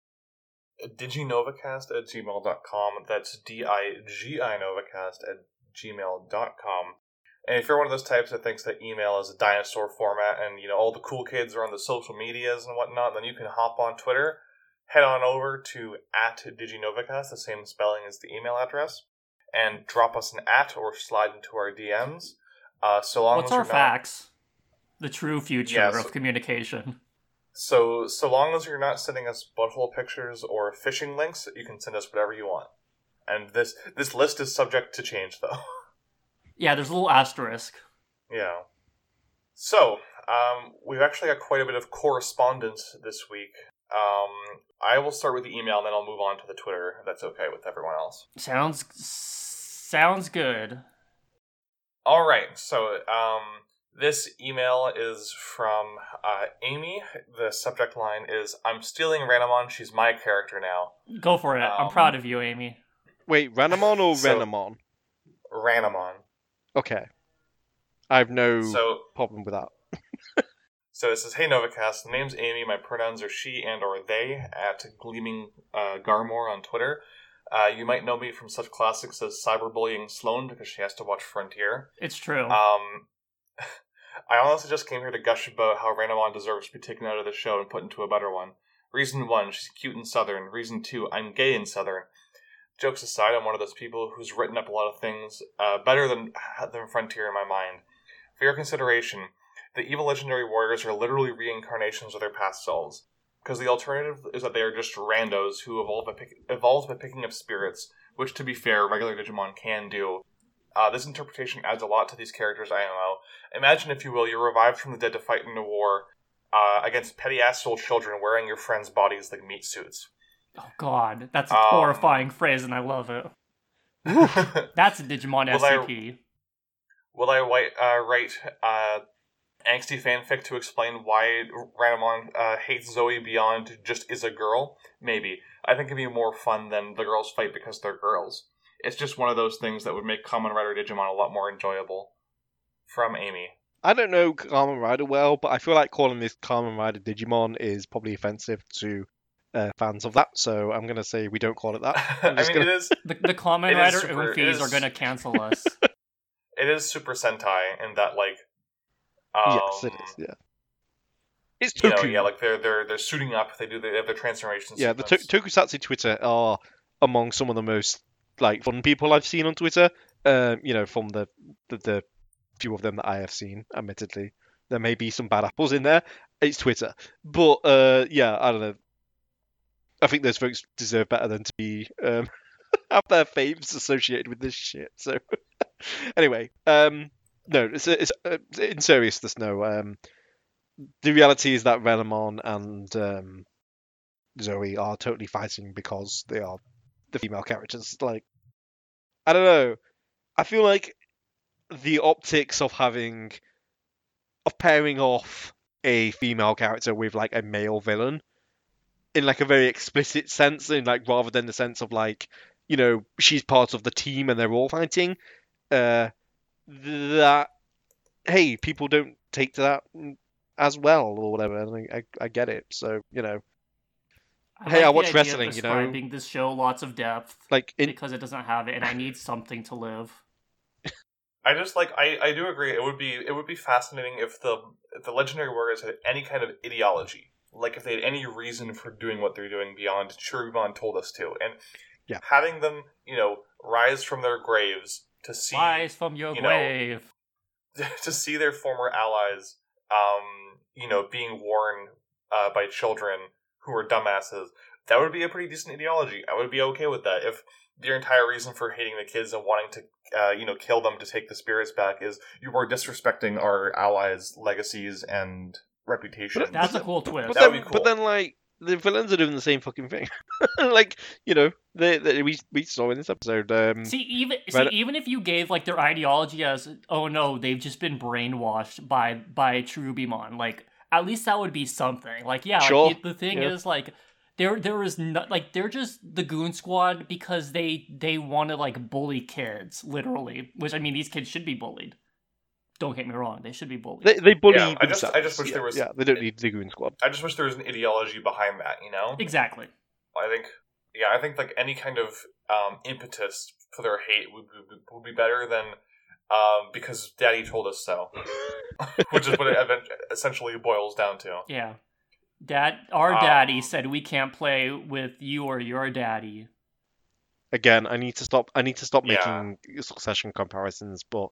diginovacast at gmail.com. That's D-I-G-I Novacast at gmail.com. And if you're one of those types that thinks that email is a dinosaur format and, you know, all the cool kids are on the social medias and whatnot, then you can hop on Twitter, head on over to at diginovacast, the same spelling as the email address, and drop us an at or slide into our DMs. Uh, so long
What's
as
our
not,
facts? The true future
Yes.
of communication.
so so long as you're not sending us butthole pictures or phishing links, you can send us whatever you want. And this this list is subject to change, though.
Yeah, there's a little asterisk.
yeah. So um, we've actually got quite a bit of correspondence this week. Um, I will start with the email, and then I'll move on to the Twitter. If that's okay with everyone else.
Sounds sounds good.
All right. So um, this email is from uh, Amy. The subject line is "I'm stealing Ranamon. She's my character now."
Go for it. I'm
Um,
proud of you, Amy.
Wait, Ranamon or
So-
Renamon?
Ranamon.
Okay. I have no
So
problem with that.
So it says, "Hey Novacast, the name's Amy. My pronouns are she and or they at Gleaming uh, Garmore on Twitter. Uh, you might know me from such classics as cyberbullying Sloane because she has to watch Frontier.
It's true.
Um, I honestly just came here to gush about how Ranamon deserves to be taken out of the show and put into a better one. Reason one, she's cute and southern. Reason two, I'm gay and southern. Jokes aside, I'm one of those people who's written up a lot of things uh, better than than Frontier in my mind. For your consideration, the evil legendary warriors are literally reincarnations of their past selves. Because the alternative is that they are just randos who evolve by, pick, evolve by picking up spirits, which, to be fair, regular Digimon can do. Uh, this interpretation adds a lot to these characters' IMO. Imagine, if you will, you're revived from the dead to fight in a war uh, against petty asshole children wearing your friends' bodies like meat suits.
Oh God, that's a
um,
horrifying phrase, and I love it. That's a Digimon
Will I-
SCP.
Will I write, uh, write uh, angsty fanfic to explain why Ranamon uh, hates Zoe beyond just is a girl? Maybe. I think it'd be more fun than the girls fight because they're girls. It's just one of those things that would make Kamen Rider Digimon a lot more enjoyable. From Amy.
I don't know Carmen Rider well, but I feel like calling this Carmen Rider Digimon is probably offensive to uh, fans of that. So I'm gonna say we don't call it that.
I
I'm
mean,
gonna-
it is
The, the Kamen
It is
Rider
super-
Oofies
is-
are going to cancel us.
it is Super Sentai in that like. Um,
yes, it is. Yeah, it's
You know,
Toku.
yeah, like they're they're they're suiting up. They do they have their transformations.
yeah, the to-
sequence.
Tokusatsu Twitter are among some of the most like fun people I've seen on Twitter. Um, you know, from the, the the few of them that I have seen, admittedly, there may be some bad apples in there. It's Twitter, but uh, yeah, I don't know. I think those folks deserve better than to be um, have their faves associated with this shit. So anyway, um, no, it's, it's uh, in seriousness. No, um, the reality is that Ranamon and um, Zoe are totally fighting because they are the female characters. Like, I don't know. I feel like the optics of having of pairing off a female character with like a male villain in like a very explicit sense, in like rather than the sense of like, you know, she's part of the team and they're all fighting. Uh, that hey, people don't take to that as well or whatever. And I, I, I get it. So you know,
I
Hey,
like
I
the
watch wrestling, you know?
Describing this show lots of depth
like in
because it doesn't have it, and I need something to live.
I just like I, I do agree. It would be it would be fascinating if the if the legendary warriors had any kind of ideology, like if they had any reason for doing what they're doing beyond Cherubimon told us to, and
Yeah.
having them you know rise from their graves to see
Rise from your
you know,
grave.
to see their former allies, um, you know, being worn uh, by children who are dumbasses. That would be a pretty decent ideology. I would be okay with that if your entire reason for hating the kids and wanting to, uh, you know, kill them to take the spirits back is you were disrespecting our allies' legacies and reputation.
But
That's a cool twist.
But then,
be cool.
but then, like the villains are doing the same fucking thing. like you know, they, they we we saw in this episode. Um,
See, even see, even if you gave like their ideology as, oh no, they've just been brainwashed by by Cherubimon, like at least that would be something. Like, yeah,
Sure,
like, the, the thing
yeah.
is like there there is not like they're just the Goon Squad because they they want to like bully kids, literally. Which I mean, these kids should be bullied. Don't get me wrong, they should be bullied.
they they bully
Yeah, I just-
themselves.
I just wish
yeah,
there was-
Yeah, they don't need the Goon Squad.
I just wish there was an ideology behind that. You know,
exactly.
I think, yeah, I think like any kind of um, impetus for their hate would, would, would be better than um, because Daddy told us so, which is what it event- essentially boils down to.
Yeah. Dad, our
Um,
daddy said we can't play with you or your daddy.
Again, I need to stop. I need to stop
Yeah.
making succession comparisons, but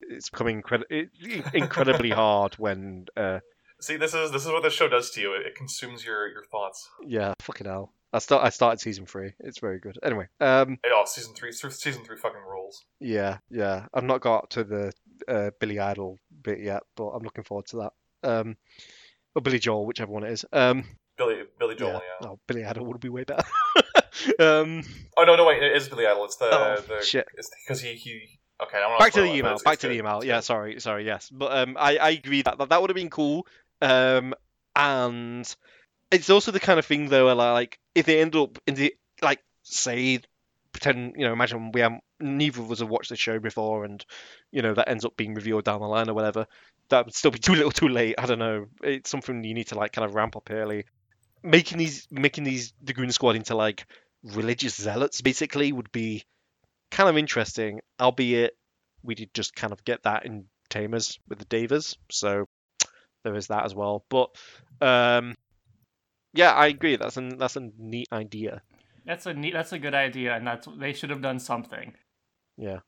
it's becoming incred- it- incredibly hard when. Uh,
See, this is this is what the show does to you. It, it consumes your your thoughts.
yeah, fucking hell. I start. I started season three. It's very good. Anyway, um,
Oh, season three, season three fucking rules.
yeah, yeah. I've not got to the uh, Billy Idol bit yet, but I'm looking forward to that. Um, or Billy Joel, whichever one it is. Um,
Billy Billy Joel,
yeah.
yeah.
Oh, Billy Idol would be way better. um,
Oh no, no wait, it is Billy Idol. It's the
Oh,
the
shit.
It's because he he. Okay,
back to the email. Back to the email. Yeah, sorry, sorry. Yes, but um, I I agree that that, that would have been cool. Um, and it's also the kind of thing though, where like if they end up in the like say pretend you know imagine we haven't neither of us have watched the show before and you know that ends up being revealed down the line or whatever that would still be too little too late i don't know it's something you need to like kind of ramp up early making these making these the goon squad into like religious zealots basically would be kind of interesting albeit we did just kind of get that in tamers with the Devas so there is that as well but um yeah i agree that's a that's a neat idea
That's a neat, that's a good idea, and that's they should have done something.
yeah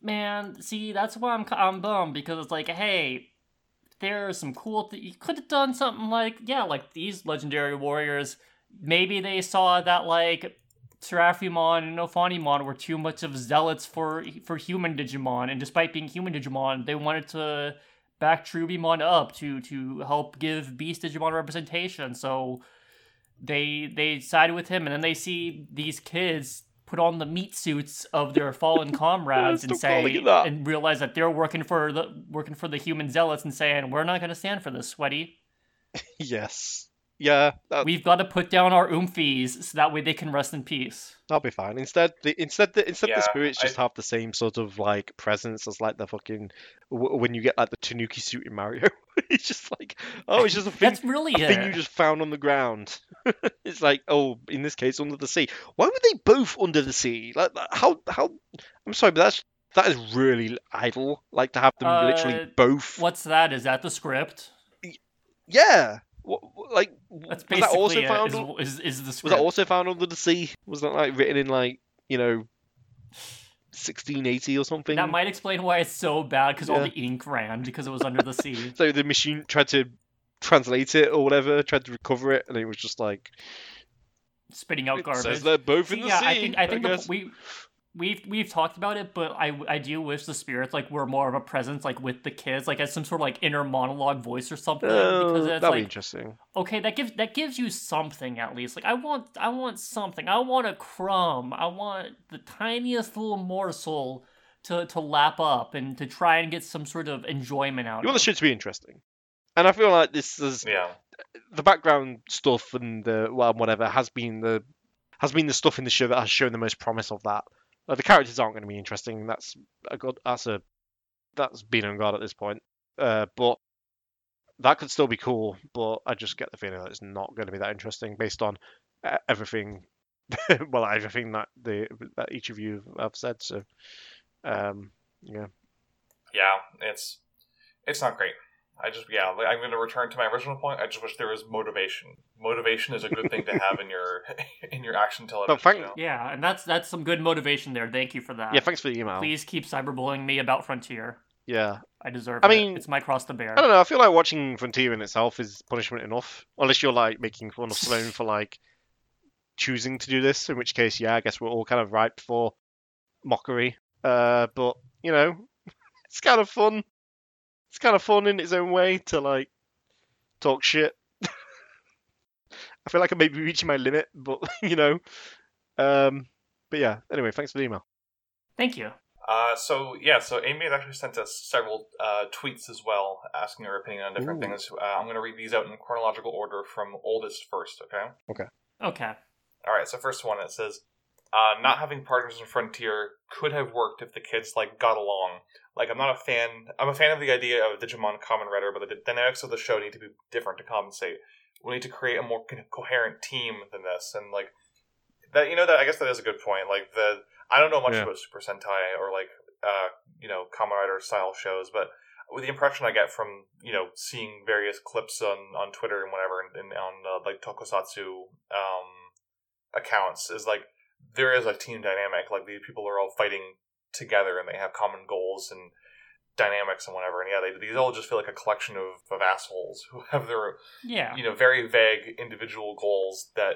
Man, see, that's why I'm I'm bummed because it's like, hey, there's some cool. Th- you could have done something like, yeah, like these legendary warriors. Maybe they saw that like Seraphimon and Ophanimon were too much of zealots for for human Digimon, and despite being human Digimon, they wanted to back Cherubimon up to to help give Beast Digimon representation. So they they sided with him, and then they see these kids put on the meat suits of their fallen comrades and say and realize that they're working for the working for the human zealots and saying we're not going to stand for this sweaty.
Yes yeah that,
we've got to put down our oomfies so that way they can rest in peace
That'll be fine. Instead, the instead the instead the
Yeah,
spirits just
I-
have the same sort of like presence as like the fucking w- when you get like the Tanuki suit in Mario. it's just like oh, it's just a thing,
that's really
a
it
thing you just found on the ground. it's like oh, in this case under the sea. Why were they both under the sea? Like how how? I'm sorry, but that's that is really idle. Like to have them
Uh,
literally both.
what's that is that the script
Yeah. What, like
that's
was that also
it, uh,
found?
is,
on-
is, is the
Was that also found under the sea? Was that like written in like you know, 1680 or something?
that might explain why it's so bad because all the ink ran because it was under the sea
So the machine tried to translate it or whatever, tried to recover it, and it was just like
spitting out
it
garbage
says they're both in the
yeah,
sea.
I think I think the, we we've we've talked about it, but I I do wish the spirits like were more of a presence like with the kids, like as some sort of like inner monologue voice or something.
Oh,
because
that'd be interesting.
okay, that gives that gives you something at least. Like I want I want something. I want a crumb. I want the tiniest little morsel to to lap up and to try and get some sort of enjoyment out.
You want the
of.
show to be interesting, and I feel like this is
Yeah,
the background stuff and the well whatever has been the has been the stuff in the show that has shown the most promise of that. Uh, the characters aren't going to be interesting. That's a good. That's a that's been on guard at this point. Uh, but that could still be cool. But I just get the feeling that it's not going to be that interesting based on everything. well, everything that the that each of you have said. So, um, yeah.
Yeah, it's it's not great. I just yeah, I'm going to return to my original point. I just wish there was motivation. Motivation is a good thing to have in your your action television.
Oh, thank-
you know?
Yeah, and that's that's some good motivation there. Thank you for that.
Yeah, thanks for the email.
Please keep cyberbullying me about Frontier.
Yeah,
I deserve
I
it.
mean,
it's my cross to bear.
I don't know. I feel like watching Frontier in itself is punishment enough, unless you're like making fun of Sloan for like choosing to do this. In which case, yeah, I guess we're all kind of ripe for mockery. Uh, but you know, it's kind of fun. It's kind of fun in its own way to like talk shit. I feel like I may be reaching my limit, but you know, um, but yeah. Anyway, thanks for the email.
Thank you.
Uh, so yeah, so Amy has actually sent us several uh, tweets as well, asking her opinion on different
Ooh.
things. Uh, I'm going to read these out in chronological order from oldest first. Okay.
Okay. Okay.
All right. So first one, it says, uh, "Not having partners in Frontier could have worked if the kids like got along. Like, I'm not a fan. I'm a fan of the idea of Digimon Kamen Rider, but the dynamics of the show need to be different to compensate. We need to create a more co- coherent team than this, and like that. You know that I guess that is a good point. Like the I don't know much
Yeah.
about Super Sentai or like uh, you know Kamen Rider style shows, but with the impression I get from you know seeing various clips on, on Twitter and whatever, and, and on uh, like Tokusatsu um, accounts, is like there is a team dynamic. Like these people are all fighting together, and they have common goals and dynamics and whatever. And yeah, they, these all just feel like a collection of, of assholes who have their
Yeah.
you know very vague individual goals that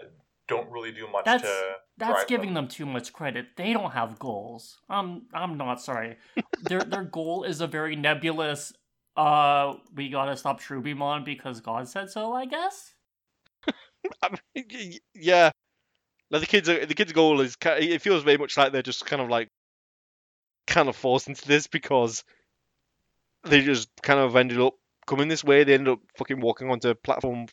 don't really do much
That's-
to
That's
drive
giving
them.
them too much credit. They don't have goals. I'm I'm not sorry. their their goal is a very nebulous uh we gotta stop Shrubimon because God said so, I guess.
I mean, y- y- yeah. Like the kids, are, the kids' goal is it feels very much like they're just kind of like, kind of forced into this because they just kind of ended up coming this way. They ended up fucking walking onto platform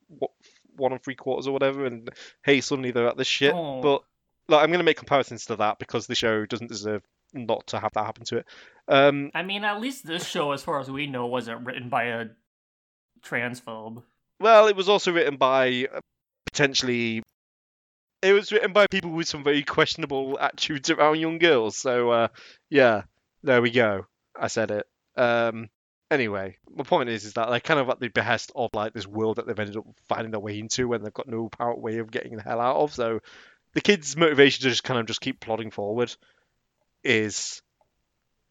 one and three quarters or whatever, and hey, suddenly they're at this shit.
Oh.
But like, I'm gonna make comparisons to that because the show doesn't deserve not to have that happen to it. Um,
I mean, at least this show, as far as we know, wasn't written by a transphobe.
Well, it was also written by uh, potentially. It was written by people with some very questionable attitudes around young girls. So, uh, yeah, there we go. I said it. Um, anyway, my point is, is that they're kind of at the behest of like this world that they've ended up finding their way into, when they've got no apparent way of getting the hell out of. So, the kids' motivation to just kind of just keep plodding forward is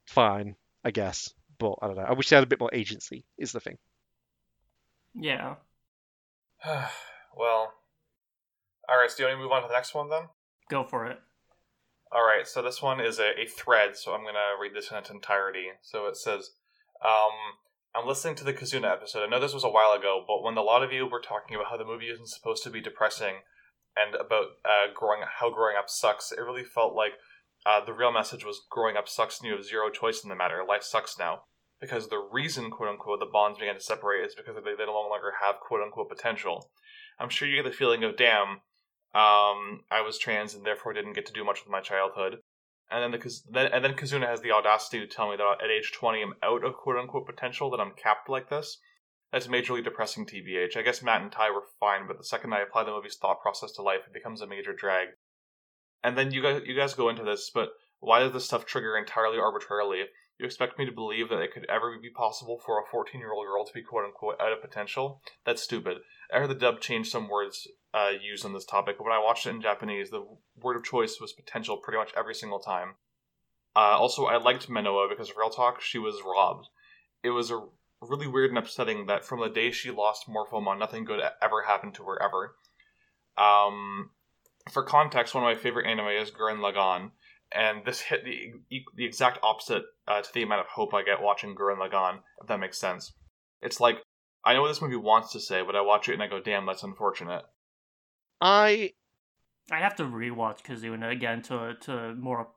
fine, I guess. But I don't know. I wish they had a bit more agency. Is the thing.
Yeah.
well, all right. So do you want to move on to the next one then?
Go for it.
All right, so this one is a, a thread, so I'm going to read this in its entirety. So it says, um, I'm listening to the Kizuna episode. I know this was a while ago, but when a lot of you were talking about how the movie isn't supposed to be depressing and about uh, growing how growing up sucks, it really felt like uh, the real message was growing up sucks and you have zero choice in the matter. Life sucks now. Because the reason, quote unquote, the bonds began to separate is because they, they no longer have, quote unquote, potential. I'm sure you get the feeling of, damn, um, I was trans and therefore didn't get to do much with my childhood. And then the then, and then Kizuna has the audacity to tell me that at age 20 I'm out of quote unquote potential, that I'm capped like this. That's majorly depressing, TBH. I guess Matt and Ty were fine, but the second I apply the movie's thought process to life, it becomes a major drag. And then you guys, you guys go into this, but why does this stuff trigger entirely arbitrarily? You expect me to believe that it could ever be possible for a 14 year old girl to be quote unquote out of potential? That's stupid. I heard the dub change some words uh, used on this topic, but when I watched it in Japanese, the word of choice was potential pretty much every single time. Uh, also, I liked Menoa because, real talk, she was robbed. It was a really weird and upsetting that from the day she lost Morphomon, nothing good ever happened to her ever. Um, for context, one of my favorite anime is Gurren Lagann, and this hit the the exact opposite uh, to the amount of hope I get watching Gurren Lagann, if that makes sense. It's like I know what this movie wants to say, but I watch it and I go, "Damn, that's unfortunate."
I
I have to rewatch Kizuna again to to more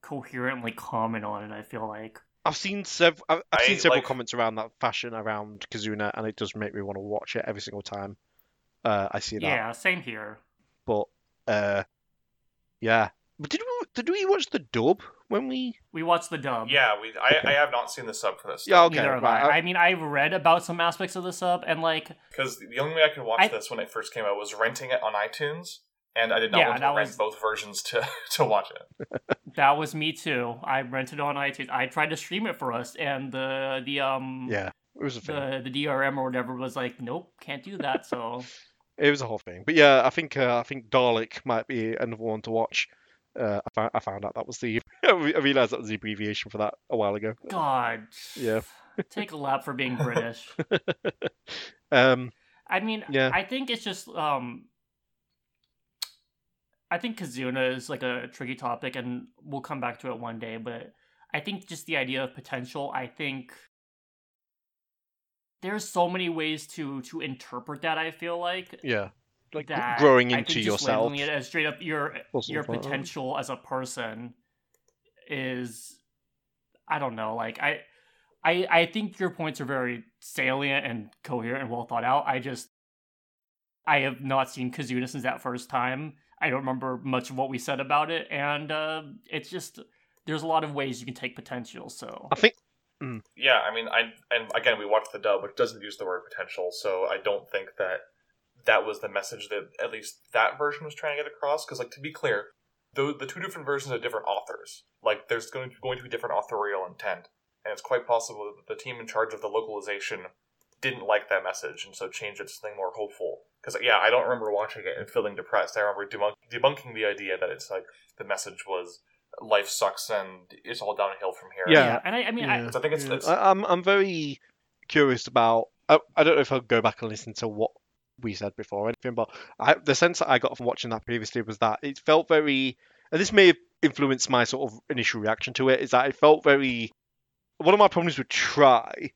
coherently comment on it. I feel like.
I've seen several. I've, I've
I,
seen several
like-
comments around that fashion around Kizuna, and it does make me want to watch it every single time. Uh, I see that.
Yeah, same here.
But uh, yeah. But did we did we watch the dub when we?
We watched the dub.
Yeah, we. I,
Okay.
I have not seen the sub for this.
Yeah. Okay.
Neither have
right,
I. I mean, I've read about some aspects of the sub, and like,
Because the only way I could watch
I-
this when it first came out was renting it on iTunes, and I did not
Yeah,
want to rent
was-
both versions to to watch it.
that was me too. I rented it on iTunes. I tried to stream it for us, and the the um
yeah. It was a thing.
the the DRM or whatever was like, nope, can't do that. So
It was a whole thing. But yeah, I think uh, I think Dalek might be another one to watch. Uh, I found I found out that was the I realized that was the abbreviation for that a while ago.
God,
Yeah.
take a lap for being British.
Um,
I mean,
Yeah.
I think it's just um I think Kizuna is like a tricky topic and we'll come back to it one day, but I think just the idea of potential, I think there's so many ways to to interpret that, I feel like.
yeah, like
that
growing
I
into
think
yourself.
labeling it as straight up your
Also
your
fun.
potential as a person is I don't know, like I I I think your points are very salient and coherent and well thought out. I just I have not seen Kizuna since that first time. I don't remember much of what we said about it, and uh, it's just there's a lot of ways you can take potential. So
I think
Yeah, I mean, I and again we watched the dub, which doesn't use the word potential, so I don't think that that was the message that at least that version was trying to get across. Because, like, to be clear, the the two different versions are different authors. Like, there's going to going to be different authorial intent, and it's quite possible that the team in charge of the localization didn't like that message, and so changed it to something more hopeful. Because, yeah, I don't remember watching it and feeling depressed. I remember debunk- debunking the idea that it's like the message was life sucks and it's all downhill from here.
Yeah.
and I, I mean, I,
Yeah.
So I think it's,
Yeah.
it's
I, I'm I'm very curious about. I, I don't know if I'll go back and listen to what we said before anything, but I, the sense that I got from watching that previously was that it felt very, and this may have influenced my sort of initial reaction to it, is that it felt very. One of my problems with Tri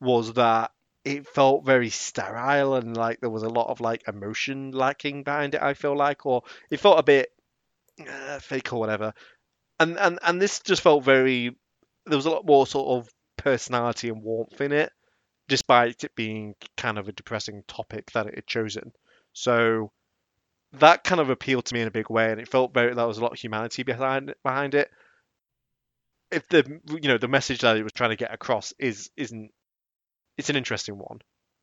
was that it felt very sterile and like there was a lot of like emotion lacking behind it. I feel like, or it felt a bit uh, fake or whatever. And and and this just felt very. There was a lot more sort of personality and warmth in it, despite it being kind of a depressing topic that it had chosen. So that kind of appealed to me in a big way, and it felt very. There was a lot of humanity behind behind it. If the you know the message that it was trying to get across is isn't, it's an interesting one.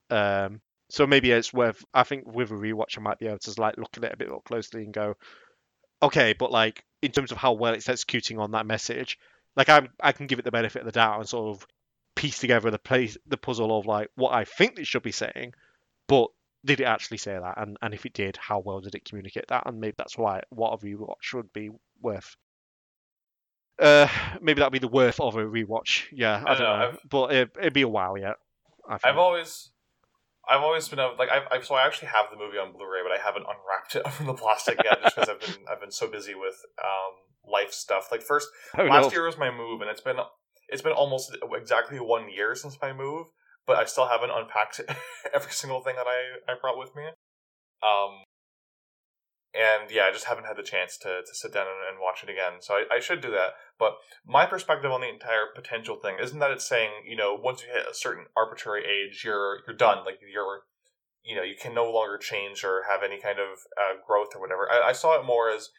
Um, so maybe it's worth. I think with a rewatch, I might be able to like look at it a bit more closely and go, okay, but like in terms of how well it's executing on that message, like I'm I can give it the benefit of the doubt and sort of piece together the place the puzzle of like what I think it should be saying, but did it actually say that? And and if it did, how well did it communicate that? And maybe that's why what a rewatch would be worth. Uh, maybe that'd be the worth of a rewatch. Yeah, I,
I
don't
know,
know, but it, it'd be a while yet. I think.
I've always, I've always been a, like I've, I've so I actually have the movie on Blu-ray, but I haven't unwrapped it from the plastic yet, just because I've been I've been so busy with um life stuff. Like first
Oh,
last
no.
year was my move, and it's been it's been almost exactly one year since my move, but I still haven't unpacked every single thing that I I brought with me. Um, and yeah, I just haven't had the chance to to sit down and, and watch it again. So I, I should do that. But my perspective on the entire potential thing isn't that it's saying you know once you hit a certain arbitrary age you're you're done like you're you know you can no longer change or have any kind of uh, growth or whatever I, I saw it more as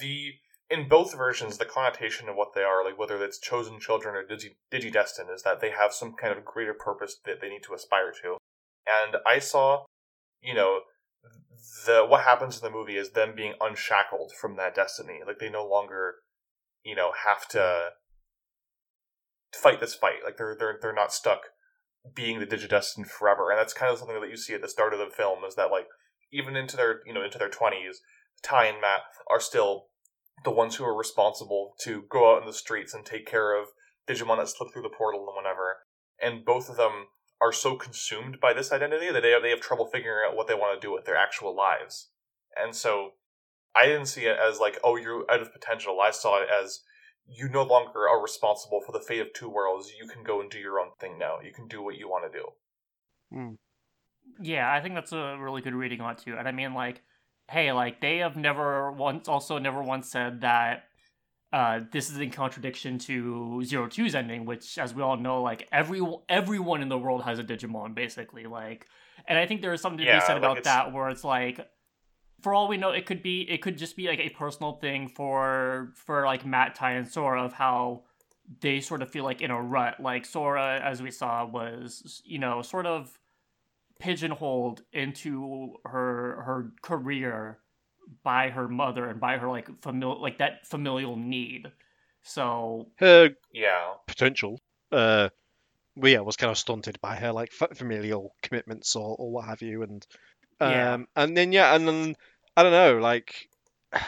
the in both versions the connotation of what they are like whether it's chosen children or digi digidestined is that they have some kind of greater purpose that they need to aspire to. And i saw you know the what happens in the movie is them being unshackled from that destiny. Like they no longer you know have to fight this fight. Like they're they're they're not stuck being the digidestined forever. And that's kind of something that you see at the start of the film is that like even into their you know into their 20s ty and matt are still the ones who are responsible to go out in the streets and take care of digimon that slip through the portal and whatever and both of them are so consumed by this identity that they have, they have trouble figuring out what they want to do with their actual lives and so I didn't see it as like, oh, you're out of potential. I saw it as you no longer are responsible for the fate of two worlds. You can go and do your own thing now. You can do what you want to do.
Mm.
Yeah, I think that's a really good reading on it too. And I mean, like, hey, like they have never once, also never once said that uh, this is in contradiction to Zero Two's ending, which, as we all know, like every everyone in the world has a Digimon, basically. Like And I think there is something to
Yeah,
be said about
it's-
that, where it's like, for all we know, it could be, it could just be like a personal thing for for like Matt, Ty, and Sora of how they sort of feel like in a rut. Like Sora, as we saw, was you know sort of pigeonholed into her her career by her mother and by her like familial like that familial need. So
Her
Yeah,
potential, uh, well, yeah, was kind of stunted by her like familial commitments or, or what have you, and um,
Yeah.
and then yeah, and then I don't know, like.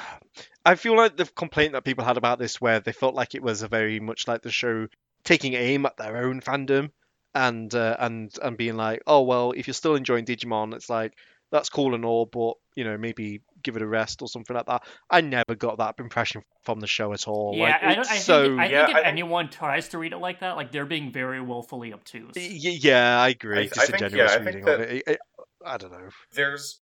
I feel like the complaint that people had about this, where they felt like it was a very much like the show taking aim at their own fandom, and uh, and and being like, oh well, if you're still enjoying Digimon, it's like that's cool and all, but you know maybe give it a rest or something like that. I never got that impression from the show at all.
yeah,
like,
I, don't, I
so
think I
Yeah,
think if
think-
anyone tries to read it like that, like they're being very willfully obtuse.
Yeah, I agree.
I- I
Just a
think-
generous
yeah, I think
reading of
that-
it. It- I don't know.
there's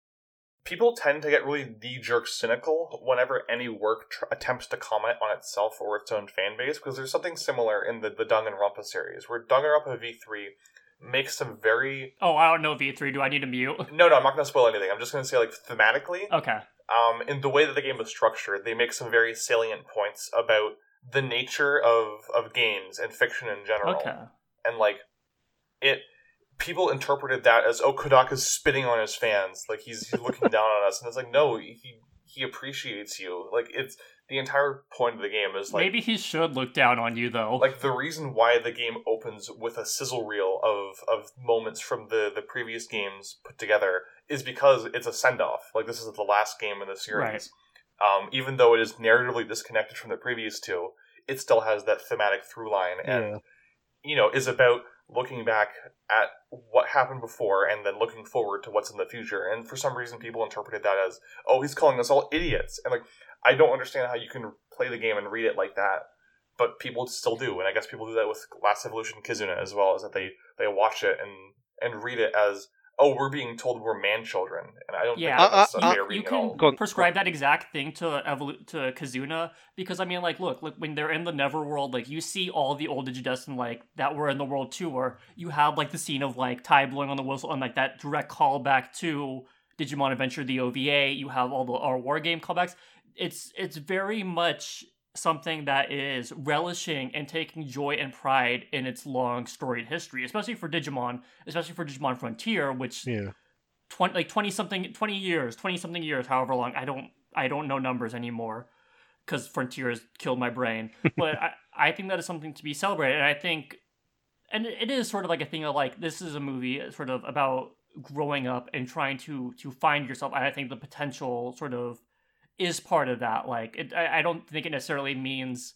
people tend to get really knee-jerk cynical whenever any work tr- attempts to comment on itself or its own fan base because there's something similar in the the Danganronpa series where Danganronpa V3 makes some very
Oh, I don't know V3. Do I need to mute?
no no I'm not going to spoil anything I'm just going to say like thematically
Okay.
um, in the way that the game is structured, they make some very salient points about the nature of of games and fiction in general.
Okay.
And like it people interpreted that as oh Kodaka's spitting on his fans, like he's, he's looking down on us and it's like no, he he appreciates you. Like it's the entire point of the game is like
Maybe he should look down on you though.
like the reason why the game opens with a sizzle reel of of moments from the the previous games put together is because it's a send off. Like this is the last game in the series. Um, even though it is narratively disconnected from the previous two, it still has that thematic through line and
Yeah.
you know is about looking back at what happened before and then looking forward to what's in the future. And for some reason, people interpreted that as oh he's calling us all idiots and like I don't understand how you can play the game and read it like that but people still do, and I guess people do that with Last Evolution Kizuna as well, is that they they watch it and and read it as oh we're being told we're man children, and I don't
yeah,
think that's
Uh,
a
uh,
fair
you can
all.
Go on.
prescribe that exact thing to evolu- to Kizuna because I mean, like, look, look, when they're in the Neverworld, like you see all the old Digidestin like that were in the world too, where you have like the scene of like Tai blowing on the whistle and like that direct callback to Digimon Adventure the OVA. You have all the our war game callbacks. It's it's very much something that is relishing and taking joy and pride in its long storied history, especially for Digimon, especially for Digimon Frontier, which
Yeah.
20 like 20 something 20 years 20 something years however long i don't i don't know numbers anymore because frontier has killed my brain but I, I think that is something to be celebrated and i think and it is sort of like a thing of like this is a movie sort of about growing up and trying to to find yourself and i think the potential sort of is part of that like it, I, I don't think it necessarily means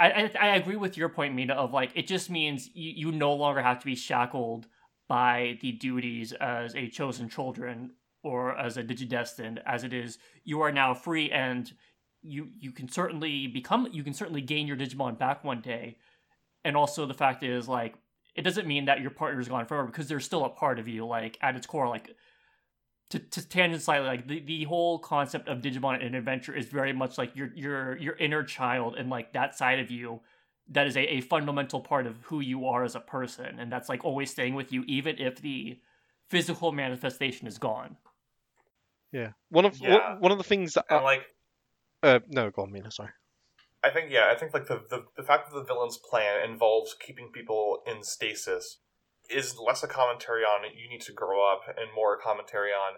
I, I I agree with your point, Mina, of like it just means you, you no longer have to be shackled by the duties as a chosen children or as a digidestined as it is you are now free and you you can certainly become you can certainly gain your digimon back one day. And also the fact is like it doesn't mean that your partner's gone forever because they're still a part of you like at its core like to, to tangent slightly like the, the whole concept of digimon and adventure is very much like your your your inner child and like that side of you that is a, a fundamental part of who you are as a person and that's like always staying with you even if the physical manifestation is gone
Yeah. One of
Yeah.
one- one of the things that
And
I,
like
uh, no, go on, Mina. Sorry.
I think yeah, I think like the, the the fact that the villain's plan involves keeping people in stasis is less a commentary on you need to grow up and more a commentary on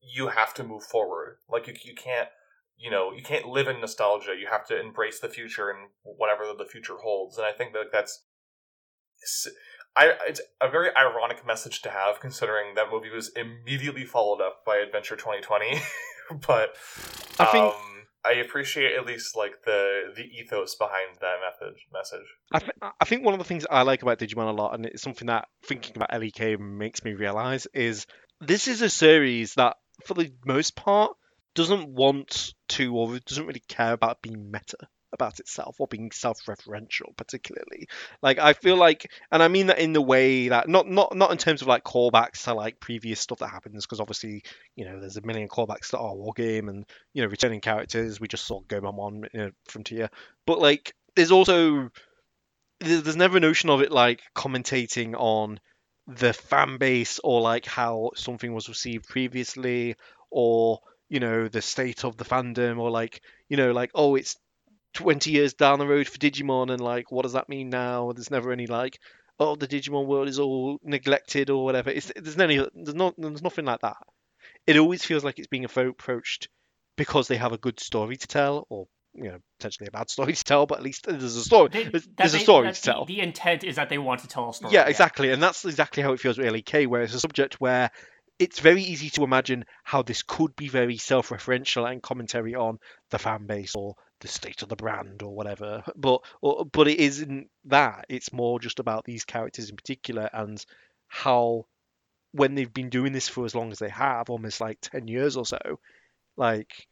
you have to move forward. Like you you can't you know you can't live in nostalgia. You have to embrace the future and whatever the future holds. And I think that that's I it's a very ironic message to have considering that movie was immediately followed up by Adventure 2020. but
I think-
um, I appreciate at least like the the ethos behind that method message.
I, th- I think one of the things I like about Digimon a lot, and it's something that thinking about LEK makes me realize, is this is a series that, for the most part, doesn't want to or doesn't really care about being meta about itself or being self-referential particularly. Like i feel like and i mean that in the way that not not not in terms of like callbacks to like previous stuff that happens because obviously you know there's a million callbacks to our war game and you know returning characters we just saw gomamon you know, frontier but like there's also there's there's never a notion of it like commentating on the fan base or like how something was received previously or you know the state of the fandom or like you know like oh it's 20 years down the road for Digimon and like what does that mean now? There's never any like oh the Digimon world is all neglected or whatever. It's there's there's not there's nothing like that. It always feels like it's being approached because they have a good story to tell or you know potentially a bad story to tell but at least there's a story.
They-
there's, there's a story to tell.
The intent is that they want to tell a story.
yeah, exactly, and that's exactly how it feels with LEK, where it's a subject where it's very easy to imagine how this could be very self-referential and commentary on the fan base or the state of the brand or whatever. But or, but it isn't that. It's more just about these characters in particular and how when they've been doing this for as long as they have, almost like ten years or so, like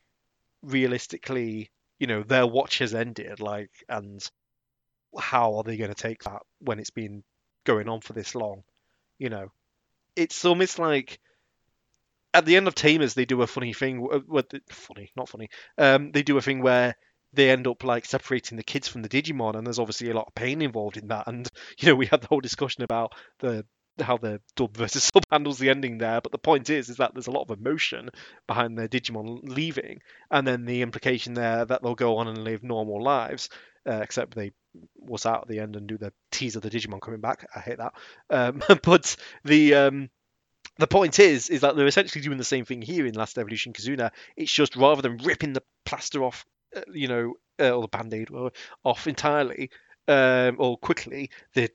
realistically, you know, their watch has ended, like, and how are they going to take that when it's been going on for this long? You know, it's almost like at the end of Tamers they do a funny thing. w- What funny, not funny. Um, they do a thing where they end up like separating the kids from the Digimon, and there's obviously a lot of pain involved in that. And you know, we had the whole discussion about the how the dub versus sub handles the ending there. But the point is, is that there's a lot of emotion behind their Digimon leaving, and then the implication there that they'll go on and live normal lives, uh, except they was out at the end and do the tease of the Digimon coming back. I hate that. Um, but the um, the point is, is that they're essentially doing the same thing here in Last Evolution Kizuna. It's just rather than ripping the plaster off, uh, you know, uh, or the band-aid off entirely um, or quickly, they're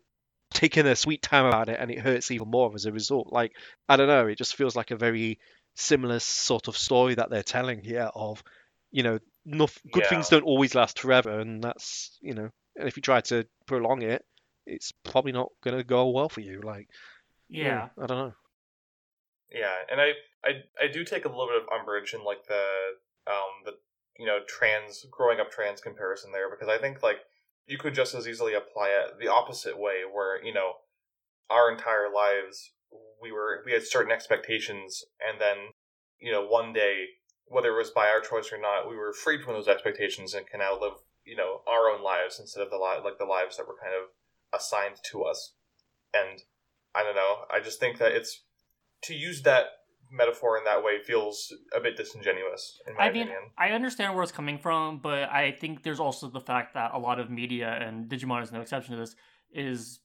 taking their sweet time about it, and it hurts even more as a result. Like I don't know, it just feels like a very similar sort of story that they're telling here. Of you know, good
Yeah.
things don't always last forever, and that's you know, and if you try to prolong it, it's probably not going to go well for you. Like
Yeah.
I don't know.
Yeah, and I, I I do take a little bit of umbrage in like the um the you know trans growing up trans comparison there because I think like you could just as easily apply it the opposite way where you know our entire lives we were we had certain expectations and then you know one day whether it was by our choice or not we were freed from those expectations and can now live you know our own lives instead of the li- like the lives that were kind of assigned to us. And I don't know I just think that it's to use that metaphor in that way feels a bit disingenuous in my
I mean,
opinion.
I understand where it's coming from, but I think there's also the fact that a lot of media, and Digimon is no exception to this, is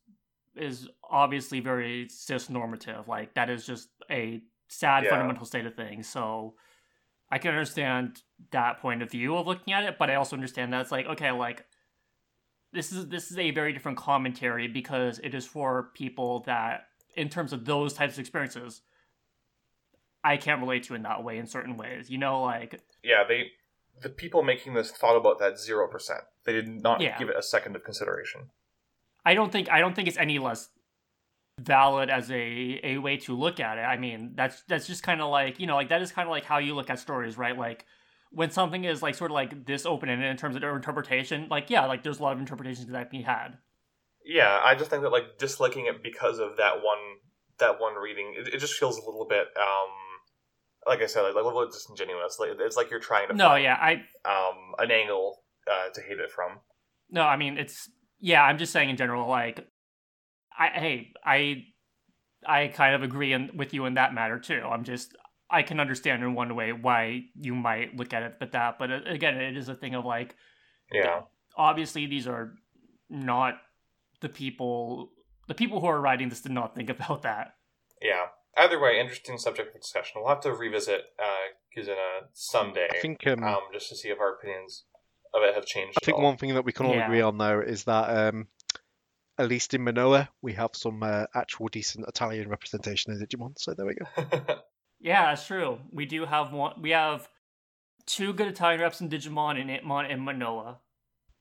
is obviously very cis normative. Like that is just a sad
Yeah.
fundamental state of things. So I can understand that point of view of looking at it, but I also understand that it's like okay, like this is this is a very different commentary because it is for people that, in terms of those types of experiences, I can't relate to in that way in certain ways. You know, like
Yeah, they the people making this thought about that zero percent. They did not
Yeah.
give it a second of consideration.
I don't think I don't think it's any less valid as a a way to look at it. I mean, that's that's just kind of like you know, like that is kind of like how you look at stories, right? Like when something is like sort of like this open ended in terms of their interpretation, like yeah, like there's a lot of interpretations that can be had.
Yeah, I just think that like disliking it because of that one that one reading, it, it just feels a little bit um like I said, like a little disingenuous. Like it's like you're trying to
No,
find,
yeah, I
um an angle uh, to hate it from.
no, I mean it's yeah, I'm just saying in general, like I hey, I I kind of agree in, with you in that matter too. I'm just I can understand in one way why you might look at it, but that, but uh, again, it is a thing of like
Yeah.
obviously these are not the people the people who are writing this did not think about that
Yeah. Either way, interesting subject for discussion. We'll have to revisit uh Kizuna someday.
I think um,
um, just to see if our opinions of it have changed.
I think
all.
one thing that we can all
Yeah.
agree on though is that um, at least in Menoa we have some uh, actual decent Italian representation in Digimon. So there we go.
yeah that's true we do have one we have two good italian reps in digimon and itmon and Menoa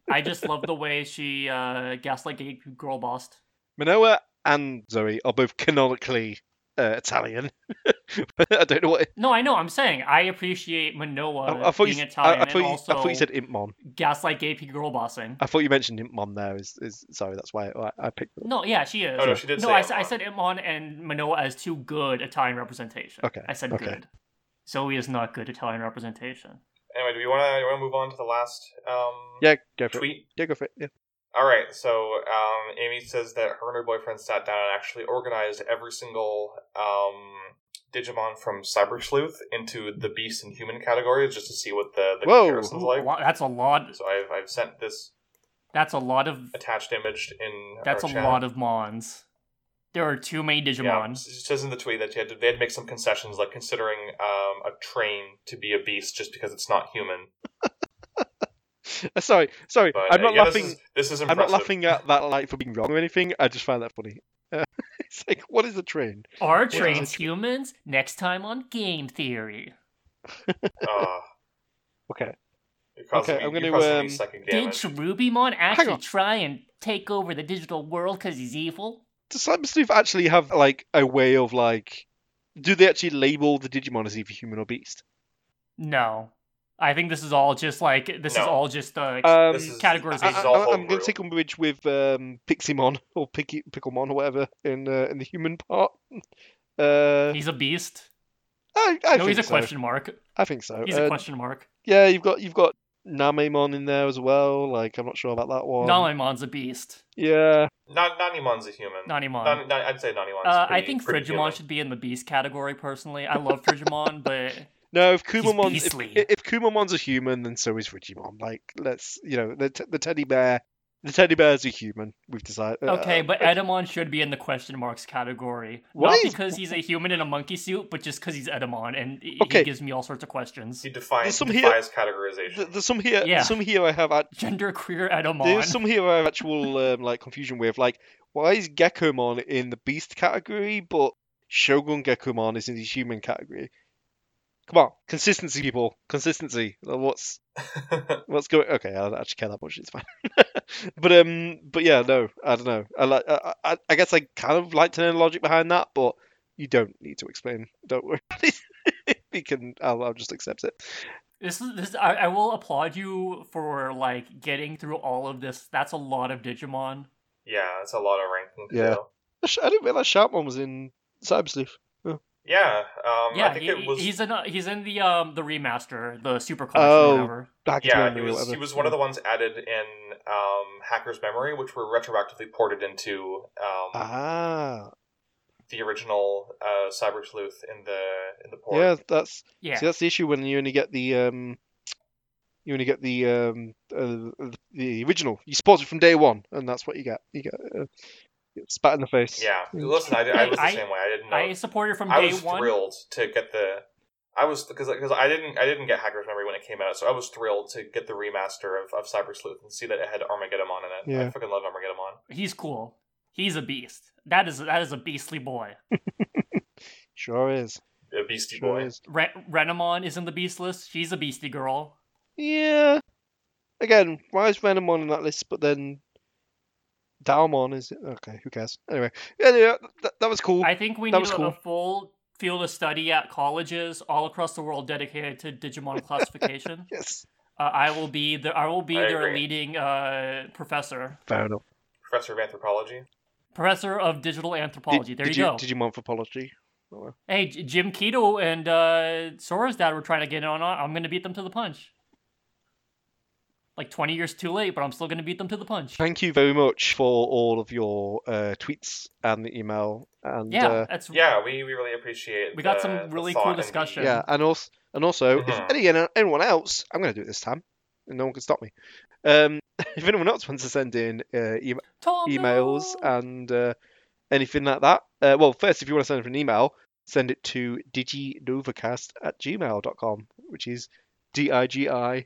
i just love the way she uh gaslight gay girl bossed
Menoa and Zoe are both canonically uh, Italian. I don't know what.
no i know i'm saying i appreciate Menoa
I, I thought
being
you,
italian
I thought
and
you,
also
I thought you said Impmon.
gaslight gay girl bossing
I thought you mentioned Impmon there. Is, is sorry, that's why I, I picked. It.
no yeah she is
Oh, no, she did
no
say
I, s- I
Itmon.
said itmon and Menoa as two good italian representation
Okay,
i said
okay.
good zoe is not good italian representation
anyway, do we want to move on to the last um,
Yeah, go for it.
tweet?
Yeah, go for it. Yeah.
All right, so um, Amy says that her and her boyfriend sat down and actually organized every single um, Digimon from Cyber Sleuth into the beast and human categories just to see what the, the
Whoa.
comparison's like.
a lot- that's a lot.
So I've, I've sent this
That's a lot of.
attached image in.
That's a
chat.
lot of mons. There are too many
Yeah,
Digimon.
it says in the tweet that you had to, they had to make some concessions, like considering um, a train to be a beast just because it's not human.
Sorry, sorry.
But
I'm not
yeah,
laughing.
This is, this is
I'm not laughing at that like for being wrong or anything. I just find that funny. Uh, it's like, what is a train?
Are
Yeah.
trains humans? Next time on Game Theory.
Uh,
Okay. Okay,
me,
I'm gonna,
causing me
um,
second
Did
damage.
Cherubimon actually try and take over the digital world because he's evil?
Does Cyber Sleuth actually have like a way of like? Do they actually label the Digimon as either human or beast?
No. I think this is all just like this is all just uh,
Um,
This is-
categorization.
this is
I,
all
am going to take umbrage with um, Piximon or Picky, Picklemon or whatever in uh, in the human part. Uh,
he's a beast.
I, I
no,
think
he's a
so.
question mark.
I think so.
He's
Uh,
a question mark.
Yeah, you've got you've got Namemon in there as well. Like I'm not sure about that one.
Nanimon's a beast.
Yeah,
Not Nanimon's a human.
Nanimon.
Nan- Nan- I'd say Nanimon's
Uh, I think
pretty
Frigimon
human.
should be in the beast category. Personally, I love Frigimon, but
no. If Kumamon's if,
beastly.
if Kumamon's a human, then so is Rigimon. Like let's you know the t- the teddy bear. The teddy bear's a human. We've decided. uh,
okay. But Etemon should be in the question marks category,
Why
not
is-
because he's a human in a monkey suit, but just because he's Etemon and he
Okay.
he gives me all sorts of questions.
He defines,
There's some here-
defies categorization.
th- there's some here.
Yeah.
Some here I have. At,
Gender queer Etemon.
there's some here I have actual um, like confusion with. Like, why is Gekomon in the beast category, but Shogun Gekomon is in the human category? Come on, consistency, people. Consistency. What's What's going? Okay, I don't actually care that much. It's fine. but um, but yeah, no, I don't know. I like. I, I, I guess I kind of like to know the logic behind that, but you don't need to explain. Don't worry. we can. I'll, I'll just accept it.
This is this. I, I will applaud you for like getting through all of this. That's a lot of Digimon.
yeah, it's a lot of ranking.
Yeah.
do.
I sh- I didn't realize Sharpmon was in Cyber Sleuth.
Yeah. Um,
yeah,
I think
he-
it was.
he's in a, he's in the um the remaster, the Super Collection,
Oh.
or whatever.
Back
yeah, he was. He was one of the ones added in um, Hacker's Memory, which were retroactively ported into um,
Ah,
the original uh, Cyber Sleuth in the in the port.
yeah. That's
Yeah,
see, that's the issue when you only get the um, you only get the um, uh, the original. You support it from day one, and that's what you get. You get uh, spat in the face.
Yeah. Listen, I, did- I was the
I-
same way. I didn't know.
I supported from
I
day
was
one.
thrilled to get the. I was because because I didn't I didn't get Hacker's Memory when it came out, so I was thrilled to get the remaster of, of Cyber Sleuth and see that it had Armageddemon in it.
Yeah.
I fucking love Armageddon.
He's cool. He's a beast. That is that is a beastly boy.
Sure is.
A beastie
Sure
boy.
is.
Re- Renamon is in the beast list. She's a beastie girl.
Yeah. Again, why is Venomon on that list, but then Dalmon is okay? Who cares? Anyway, yeah, yeah that, that was cool.
I think we
That
need
was
a,
cool.
a full field of study at colleges all across the world dedicated to Digimon classification.
Yes,
Uh, I will be the I will be
I
their
agree.
leading uh, professor,
fair enough.
Professor of Anthropology.
professor of digital anthropology.
Did,
there
did
you,
you
go.
Did you want apology?
Hey, Jim Kido and uh, Sora's dad were trying to get in on. it. I'm gonna beat them to the punch. Like 20 years too late, but I'm still gonna beat them to the punch.
Thank you very much for all of your uh, tweets and the email and
Yeah,
uh,
that's
Yeah, we, we really appreciate.
We got
the-
some really
thought
cool
and
discussion.
yeah, and also and also
Mhm.
if any anyone else, I'm going to do it this time, and no one can stop me. Um, if anyone else wants to send in uh, e-
Tom,
emails
no!
and uh, anything like that. Uh, well, first, if you want to send an email, send it to diginovacast at gmail.com, which is D I G I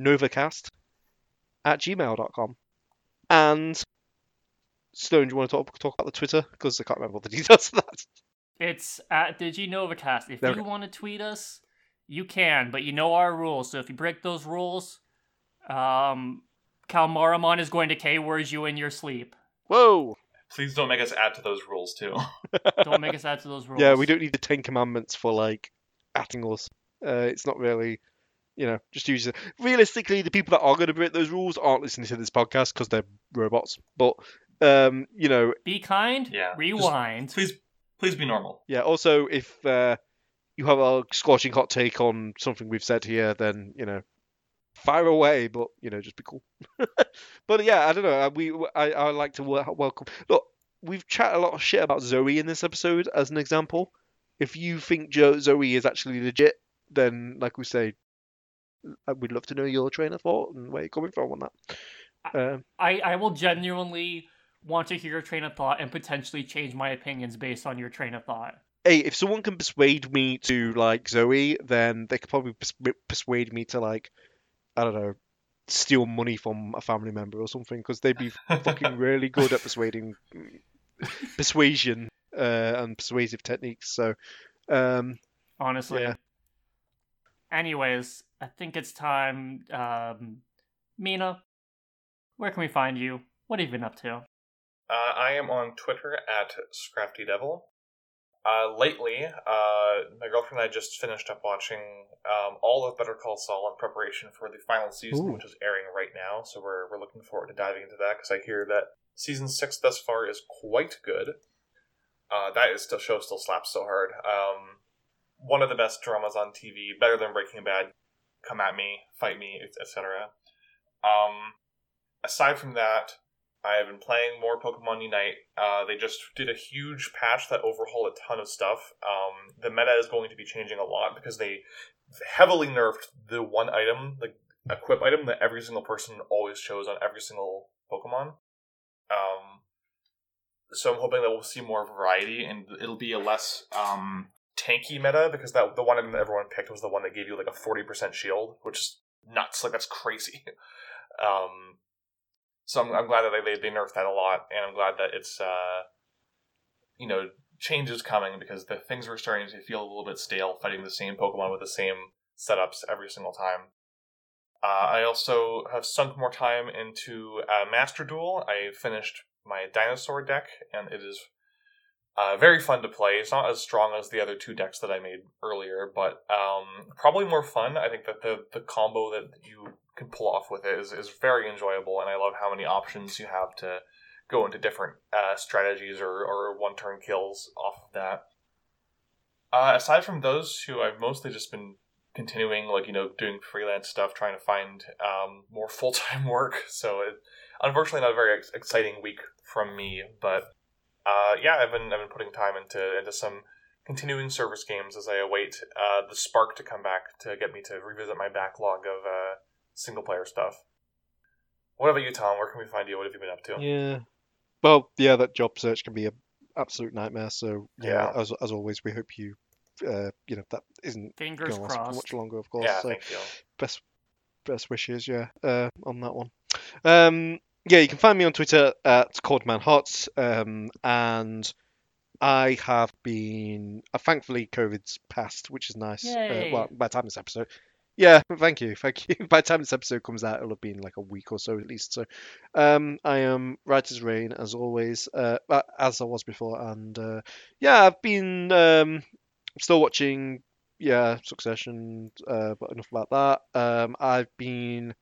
Novacast at gmail.com. And Stone, do you want to talk, talk about the Twitter? Because I can't remember all the details of that.
It's at DigiNovacast. If
There
you want to tweet us, you can, but you know our rules. So if you break those rules, um, Calmaramon is going to K words you in your sleep.
Whoa!
Please don't make us add to those rules too.
Don't make us add to those rules.
Yeah, we don't need the Ten Commandments for like acting us. Uh, it's not really, you know, just use it. Realistically, the people that are going to break those rules aren't listening to this podcast because they're robots. But um, you know,
Be kind.
Yeah, just-
Rewind.
please, please be normal.
yeah. Also, if uh, you have a scorching hot take on something we've said here, then you know, fire away, but you know, just be cool. but yeah, I don't know. We I I like to welcome. Look, we've chatted a lot of shit about Zoe in this episode as an example. If you think jo- Zoe is actually legit, then like we say, we'd love to know your train of thought and where you're coming from on that. Um,
I, I will genuinely want to hear your train of thought and potentially change my opinions based on your train of thought.
hey, if someone can persuade me to like Zoe, then they could probably pers- persuade me to like, I don't know, steal money from a family member or something, because they'd be fucking really good at persuading, persuasion, uh, and persuasive techniques. So, um,
honestly.
Yeah.
Anyways, I think it's time. Um, Mina, where can we find you? What have you been up to?
Uh, I am on Twitter at ScraftyDevil. Uh, lately, uh, my girlfriend and I just finished up watching um, all of Better Call Saul in preparation for the final season,
Ooh.
which is airing right now. So we're we're looking forward to diving into that because I hear that season six thus far is quite good. Uh, that is still show still slaps so hard. Um, one of the best dramas on TV, better than Breaking Bad. Come at me, fight me, etc. Um, aside from that, I have been playing more Pokemon Unite. Uh, they just did a huge patch that overhauled a ton of stuff. Um, the meta is going to be changing a lot because they heavily nerfed the one item, the equip item that every single person always chose on every single Pokemon. Um, so I'm hoping that we'll see more variety and it'll be a less um, tanky meta because that the one that everyone picked was the one that gave you like a 40% shield, which is nuts. Like that's crazy. um, so I'm, I'm glad that they, they nerfed that a lot, and I'm glad that it's uh, you know change is coming because the things were starting to feel a little bit stale, fighting the same Pokemon with the same setups every single time. Uh, I also have sunk more time into uh, Master Duel. I finished my dinosaur deck, and it is uh, very fun to play. It's not as strong as the other two decks that I made earlier, but um, probably more fun. I think that the the combo that you can pull off with it is, is very enjoyable, and I love how many options you have to go into different uh, strategies or, or one turn kills off of that. Uh, aside from those two, I've mostly just been continuing, like, you know, doing freelance stuff, trying to find um, more full time work. So, it, unfortunately, not a very ex- exciting week from me, but uh, yeah, I've been, I've been putting time into, into some continuing service games as I await uh, the spark to come back to get me to revisit my backlog of uh, single player stuff. What about you, Tom? Where can we find you? What have you been up to?
yeah. Well, yeah, that job search can be an absolute nightmare. So yeah,
Yeah.
as as always, we hope you, uh, you know, that isn't
Fingers
going to last much longer, of course.
Yeah,
so
thank you.
best best wishes, yeah, uh, on that one. Um, yeah, you can find me on Twitter at CordmanHots, um, and I have been. Uh, thankfully, COVID's passed, which is nice. Uh, well, by the time this episode, yeah, thank you, thank you. By the time this episode comes out, it'll have been like a week or so at least. So, um, I am Writer's Rain as always, uh, uh, as I was before, and uh, yeah, I've been um, still watching yeah, Succession, uh, but enough about that. Um, I've been.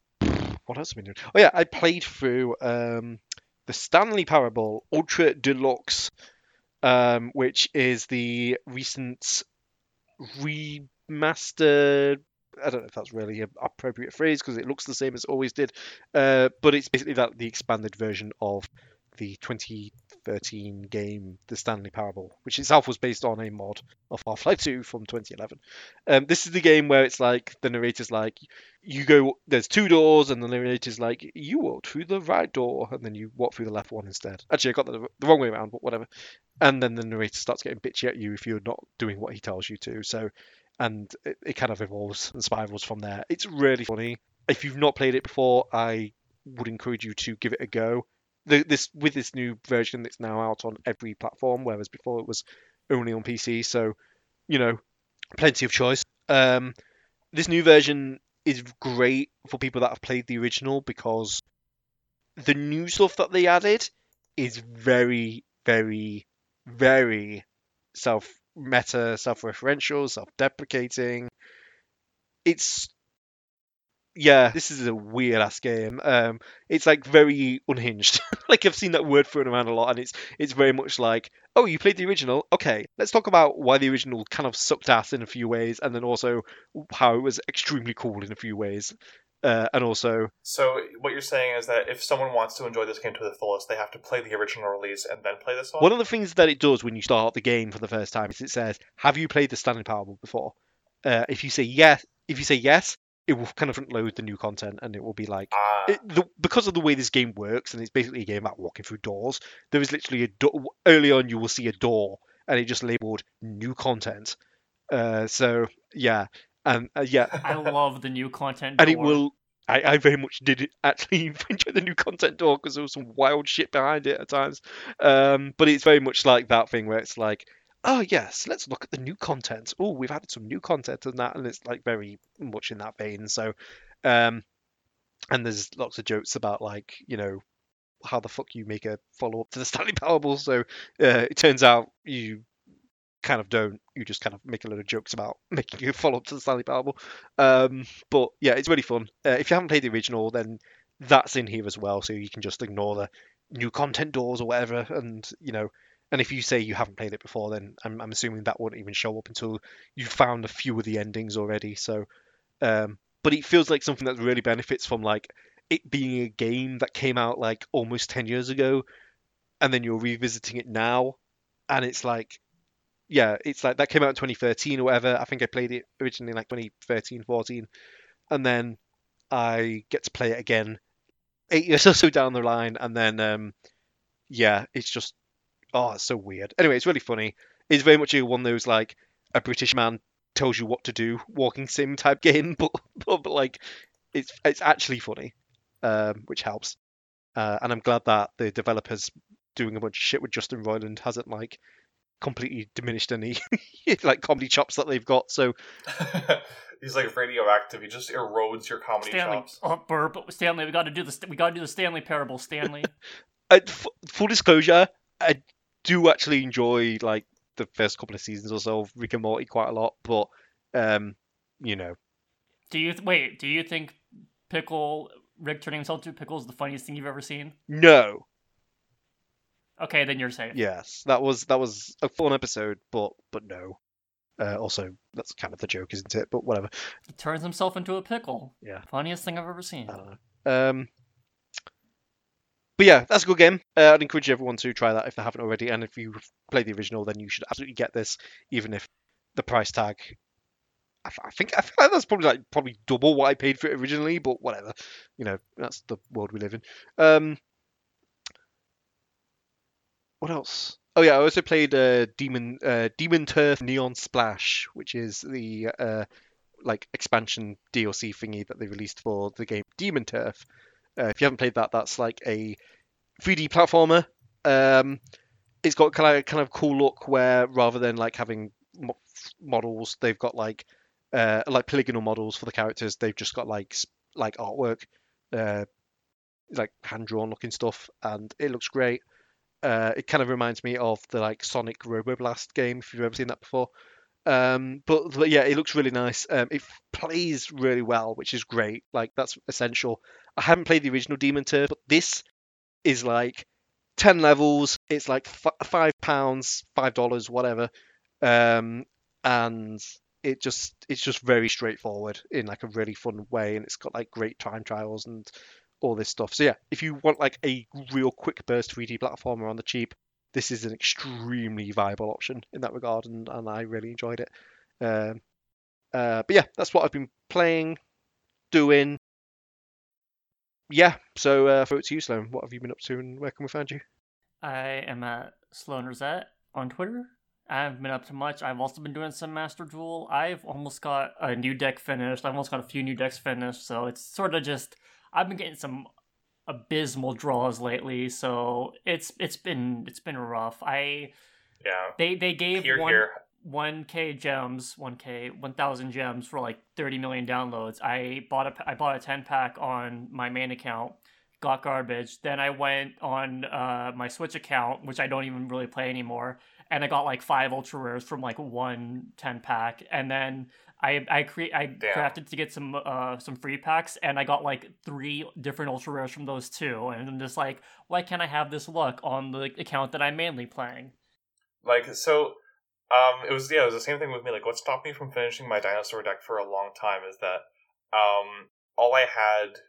What else have I been doing? Oh, yeah, I played through um, the Stanley Parable Ultra Deluxe, um, which is the recent remastered. I don't know if that's really an appropriate phrase because it looks the same as it always did, uh, but it's basically that the expanded version of the 2013 game, The Stanley Parable, which itself was based on a mod of Half-Life 2 from 2011. Um, this is the game where it's like the narrator's like, you go, there's two doors, and the narrator's like, you walk through the right door, and then you walk through the left one instead. Actually, I got the, the wrong way around, but whatever. And then the narrator starts getting bitchy at you if you're not doing what he tells you to. So, and it, it kind of evolves and spirals from there. It's really funny. If you've not played it before, I would encourage you to give it a go the, this with this new version that's now out on every platform, whereas before it was only on PC. So, you know, plenty of choice. Um, this new version is great for people that have played the original because the new stuff that they added is very, very, very self meta, self referential, self deprecating. It's yeah, this is a weird ass game. Um, it's like very unhinged. like I've seen that word thrown around a lot, and it's it's very much like, oh, you played the original. Okay, let's talk about why the original kind of sucked ass in a few ways, and then also how it was extremely cool in a few ways. uh, and also
So what you're saying is that if someone wants to enjoy this game to the fullest, they have to play the original release and then play this one.
one of the things that it does when you start the game for the first time is it says, "Have you played the Stanley Parable before?" Uh, if you say yes, if you say yes, it will kind of front load the new content, and it will be like
Ah,
it, the, because of the way this game works, and it's basically a game about walking through doors. There is literally a door. Early on, you will see a door, and it just labeled new content. Uh, so yeah, and uh, yeah,
I love the new content.
and it will. I, I very much did actually enjoy the new content door because there was some wild shit behind it at times. Um, but it's very much like that thing where it's like, oh yes, let's look at the new content. Oh, we've added some new content and that, and it's like very much in that vein. So, um, and there's lots of jokes about like you know how the fuck you make a follow up to the Stanley Parable. So uh, it turns out you kind of don't. You just kind of make a lot of jokes about making a follow up to the Stanley Parable. Um, but yeah, it's really fun. Uh, if you haven't played the original, then that's in here as well, so you can just ignore the new content doors or whatever, and you know. And if you say you haven't played it before, then I'm, I'm assuming that won't even show up until you've found a few of the endings already. So, um, but it feels like something that really benefits from like it being a game that came out like almost 10 years ago, and then you're revisiting it now, and it's like yeah, it's like that came out in 2013 or whatever. I think I played it originally like 2013, 14, and then I get to play it again eight years or so down the line, and then um, yeah, it's just oh, it's so weird. Anyway, it's really funny. It's very much one of those like a British man tells you what to do walking sim type game, but but, but like it's it's actually funny, um, which helps. Uh, and I'm glad that the developers doing a bunch of shit with Justin Roiland hasn't like completely diminished any like comedy chops that they've got. So
he's like radioactive. He just erodes your comedy
Stanley.
chops.
Oh, burp. Stanley, we got to do this. We got to do the Stanley Parable. Stanley.
uh, f- full disclosure, I do actually enjoy like the first couple of seasons or so of Rick and Morty quite a lot, but um, you know,
do you wait? Do you think Pickle Rick turning himself into Pickle is the funniest thing you've ever seen?
no,
Okay, then you're safe.
yes, that was that was a fun episode, but but no. Uh, also, that's kind of the joke, isn't it? But whatever.
He turns himself into a pickle.
Yeah.
Funniest thing I've ever seen.
I don't know. Um, but yeah, that's a good game. Uh, I'd encourage everyone to try that if they haven't already. And if you've played the original, then you should absolutely get this, even if the price tag. I, I think I feel like that's probably like probably double what I paid for it originally, but whatever. You know, that's the world we live in. Um, what else? Oh yeah, I also played uh, Demon uh, Demon Turf Neon Splash, which is the uh, like expansion DLC thingy that they released for the game Demon Turf. Uh, if you haven't played that, that's like a 3D platformer. Um, it's got kind of kind of cool look where rather than like having mo- models, they've got like uh, like polygonal models for the characters. They've just got like like artwork, uh, like hand drawn looking stuff, and it looks great. Uh, it kind of reminds me of the like Sonic Roboblast game if you've ever seen that before. Um, but, but yeah, it looks really nice. Um, it plays really well, which is great. Like that's essential. I haven't played the original Demon Turf, but this is like ten levels. It's like f- five pounds, five dollars, whatever. Um, and it just it's just very straightforward in like a really fun way, and it's got like great time trials and all this stuff. So yeah, if you want like a real quick burst 3D platformer on the cheap, this is an extremely viable option in that regard, and, and I really enjoyed it. Um, uh, but yeah, that's what I've been playing, doing. Yeah, so uh, to you, Sloan. What have you been up to, and where can we find you?
I am at Sloan Rosette on Twitter. I haven't been up to much. I've also been doing some Master Duel. I've almost got a new deck finished. I've almost got a few new decks finished. So it's sort of just I've been getting some abysmal draws lately. So it's it's been it's been rough. I
Yeah.
they they gave
Here,
one 1k gems 1k 1000 gems for like 30 million downloads i bought a i bought a 10 pack on my main account got garbage then i went on uh, my switch account which i don't even really play anymore and i got like five ultra rares from like one 10 pack and then i i create i
Damn.
crafted to get some uh some free packs and i got like three different ultra rares from those two and i'm just like why can't i have this luck on the account that i'm mainly playing
Like so, um, it was yeah, it was the same thing with me. Like, what stopped me from finishing my dinosaur deck for a long time is that, um, all I had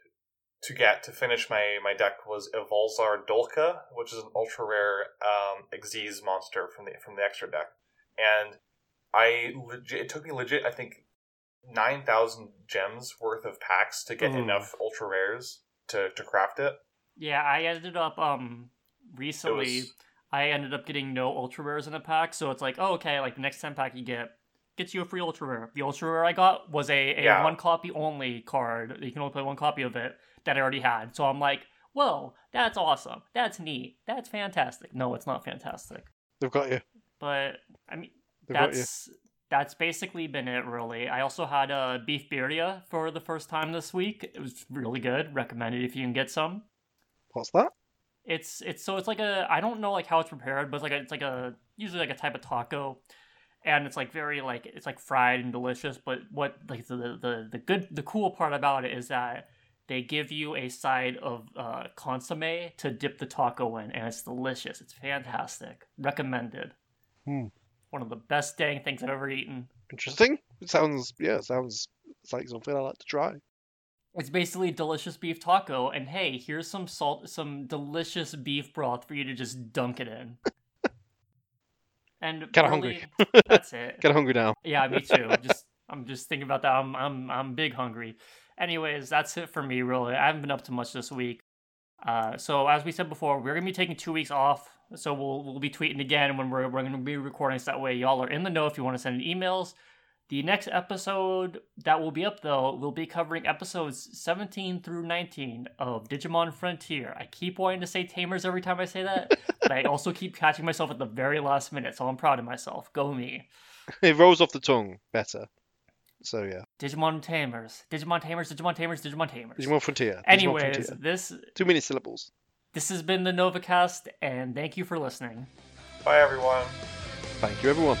to get to finish my, my deck was Evolzar Dolkka, which is an ultra rare um, Xyz monster from the from the extra deck, and I legit it took me legit I think nine thousand gems worth of packs to get
Ooh.
enough ultra rares to to craft it.
Yeah, I ended up um recently.
was-
I ended up getting no ultra rares in a pack, so it's like, oh, okay, like the next ten pack you get gets you a free ultra rare. The ultra rare I got was a, a
Yeah.
one copy only card. You can only play one copy of it that I already had. So I'm like, whoa, that's awesome. That's neat. That's fantastic. No, it's not fantastic.
They've got you.
But I mean,
They've got you.
that's that's basically been it really. I also had a beef birria for the first time this week. It was really good. Recommended if you can get some.
What's that?
It's it's so it's like a I don't know like how it's prepared, but it's like a, it's like a usually like a type of taco, and it's like very like it's like fried and delicious. But what like the the the good the cool part about it is that they give you a side of uh, consomme to dip the taco in, and it's delicious. It's fantastic. Recommended.
Hmm.
One of the best dang things I've ever eaten.
Interesting. It sounds yeah, it sounds it's like something I like to try.
It's basically delicious beef taco, and hey, here's some salt, some delicious beef broth for you to just dunk it in. And
Kinda
really,
hungry.
that's it.
Get hungry now.
Yeah, me too. just I'm just thinking about that. I'm I'm I'm big hungry. Anyways, that's it for me. Really, I haven't been up to much this week. Uh, so as we said before, we're gonna be taking two weeks off. So we'll we'll be tweeting again when we're we're gonna be recording. So that way, y'all are in the know if you want to send emails. The next episode that will be up though will be covering episodes 17 through 19 of Digimon Frontier. I keep wanting to say Tamers every time I say that, but I also keep catching myself at the very last minute. So I'm proud of myself. Go me.
It rolls off the tongue better. So yeah.
Digimon Tamers, Digimon Tamers, Digimon Tamers, Digimon Tamers.
Digimon Frontier. Digimon
Anyways,
Frontier.
this
Too many syllables.
this has been the NovaCast, and thank you for listening.
Bye everyone.
Thank you everyone.